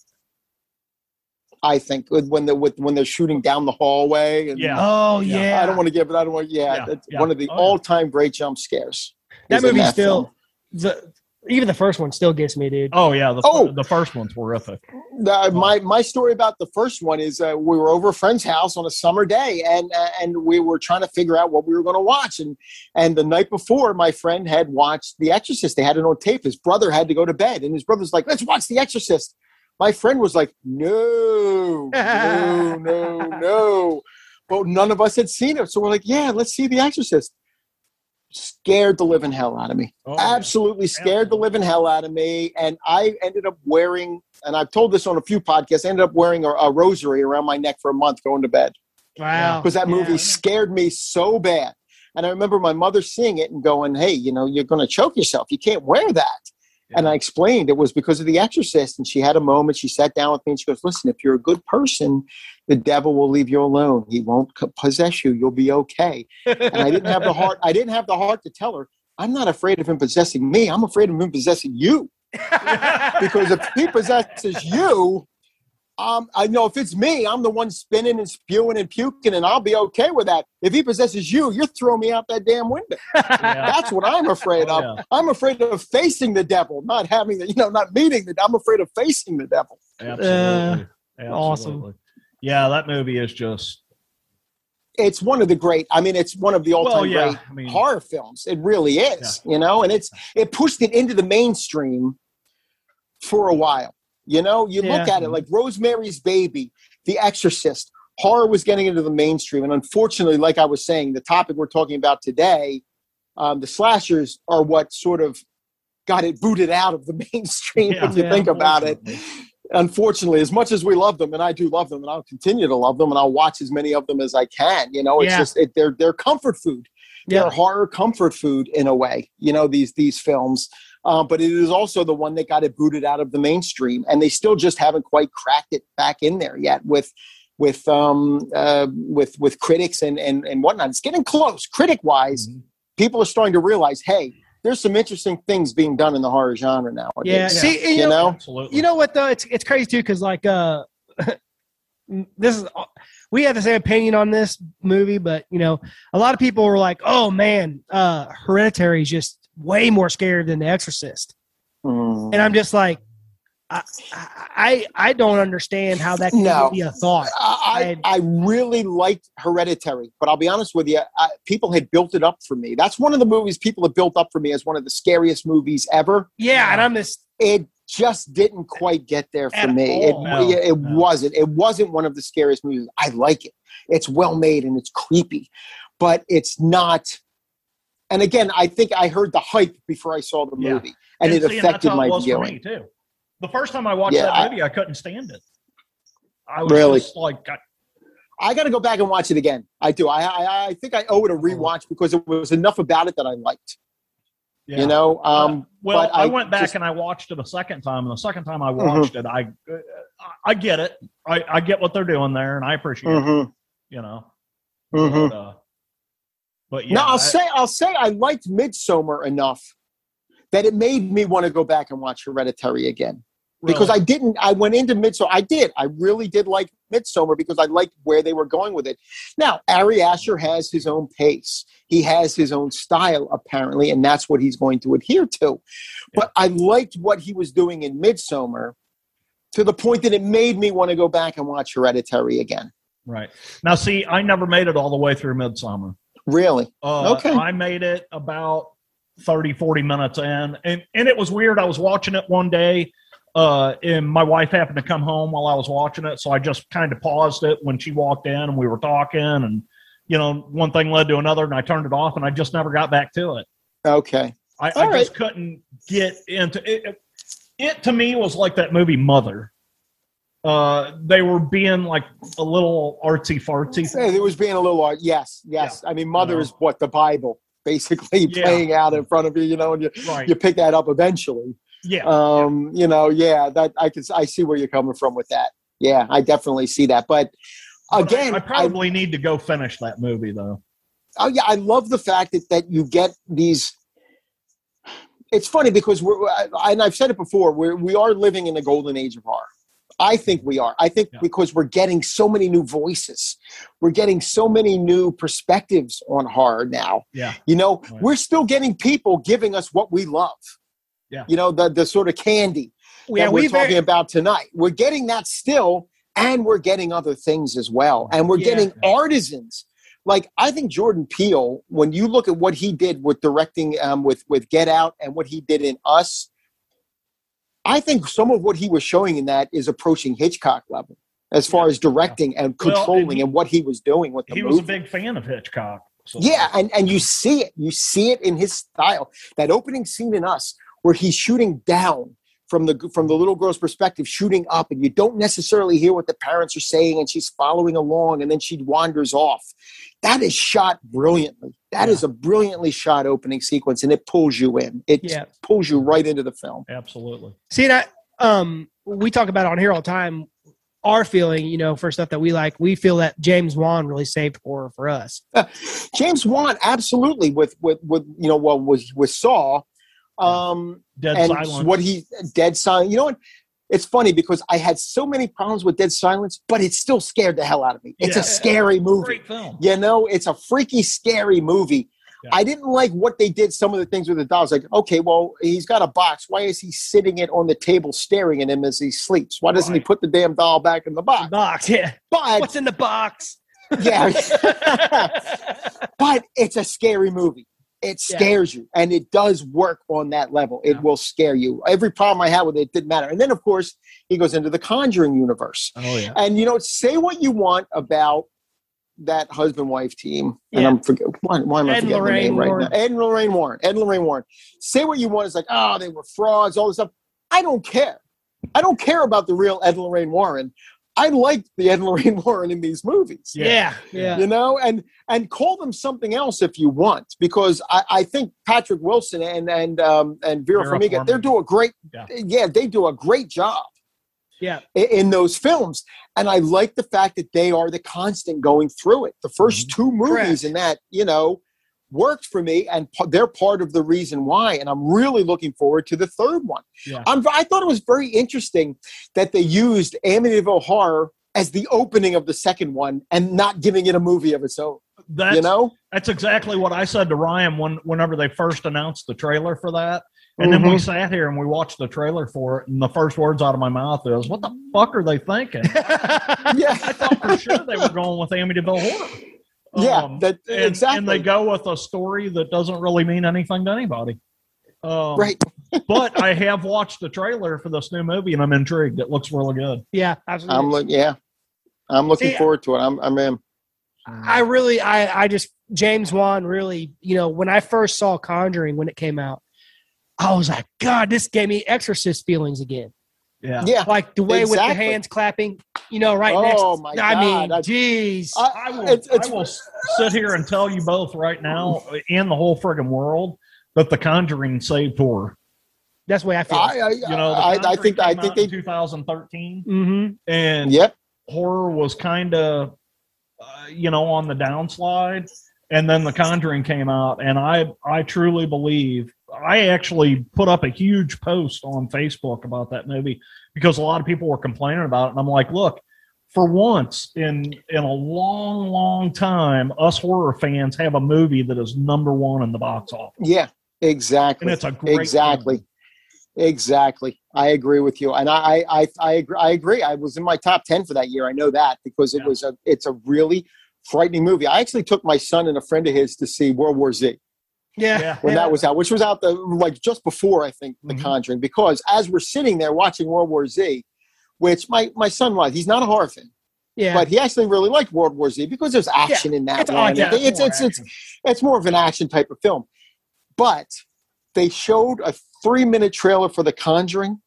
I think when they're with, when they're shooting down the hallway. And Yeah. Oh Yeah. yeah. I don't want to give it. I don't want. Yeah, Yeah, yeah. one of the Oh, all-time great jump scares. That in movie that still film. the even the first one still gets me, dude. oh yeah the, Oh. the first one's horrific The- my my story about the first one is uh, we were over a friend's house on a summer day, and uh, and we were trying to figure out what we were going to watch, and and the night before, my friend had watched The Exorcist. They had it on tape. His brother had to go to bed, and his brother's like, "Let's watch The Exorcist." My friend was like, "No, no, no, no," but none of us had seen it, so we're like, "Yeah, let's see The Exorcist." Scared the living hell out of me oh, absolutely scared the living hell out of me. And I ended up wearing, and I've told this on a few podcasts, I ended up wearing a, a rosary around my neck for a month going to bed Wow. because that movie Yeah. scared me so bad. And I remember my mother seeing it and going, Hey, you know, you're going to choke yourself. You can't wear that. And I explained it was because of The Exorcist. And she had a moment. She sat down with me and she goes, Listen, if you're a good person, the devil will leave you alone. He won't possess you. You'll be okay. And I didn't have the heart. I didn't have the heart to tell her, I'm not afraid of him possessing me. I'm afraid of him possessing you. Because if he possesses you, um, I know if it's me, I'm the one spinning and spewing and puking, and I'll be okay with that. If he possesses you, you're throwing me out that damn window. yeah. That's what I'm afraid Oh, of. yeah. I'm afraid of facing the devil, not having the, you know, not meeting the. I'm afraid of facing the devil. absolutely. awesome. Absolutely. yeah that movie is just It's one of the great. I mean, it's one of the all-time well yeah great I mean horror films. It really is, you know, and it's it pushed it into the mainstream for a while. You know, you look at it like Rosemary's Baby, The Exorcist, horror was getting into the mainstream, and unfortunately, like I was saying, the topic we're talking about today, um, the slashers are what sort of got it booted out of the mainstream. Yeah. when you Yeah, think about it, unfortunately. unfortunately, as much as we love them, and I do love them, and I'll continue to love them, and I'll watch as many of them as I can. You know, it's Yeah. just it, they're they're comfort food. Yeah. They're horror comfort food in a way. You know these these films, uh, but it is also the one that got it booted out of the mainstream, and they still just haven't quite cracked it back in there yet with. With um uh, with with critics and and and whatnot, it's getting close. Critic wise, Mhm. people are starting to realize, hey, there's some interesting things being done in the horror genre nowadays. Yeah. See, you you know, know, absolutely You know what though? It's it's crazy too because like uh, this is we had the same opinion on this movie, but you know, a lot of people were like, "Oh man, uh, Hereditary is just way more scary than The Exorcist," Mm. and I'm just like, I I, I don't understand how that can No. be a thought. I, I I really liked Hereditary, but I'll be honest with you, I, people had built it up for me. That's one of the movies people have built up for me as one of the scariest movies ever. Yeah, and I'm just It just didn't quite get there for me. all. It, No, it, it no. wasn't. It wasn't one of the scariest movies. I like it. It's well made and it's creepy, but it's not. And again, I think I heard the hype before I saw the Yeah. movie, and, it see, that's affected how my it was viewing. for me too. The first time I watched Yeah, that movie, I, couldn't stand it. I was Really? just like, I, I got to go back and watch it again. I do. I, I I think I owe it a rewatch because there was enough about it that I liked. Yeah. You know. Uh, Um, well, but I, I went back just- and I watched it a second time, and the second time I Mhm. watched it, I uh, I get it. I, I get what they're doing there, and I appreciate it. mhm, You know. mhm. But, uh, but yeah, no, I'll I- say I'll say I liked Midsommar enough that it made me want to go back and watch Hereditary again. Because. I didn't, I went into Midsommar. I did. I really did like Midsommar because I liked where they were going with it. Now, Ari Aster has his own pace. He has his own style, apparently, and that's what he's going to adhere to. But I liked what he was doing in Midsommar to the point that it made me want to go back and watch Hereditary again. right now. See, I never made it all the way through Midsommar. Really? Uh, Okay. I made it about 30, 40 minutes in. And, and it was weird. I was watching it one day, uh, and my wife happened to come home while I was watching it. So I just kind of paused it when she walked in and we were talking. And, you know, one thing led to another, and I turned it off and I just never got back to it. Okay. I, I just couldn't get into it. it. It to me was like that movie Mother. Uh, they were being like a little artsy fartsy. It was being a little, uh, yes, yes. I mean, Mother is what the Bible basically Yeah. playing out in front of you, you know, and you, Right. you pick that up eventually. Yeah. um you know yeah that i can i see where you're coming from with that yeah i definitely see that but But I- again I, probably need to go finish that movie though. oh yeah i love the fact that that you get these it's funny because we're and i've said it before we're we are living in the golden age of horror i think we are i think Yeah. because we're getting so many new voices we're getting so many new perspectives on horror now Yeah. you know Right. we're still getting people giving us what we love Yeah. you know the the sort of candy Yeah, that we're we talking very, about tonight. We're getting that still, and we're getting other things as well. And we're Yeah. getting artisans. Like I think Jordan Peele, when you look at what he did with directing um, with with Get Out and what he did in Us, I think some of what he was showing in that is approaching Hitchcock level as far as directing and Well, and controlling he- and what he was doing with the He movie. was a big fan of Hitchcock. So- Yeah, and, and you see it. You see it in his style. That opening scene in Us, where he's shooting down from the from the little girl's perspective, shooting up, and you don't necessarily hear what the parents are saying, and she's following along, and then she wanders off. That is shot brilliantly. That is a brilliantly shot opening sequence, and it pulls you in. It Yeah. pulls you right into the film. absolutely. See that um we talk about it on here all the time. Our feeling, you know, for stuff that we like, we feel that James Wan really saved horror for us. James Wan, absolutely, with with with you know, well, was with Saw. Um, Dead and Silence. what he dead silent. You know what? It's funny because I had so many problems with Dead Silence, but it still scared the hell out of me. It's Yeah. a scary movie. You know, it's a freaky, scary movie. Yeah. I didn't like what they did. Some of the things with the dolls, like, okay, well, he's got a box. Why is he sitting it on the table, staring at him as he sleeps? Why doesn't he put the damn doll back in the box? Box, yeah. But What's in the box? yeah, but it's a scary movie. It Yeah. scares you, and it does work on that level. It Yeah. will scare you. Every problem I had with it didn't matter. And then, of course, he goes into the Conjuring universe. oh yeah. And you know, say what you want about that husband-wife team, and I'm forget why, why am I Ed forgetting the Lorraine name right Warren. now? Ed and Lorraine Warren. Ed and Lorraine Warren. Say what you want. It's like, oh, they were frauds, all this stuff. I don't care. I don't care about the real Ed Lorraine Warren. I liked the Ed and Lorraine Warren in these movies Yeah, yeah. you know and and call them something else if you want because i, I think patrick wilson and and um, and vera, Vera farmiga they do a great Yeah. yeah. they do a great job Yeah. i- in, those films and i like the fact that they are the constant going through it the 1st Mm-hmm. two movies Correct. in that you know worked for me and p- they're part of the reason why and i'm really looking forward to the third one Yeah. I'm, i thought it was very interesting that they used amityville horror as the opening of the second one and not giving it a movie of its own That's, you know that's exactly what I said to Ryan when whenever they first announced the trailer for that. And then we Mhm. sat here and we watched the trailer for it, and the first words out of my mouth is, "What the fuck are they thinking?" yeah I thought for sure they were going with Amityville Horror. Yeah Um, that and, exactly and they go with a story that doesn't really mean anything to anybody. Um, right but I have watched the trailer for this new movie, and I'm intrigued. It looks really good. yeah, absolutely. i'm look yeah i'm looking See, forward to it i'm i'm in I really, I, I just James Wan really, you know, when I first saw Conjuring when it came out, I was like, God, this gave me Exorcist feelings again. Yeah. Yeah. like the way with the hands clapping, you know, right Oh, next. my I God. mean, I- geez. I- I will, It's- it's- I will sit here and tell you both right now, in the whole friggin' world, that The Conjuring saved horror. That's the way I feel. I, I, You know, The I, I think I came think out in they. 2013, mm-hmm. and Yep. horror was kind of, uh, you know, on the downslide. And then The Conjuring came out, and I, I truly believe I actually put up a huge post on Facebook about that movie because a lot of people were complaining about it, and I'm like, look, for once in in a long, long time, us horror fans have a movie that is number one in the box office, Yeah. Exactly. and it's a great exactly movie. exactly i agree with you and i i i agree i agree i was in my top 10 for that year i know that because it Yeah. was a it's a really frightening movie i actually took my son and a friend of his to see world war z Yeah. Yeah. when yeah. that was out which was out the like just before i think the Mhm. conjuring because as we're sitting there watching world war z which my my son was he's not a horror fan yeah. but he actually really liked world war z because there's action in that it's one yeah, it's, it's, it's, it's more of an action type of film. But they showed a three minute trailer for The Conjuring.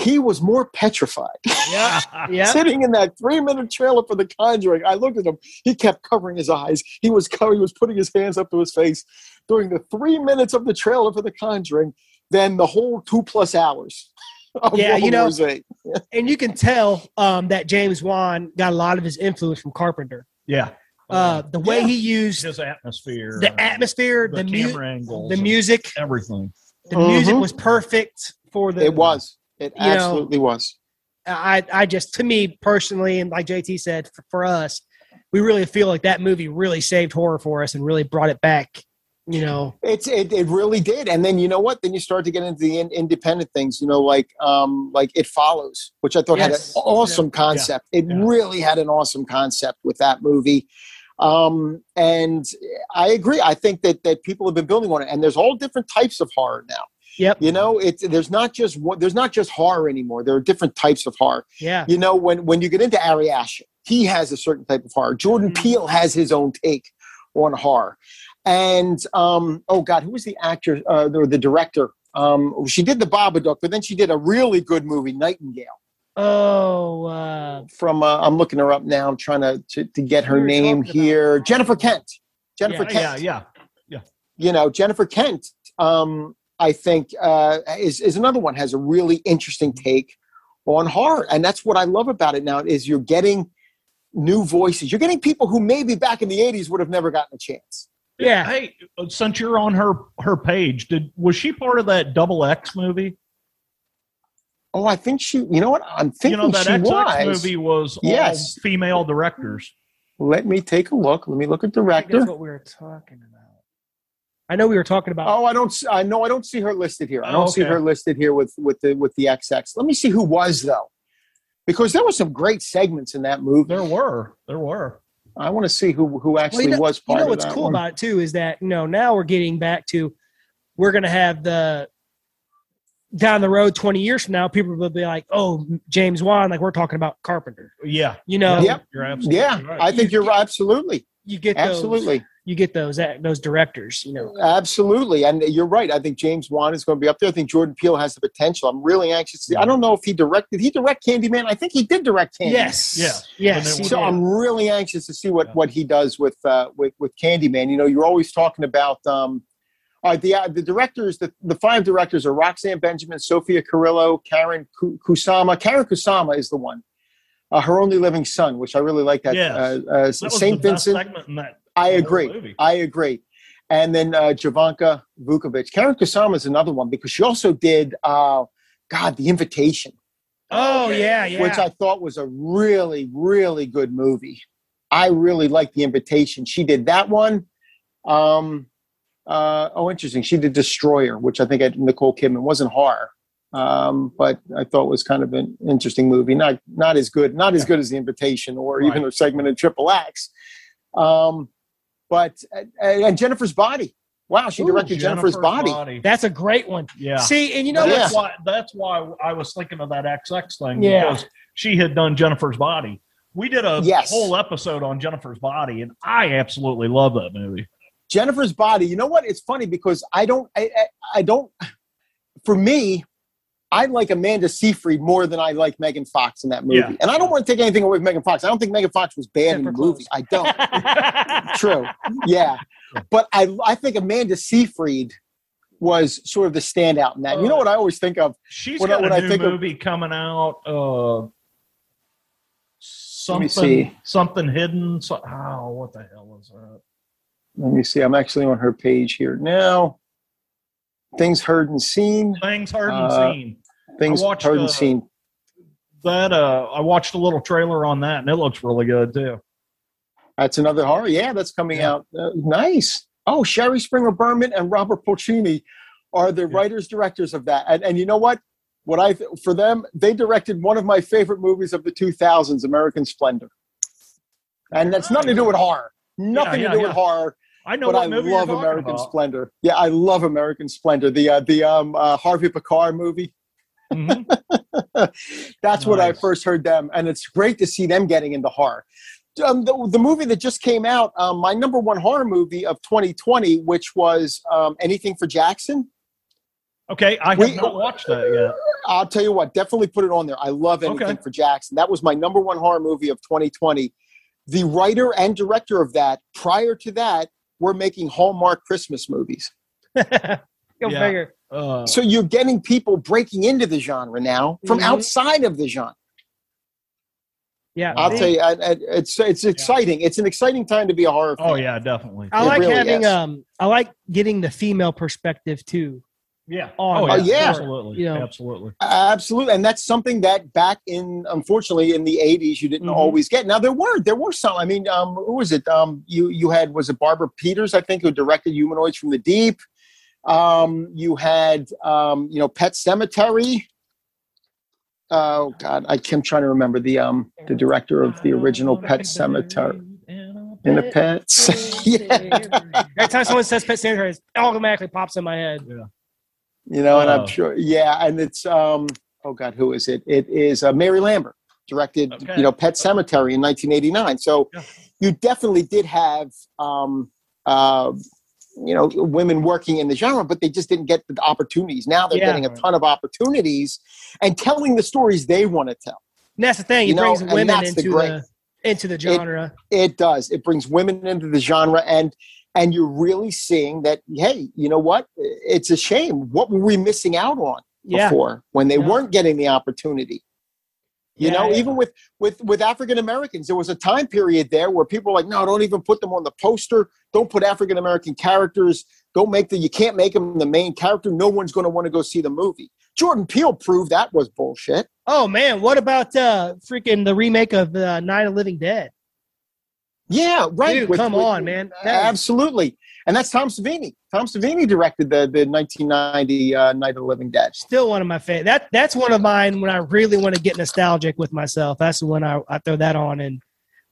He was more petrified yeah. Yeah. sitting in that three minute trailer for The Conjuring. I looked at him. He kept covering his eyes. He was co- he was putting his hands up to his face during the three minutes of the trailer for The Conjuring. Then the whole two plus hours. Yeah, World you know- And you can tell um, that James Wan got a lot of his influence from Carpenter. yeah, Uh, the way Yeah. he used his atmosphere, the atmosphere, the, the, mu- camera angles, the music, everything. the music Mhm. was perfect for the. It was. It You know, absolutely was. I, I just, to me personally, and like JT said, for, for us, we really feel like that movie really saved horror for us and really brought it back. You know, It's it, it really did, and then you know what? Then you start to get into the in, independent things. You know, like um like it follows, which I thought Yes. had an awesome concept. It Yeah. really had an awesome concept with that movie. Um, and I agree. I think that that people have been building on it, and there's all different types of horror now. Yep, You know, it's there's not just one, there's not just horror anymore. There are different types of horror. yeah, You know, when when you get into Ari Aster, he has a certain type of horror. Jordan Mhm. Peele has his own take on horror. And um, oh God, who was the actor uh, or the director? Um, she did the Babadook, but then she did a really good movie, Nightingale. Oh, uh, From uh, I'm looking her up now. I'm trying to to, to get her name here. Jennifer Kent. Jennifer Yeah, Kent. Yeah, yeah. You know, Jennifer Kent. Um, I think uh, is is another one has a really interesting take on horror, and that's what I love about it now. Is you're getting new voices. You're getting people who maybe back in the '80s would have never gotten a chance. yeah. Hey, since you're on her her page, did was she part of that Double X movie? Oh, I think she. You know what? I'm thinking you know that she XX was. movie was all Yes. female directors. Let me take a look. Let me look at I think that's director. what we were talking about. I know we were talking about. Oh, I don't. s- I know. I don't see her listed here. I Oh, don't see okay. her listed here with with the with the XX. Let me see who was though, because there were some great segments in that movie. There were, there were. I want to see who who actually know- was you know of what's that cool one. about it too is that you know now we're getting back to we're going to have the down the road 20 years from now people will be like oh james wan like we're talking about carpenter Yeah, you know Yep. you're absolutely Yeah, right. I think you're right. Absolutely, you get those absolutely, you get those uh, those directors you know absolutely. And you're right. I think James Wan is going to be up there. I think Jordan Peele has the potential. I'm really anxious. To see. I don't know if he directed. He direct Candyman? I think he did direct Candyman. yes Yeah. yes And he it so did. I'm really anxious to see what Yeah. what he does with uh, with with Candyman. You know, you're always talking about um, uh, the uh, the directors. The, the five directors are Roxanne Benjamin, Sofia Carrillo, Karyn Kusama. Karyn Kusama is the one. Uh, her only living son, which I really like that. Yes. Uh, uh, That was Saint the best Vincent. segment in that. I agree. movie. I agree. And then uh, Jovanka Vuckovic. Karyn Kusama is another one because she also did, uh, God, The Invitation oh Okay. yeah yeah which I thought was a really, really good movie. I really liked The Invitation. She did that one. Um, uh, oh, interesting. She did Destroyer, which I think had Nicole Kidman wasn't horror, um, but I thought was kind of an interesting movie. Not not as good, not as good as The Invitation or Right. even a segment in Triple X. Um, but uh, and Jennifer's Body. Wow, she Ooh, directed Jennifer's, Body. that's a great one Yeah. see and you know Yeah. that's what's why that's why I was thinking of that XX thing Yeah. because she had done Jennifer's Body. We did a Yes. whole episode on Jennifer's Body, and I absolutely love that movie. Jennifer's body. You know what? It's funny because I don't. I, I, I don't. For me, I like Amanda Seyfried more than I like Megan Fox in that movie. Yeah. And I don't want to take anything away from Megan Fox. I don't think Megan Fox was bad in the movie. I don't. True. Yeah. But I I think Amanda Seyfried was sort of the standout in that. you know what I always think of? She's When I- got when a I new think of- movie coming out. Uh, Let me something, see. something hidden. So, oh, what the hell is that? Let me see. I'm actually on her page here now. Things heard and seen. Things heard and Uh, seen. Things watched, heard uh, seen. That uh, I watched a little trailer on that, and it looks really good too. That's another horror. Yeah, that's coming Yeah. out. Uh, nice. Oh, Shari Springer Berman and Robert Pulcini are the Yeah. writers directors of that. And, and you know what? What I for them, they directed one of my favorite movies of the 2000s, American Splendor. And that's nothing to do with horror. Nothing yeah, to do with horror. I know but what I love American about. Splendor. Yeah, I love American Splendor. The uh, the um, uh, Harvey Pekar movie. Mhm. That's what I first heard them, and it's great to see them getting into horror. Um, the, the movie that just came out, um, my number one horror movie of 2020, which was um, Anything for Jackson. Okay, I have We- not watched that yet. I'll tell you what, definitely put it on there. I love Anything Okay. for Jackson. That was my number one horror movie of 2020. The writer and director of that, prior to that, were making Hallmark Christmas movies. Go Yeah. figure. Uh, So you're getting people breaking into the genre now from Mhm. outside of the genre. Yeah. I'll me- tell you, I, I, it's it's exciting. It's an exciting time to be a horror. oh yeah, definitely. I It like really having is. um I like getting the female perspective too. yeah. on Oh yeah. Yeah. Absolutely. You know. Absolutely. Absolutely, and that's something that back in, unfortunately, in the '80s, you didn't Mhm. always get. Now there were there were some. I mean, um, who was it? Um, you you had was it Barbara Peeters? I think who directed Humanoids from the Deep. Um, you had um, you know Pet Sematary. Oh God, I, I'm trying to remember the um the director of the original Pet Sematary in the Pets. yeah, Every time someone says pet cemetery, it automatically pops in my head. you know, and Oh. I'm sure. Yeah, and it's um oh God, who is it? It is uh, Mary Lambert directed Okay. you know Pet Cemetery in 1989. So Yeah. you definitely did have um uh you know women working in the genre, but they just didn't get the opportunities. Now they're Yeah. getting a ton of opportunities and telling the stories they want to tell. And that's the thing. It brings women that's the into great- the into the genre. It does. It brings women into the genre and and you're really seeing that hey, you know what? It's a shame. What were we missing out on? yeah. before when they Yeah. weren't getting the opportunity. You Yeah, know, yeah. even with with with African Americans, there was a time period there where people were like, no, don't even put them on the poster. Don't put African American characters. Don't make the you can't make them the main character. No one's going to want to go see the movie. Jordan Peele proved that was bullshit. Oh man, what about uh freaking the remake of uh, Night of Living Dead? Yeah, right. Dude, come on, man. That Absolutely. And that's Tom Savini. Tom Savini directed the, the 1990 uh, Night of the Living Dead. Still one of my favorite. That that's one of mine when I really want to get nostalgic with myself. That's when I, I throw that on and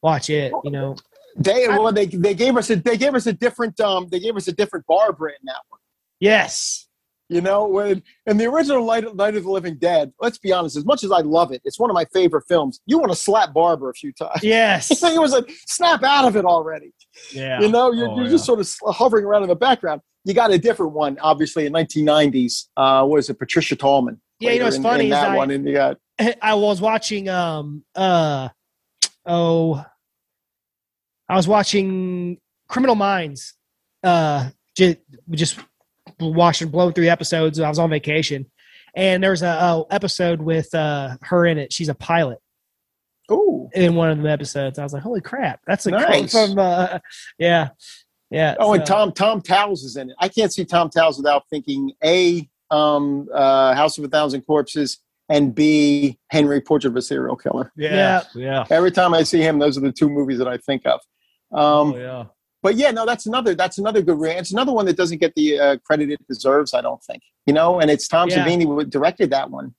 watch it. You know. They well, they they gave us a they gave us a different um they gave us a different Barbara in that one. Yes. You know, when in the original Night, Night of the Living Dead, let's be honest, as much as I love it, it's one of my favorite films. You want to slap Barbara a few times. Yes. it was like, snap out of it already. Yeah. You know, you're, Oh, you're yeah. just sort of hovering around in the background. You got a different one, obviously, in 1990s. Uh, was it Patricia Tallman? Yeah, you know played what's her in- funny in is that I- one, and you got I was watching um uh oh I was watching Criminal Minds uh just just watching blow through episodes I was on vacation and there was a, a episode with uh her in it she's a pilot oh, in one of the episodes I was like holy crap that's a quote Nice. from uh yeah yeah oh, and Tom Tom Towles is in it. I can't see Tom Towles without thinking a um, uh, House of a Thousand Corpses and b Henry Portrait of a Serial Killer. yeah. Yeah. Every time I see him, those are the two movies that I think of. Um, oh yeah. but yeah, no, that's another that's another good. Re- it's another one that doesn't get the uh, credit it deserves. I don't think you know. And it's Tom Yeah. Savini who directed that one.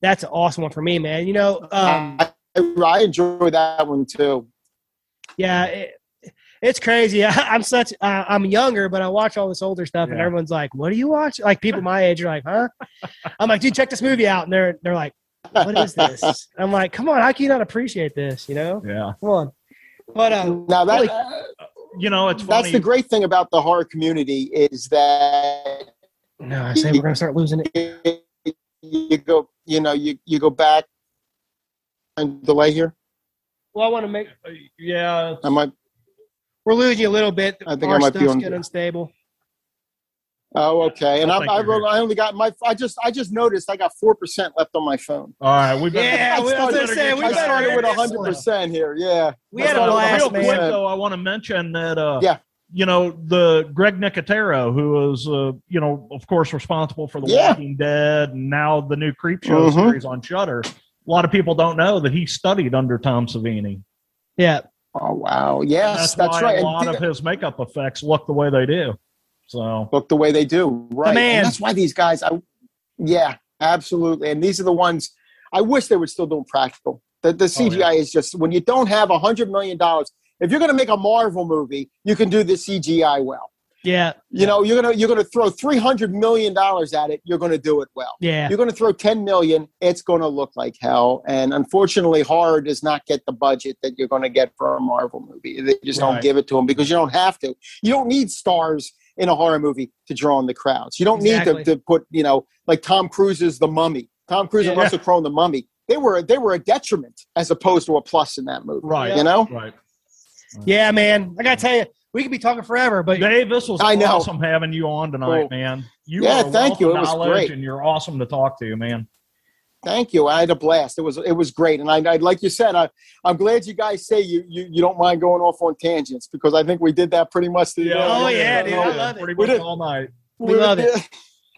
that's an awesome one for me man you know um I, I enjoy that one too. yeah it, it's crazy. I, i'm such uh, i'm younger but i watch all this older stuff and everyone's like what do you watch? Like people my age are like huh? I'm like dude check this movie out. And they're they're like what is this? I'm like come on how can you not appreciate this you know? Yeah. come on. But um now that Holy- You know, it's that's the great thing about the horror community is that no i say we're gonna start losing it it, you go, you know, you you go back and delay here. Well, I want to make. Uh, Yeah. I might. We're losing you a little bit. I think Our I might be on- getting unstable. Oh, okay. And I I, I, wrote, I only got my. I just I just noticed I got four percent left on my phone. All right. We better, Yeah, I we- I was started- gonna say, we I better started with this hundred one. percent here. Yeah. We I had a blast, real 100%. quick man. though, I want to mention that. Uh, Yeah. You know the Greg Nicotero, who is, uh, you know, of course, responsible for The Yeah. Walking Dead and now the new Creep Show Mhm. series on Shudder. A lot of people don't know that he studied under Tom Savini. Yeah. Oh wow. Yes, that's, that's, why right. a lot th- of his makeup effects look the way they do. So look the way they do. Right. man. And that's why these guys. I. Yeah, absolutely. And these are the ones. I wish they were still doing practical. The the Oh, yeah. CGI is just when you don't have a hundred million dollars. If you're going to make a Marvel movie, you can do the CGI well. Yeah. You know, you're gonna you're gonna throw three hundred million dollars at it. You're gonna do it well. Yeah. You're going to throw 10 million, it's going to look like hell. And unfortunately, horror does not get the budget that you're going to get for a Marvel movie. They just Right. don't give it to them because you don't have to. You don't need stars in a horror movie to draw in the crowds. You don't Exactly. need to, to put, you know, like Tom Cruise's The Mummy. Tom Cruise and Russell Crowe in The Mummy. They were they were a detriment as opposed to a plus in that movie. Right. You know? right. Yeah, man. I gotta tell you, we could be talking forever, but Dave, this was I know. awesome having you on tonight, Cool. man. You Yeah, are thank you. It was great. and you're awesome to talk to, man. Thank you. I had a blast. It was it was great, and I, I like you said, I I'm glad you guys say you, you you don't mind going off on tangents because I think we did that pretty much. The, Oh, yeah, dude, I we- love it. Pretty much did- all night. we love it.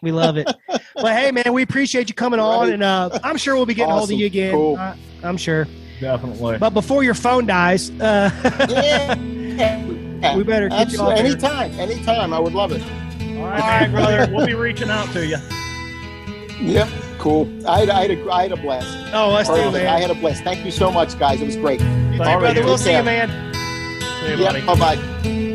We love it. But hey, man, we appreciate you coming on, Right. and uh, I'm sure we'll be getting hold of you again. Cool. I, I'm sure. Definitely. But before your phone dies, uh, yeah. we better get you Absolutely. off there. Anytime, anytime. I would love it. all All right, right, man, brother. We'll be reaching out to you. Yep. Cool. I had, I had, a, I had a blast. Oh, us too, Perfect. I man. had a blast. Thank you so much, guys. It was great. You too, All right, brother. We'll see you, man. See you, buddy. Bye bye.